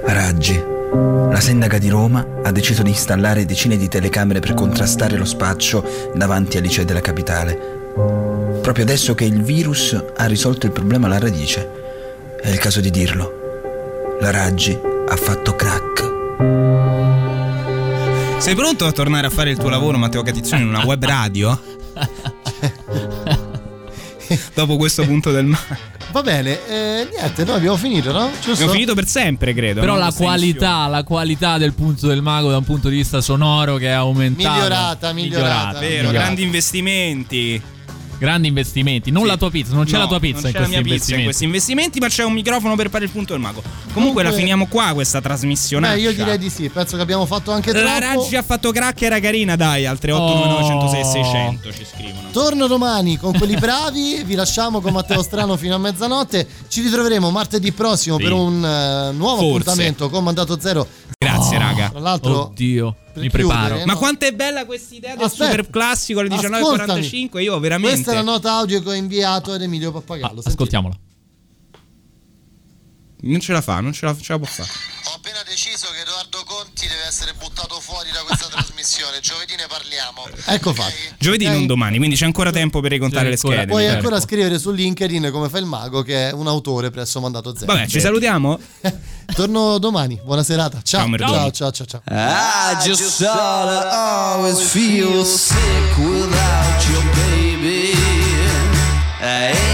[SPEAKER 34] Raggi. La sindaca di Roma ha deciso di installare decine di telecamere per contrastare lo spaccio davanti ai licei della capitale. Proprio adesso che il virus ha risolto il problema alla radice. È il caso di dirlo. La Raggi ha fatto crack.
[SPEAKER 6] Sei pronto a tornare a fare il tuo lavoro, Matteo Catizzone, in una web radio? Dopo questo punto del mare.
[SPEAKER 4] Va bene, eh, niente, noi abbiamo finito, no? Giusto?
[SPEAKER 6] Abbiamo finito per sempre, credo.
[SPEAKER 5] Però
[SPEAKER 6] no?
[SPEAKER 5] la qualità, la qualità del punto del mago da un punto di vista sonoro che è aumentato.
[SPEAKER 4] Migliorata, migliorata.
[SPEAKER 6] Vero,
[SPEAKER 5] migliorata.
[SPEAKER 6] grandi investimenti.
[SPEAKER 5] Grandi investimenti, non
[SPEAKER 6] Sì.
[SPEAKER 5] la tua pizza, non c'è
[SPEAKER 6] No,
[SPEAKER 5] la tua pizza
[SPEAKER 6] non
[SPEAKER 5] in
[SPEAKER 6] c'è la
[SPEAKER 5] questi
[SPEAKER 6] mia pizza in
[SPEAKER 5] investimenti.
[SPEAKER 6] questi investimenti, ma c'è un microfono per fare il punto del mago. Comunque,
[SPEAKER 4] Comunque-
[SPEAKER 6] la finiamo qua questa trasmissione.
[SPEAKER 4] Beh, io direi di sì, penso che abbiamo fatto anche troppo.
[SPEAKER 6] La Raggi ha fatto crack era carina, dai, al 389 106 600 ci scrivono.
[SPEAKER 4] Torno domani con quelli bravi, vi lasciamo con Matteo Strano fino a mezzanotte. Ci ritroveremo martedì prossimo
[SPEAKER 6] Sì.
[SPEAKER 4] per un eh, nuovo
[SPEAKER 6] Forse.
[SPEAKER 4] appuntamento con Mandato Zero.
[SPEAKER 6] Grazie, raga.
[SPEAKER 4] Tra l'altro,
[SPEAKER 5] Oddio, mi
[SPEAKER 4] chiudere,
[SPEAKER 5] preparo.
[SPEAKER 4] no?
[SPEAKER 6] Ma quanto è bella questa idea del
[SPEAKER 4] Aspetta.
[SPEAKER 6] super classico alle
[SPEAKER 4] Ascoltami.
[SPEAKER 6] 19.45? Io veramente.
[SPEAKER 4] Questa è la nota audio che ho inviato ad Emilio Pappagallo. Senti.
[SPEAKER 5] Ascoltiamola.
[SPEAKER 6] Non ce la fa, non ce la, ce la può fare.
[SPEAKER 4] Ho appena deciso che Edoardo Conti deve essere buttato fuori da questa trasmissione.
[SPEAKER 35] trasmissione, giovedì ne parliamo.
[SPEAKER 4] Ecco okay. fatto.
[SPEAKER 6] Giovedì eh, non domani, quindi c'è ancora tempo per ricontare le ancora, schede.
[SPEAKER 4] Puoi ancora scrivere su LinkedIn come fa il mago che è un autore presso Mandato Zero.
[SPEAKER 6] Vabbè, ci salutiamo.
[SPEAKER 4] Torno domani, buona serata. Ciao.
[SPEAKER 6] Ciao,
[SPEAKER 4] ciao, ciao, ciao. Ah,
[SPEAKER 26] I just always feel sick without your baby. I